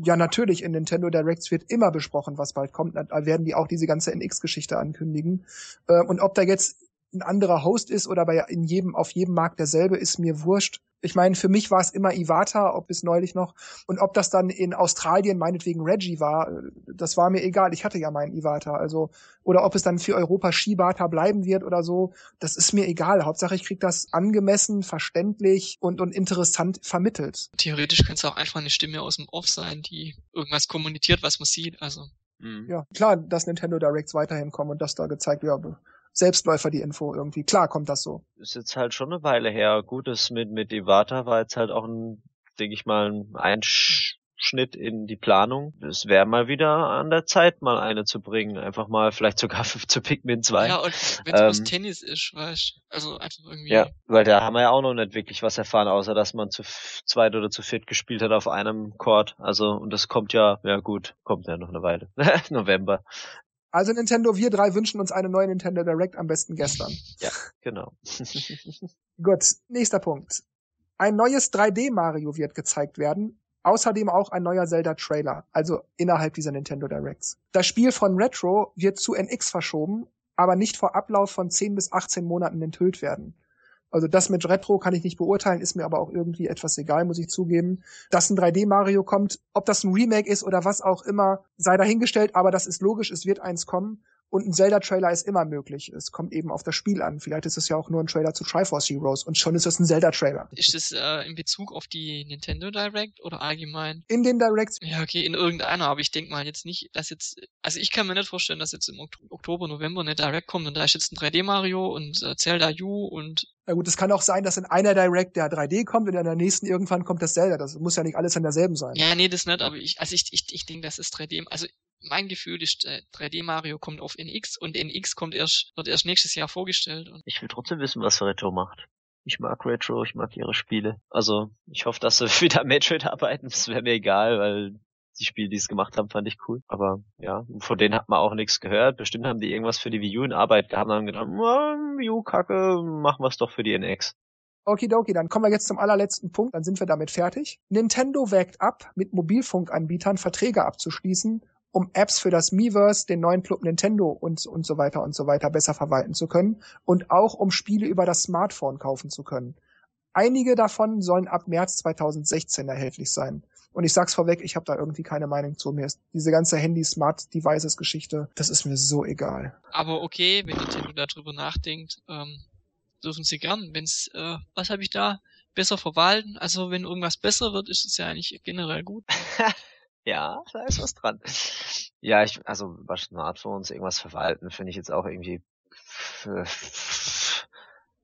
ja, natürlich, in Nintendo Directs wird immer besprochen, was bald kommt. Da werden die auch diese ganze NX-Geschichte ankündigen. Äh, und ob da jetzt ein anderer Host ist oder bei in jedem auf jedem Markt derselbe ist mir wurscht ich meine, für mich war es immer Iwata, ob bis neulich noch. Und ob das dann in Australien meinetwegen Reggie war, äh, das war mir egal. Ich hatte ja meinen Iwata. Also, oder ob es dann für Europa Shibata bleiben wird oder so, das ist mir egal. Hauptsache, ich krieg das angemessen, verständlich und, und interessant vermittelt. Theoretisch könnte es auch einfach eine Stimme aus dem Off sein, die irgendwas kommuniziert, was man sieht. Also Mhm. Ja, klar, dass Nintendo Directs weiterhin kommen und dass da gezeigt wird, ja, Selbstläufer die Info irgendwie. Klar kommt das so. Ist jetzt halt schon eine Weile her. Gut, das mit, mit Iwata war jetzt halt auch ein, denke ich mal, ein Einschnitt in die Planung. Es wäre mal wieder an der Zeit, mal eine zu bringen. Einfach mal vielleicht sogar (laughs) zu Pikmin 2. Ja, und wenn es Ähm, Tennis ist, weißt du, also einfach irgendwie. Ja, weil da haben wir ja auch noch nicht wirklich was erfahren, außer dass man zu zweit oder zu viert gespielt hat auf einem Court. Also, und das kommt ja, ja gut, kommt ja noch eine Weile. (laughs) November, Also Nintendo, wir drei wünschen uns eine neue Nintendo Direct, am besten gestern. genau. (laughs) Gut, nächster Punkt. Ein neues 3D Mario wird gezeigt werden. Außerdem auch ein neuer Zelda-Trailer, also innerhalb dieser Nintendo Directs. Das Spiel von Retro wird zu NX verschoben, aber nicht vor Ablauf von 10 bis 18 Monaten enthüllt werden. Also das mit Retro kann ich nicht beurteilen, ist mir aber auch irgendwie etwas egal, muss ich zugeben. Dass ein 3D-Mario kommt, ob das ein Remake ist oder was auch immer, sei dahingestellt, aber das ist logisch, es wird eins kommen. Und ein Zelda-Trailer ist immer möglich. Es kommt eben auf das Spiel an. Vielleicht ist es ja auch nur ein Trailer zu Triforce Heroes und schon ist es ein Zelda-Trailer. Ist das äh, in Bezug auf die Nintendo Direct oder allgemein? In den Directs, Ja, okay, in irgendeiner, aber ich denke mal jetzt nicht, dass jetzt, also ich kann mir nicht vorstellen, dass jetzt im Ok- Oktober, November eine Direct kommt und da ist jetzt ein 3D Mario und äh, Zelda U und na gut, es kann auch sein, dass in einer Direct der 3D kommt und in der nächsten irgendwann kommt das Zelda. Das muss ja nicht alles in derselben sein. ja, nee, das nicht, aber ich, also ich, ich, ich denke, das ist 3D, also mein Gefühl ist, äh, 3D Mario kommt auf NX und NX kommt erst, wird erst nächstes Jahr vorgestellt und Ich will trotzdem wissen, was Retro macht. Ich mag Retro, ich mag ihre Spiele. Also, ich hoffe, dass sie (laughs) wieder Metroid arbeiten. Das wäre mir egal, weil die Spiele, die es gemacht haben, fand ich cool. Aber ja, von denen hat man auch nichts gehört. Bestimmt haben die irgendwas für die Wii U in Arbeit gehabt und haben gedacht, "Ja, Wii U Kacke, machen wir es doch für die NX. Okidoki, dann kommen wir jetzt zum allerletzten Punkt, dann sind wir damit fertig. Nintendo wägt ab, mit Mobilfunkanbietern Verträge abzuschließen, um Apps für das Miiverse, den neuen Club Nintendo und, und so weiter und so weiter besser verwalten zu können und auch um Spiele über das Smartphone kaufen zu können. Einige davon sollen ab März 2016 erhältlich sein. Und ich sag's vorweg, ich habe da irgendwie keine Meinung zu. Mir ist diese ganze Handy-Smart-Devices-Geschichte, das ist mir so egal. Aber okay, wenn Nintendo darüber nachdenkt, ähm, dürfen sie gern. Wenn's, äh, was habe ich da? Besser verwalten. Also wenn irgendwas besser wird, ist es ja eigentlich generell gut. (laughs) Ja, da ist was dran. Ja, ich, also bei Smartphones irgendwas verwalten, finde ich jetzt auch irgendwie,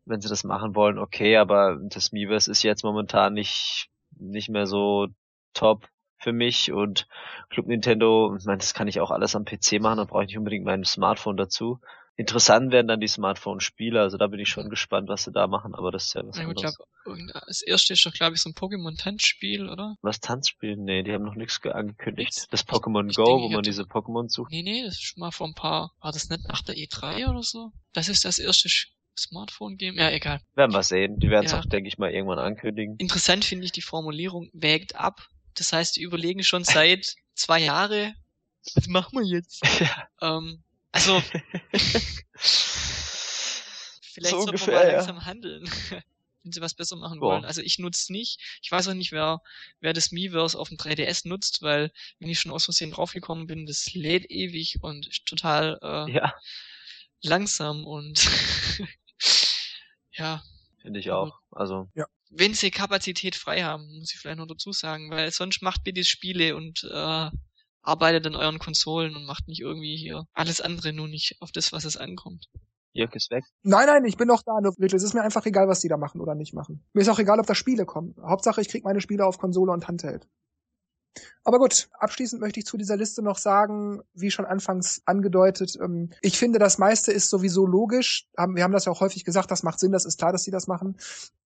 wenn sie das machen wollen, okay, aber das Miiverse ist jetzt momentan nicht, nicht mehr so top für mich und Club Nintendo, ich meine, das kann ich auch alles am PC machen, da brauche ich nicht unbedingt mein Smartphone dazu. Interessant werden dann die Smartphone-Spiele, also da bin ich schon gespannt, was sie da machen, aber das ist ja was Na gut, ich anderes. glaub, das erste ist doch, glaube ich, so ein Pokémon-Tanzspiel, oder? Was Tanzspielen? Nee, die haben noch nichts ge- angekündigt. Nix? Das Pokémon Go, denke, wo man diese Pokémon sucht. Nee, nee, das ist schon mal vor ein paar, war das nicht nach der E3 oder so? Das ist das erste Smartphone-Game? Ja, egal. Werden wir sehen. Die werden es Ja. auch, denke ich mal, irgendwann ankündigen. Interessant finde ich die Formulierung, wägt ab. Das heißt, die überlegen schon seit (laughs) zwei Jahre, was machen wir jetzt? (laughs) ja. Ähm, also, (laughs) vielleicht So sollten ungefähr, wir mal ja. langsam handeln, (laughs) wenn sie was besser machen Boah. wollen. Also ich nutze es nicht. Ich weiß auch nicht, wer, wer das Miiverse auf dem 3DS nutzt, weil wenn ich schon aus Versehen draufgekommen bin, das lädt ewig und total äh, Ja, langsam und (laughs) ja, finde ich auch. Also, wenn sie Kapazität frei haben, muss ich vielleicht noch dazu sagen, weil sonst macht bitte Spiele und äh, arbeitet an euren Konsolen und macht nicht irgendwie hier alles andere nur nicht auf das, was es ankommt. Jörg ist weg. Nein, nein, ich bin noch da, nur. Es ist mir einfach egal, was die da machen oder nicht machen. Mir ist auch egal, ob da Spiele kommen. Hauptsache, ich krieg meine Spiele auf Konsole und Handheld. Aber gut, abschließend möchte ich zu dieser Liste noch sagen, wie schon anfangs angedeutet, ähm, ich finde, das meiste ist sowieso logisch. Wir haben das ja auch häufig gesagt, das macht Sinn, das ist klar, dass sie das machen.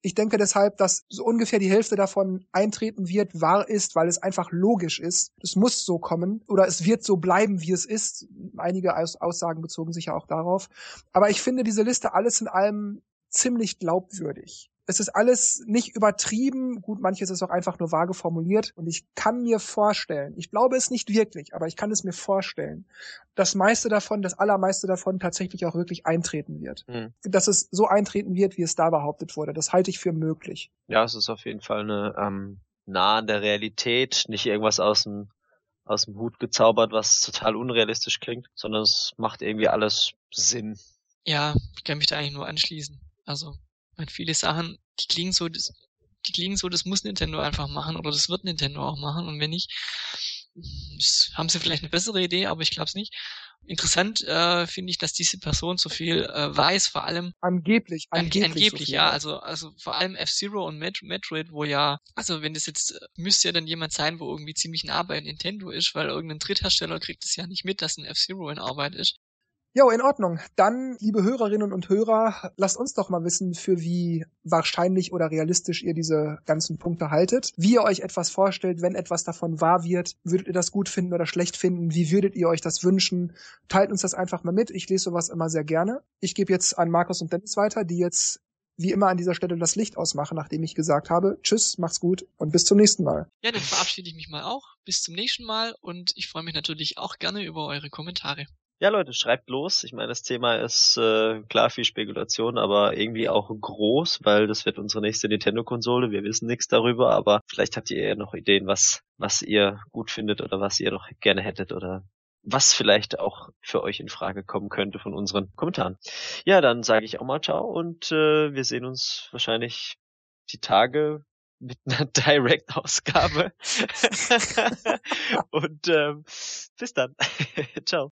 Ich denke deshalb, dass so ungefähr die Hälfte davon eintreten wird, wahr ist, weil es einfach logisch ist. Es muss so kommen oder es wird so bleiben, wie es ist. Einige Aus Aussagen bezogen sich ja auch darauf. Aber ich finde diese Liste alles in allem ziemlich glaubwürdig. Es ist alles nicht übertrieben. Gut, manches ist auch einfach nur vage formuliert. Und ich kann mir vorstellen, ich glaube es nicht wirklich, aber ich kann es mir vorstellen, das meiste davon, das allermeiste davon tatsächlich auch wirklich eintreten wird. Hm. Dass es so eintreten wird, wie es da behauptet wurde. Das halte ich für möglich. Ja, es ist auf jeden Fall eine ähm, nah an der Realität, nicht irgendwas aus dem aus dem Hut gezaubert, was total unrealistisch klingt, sondern es macht irgendwie alles Sinn. Ja, ich kann mich da eigentlich nur anschließen. Also, man viele Sachen, die klingen so, das, die klingen so, das muss Nintendo einfach machen oder das wird Nintendo auch machen und wenn nicht, haben sie vielleicht eine bessere Idee, aber ich glaube es nicht. Interessant äh, finde ich, dass diese Person so viel äh, weiß, vor allem angeblich, angeblich, angeblich so ja, also also vor allem F-Zero und Met Metroid, wo ja, also wenn das jetzt müsste ja dann jemand sein, wo irgendwie ziemlich nah bei Nintendo ist, weil irgendein Dritthersteller kriegt es ja nicht mit, dass ein F-Zero in Arbeit ist. Jo, in Ordnung. Dann, liebe Hörerinnen und Hörer, lasst uns doch mal wissen, für wie wahrscheinlich oder realistisch ihr diese ganzen Punkte haltet. Wie ihr euch etwas vorstellt, wenn etwas davon wahr wird. Würdet ihr das gut finden oder schlecht finden? Wie würdet ihr euch das wünschen? Teilt uns das einfach mal mit. Ich lese sowas immer sehr gerne. Ich gebe jetzt an Markus und Dennis weiter, die jetzt wie immer an dieser Stelle das Licht ausmachen, nachdem ich gesagt habe, tschüss, macht's gut und bis zum nächsten Mal. Ja, dann verabschiede ich mich mal auch. Bis zum nächsten Mal und ich freue mich natürlich auch gerne über eure Kommentare. Ja, Leute, schreibt los. Ich meine, das Thema ist äh, klar viel Spekulation, aber irgendwie auch groß, weil das wird unsere nächste Nintendo-Konsole. Wir wissen nichts darüber, aber vielleicht habt ihr ja noch Ideen, was, was ihr gut findet oder was ihr noch gerne hättet oder was vielleicht auch für euch in Frage kommen könnte von unseren Kommentaren. Ja, dann sage ich auch mal ciao und äh, wir sehen uns wahrscheinlich die Tage mit einer (laughs) Direct-Ausgabe. (laughs) (laughs) und ähm, bis dann. Ciao.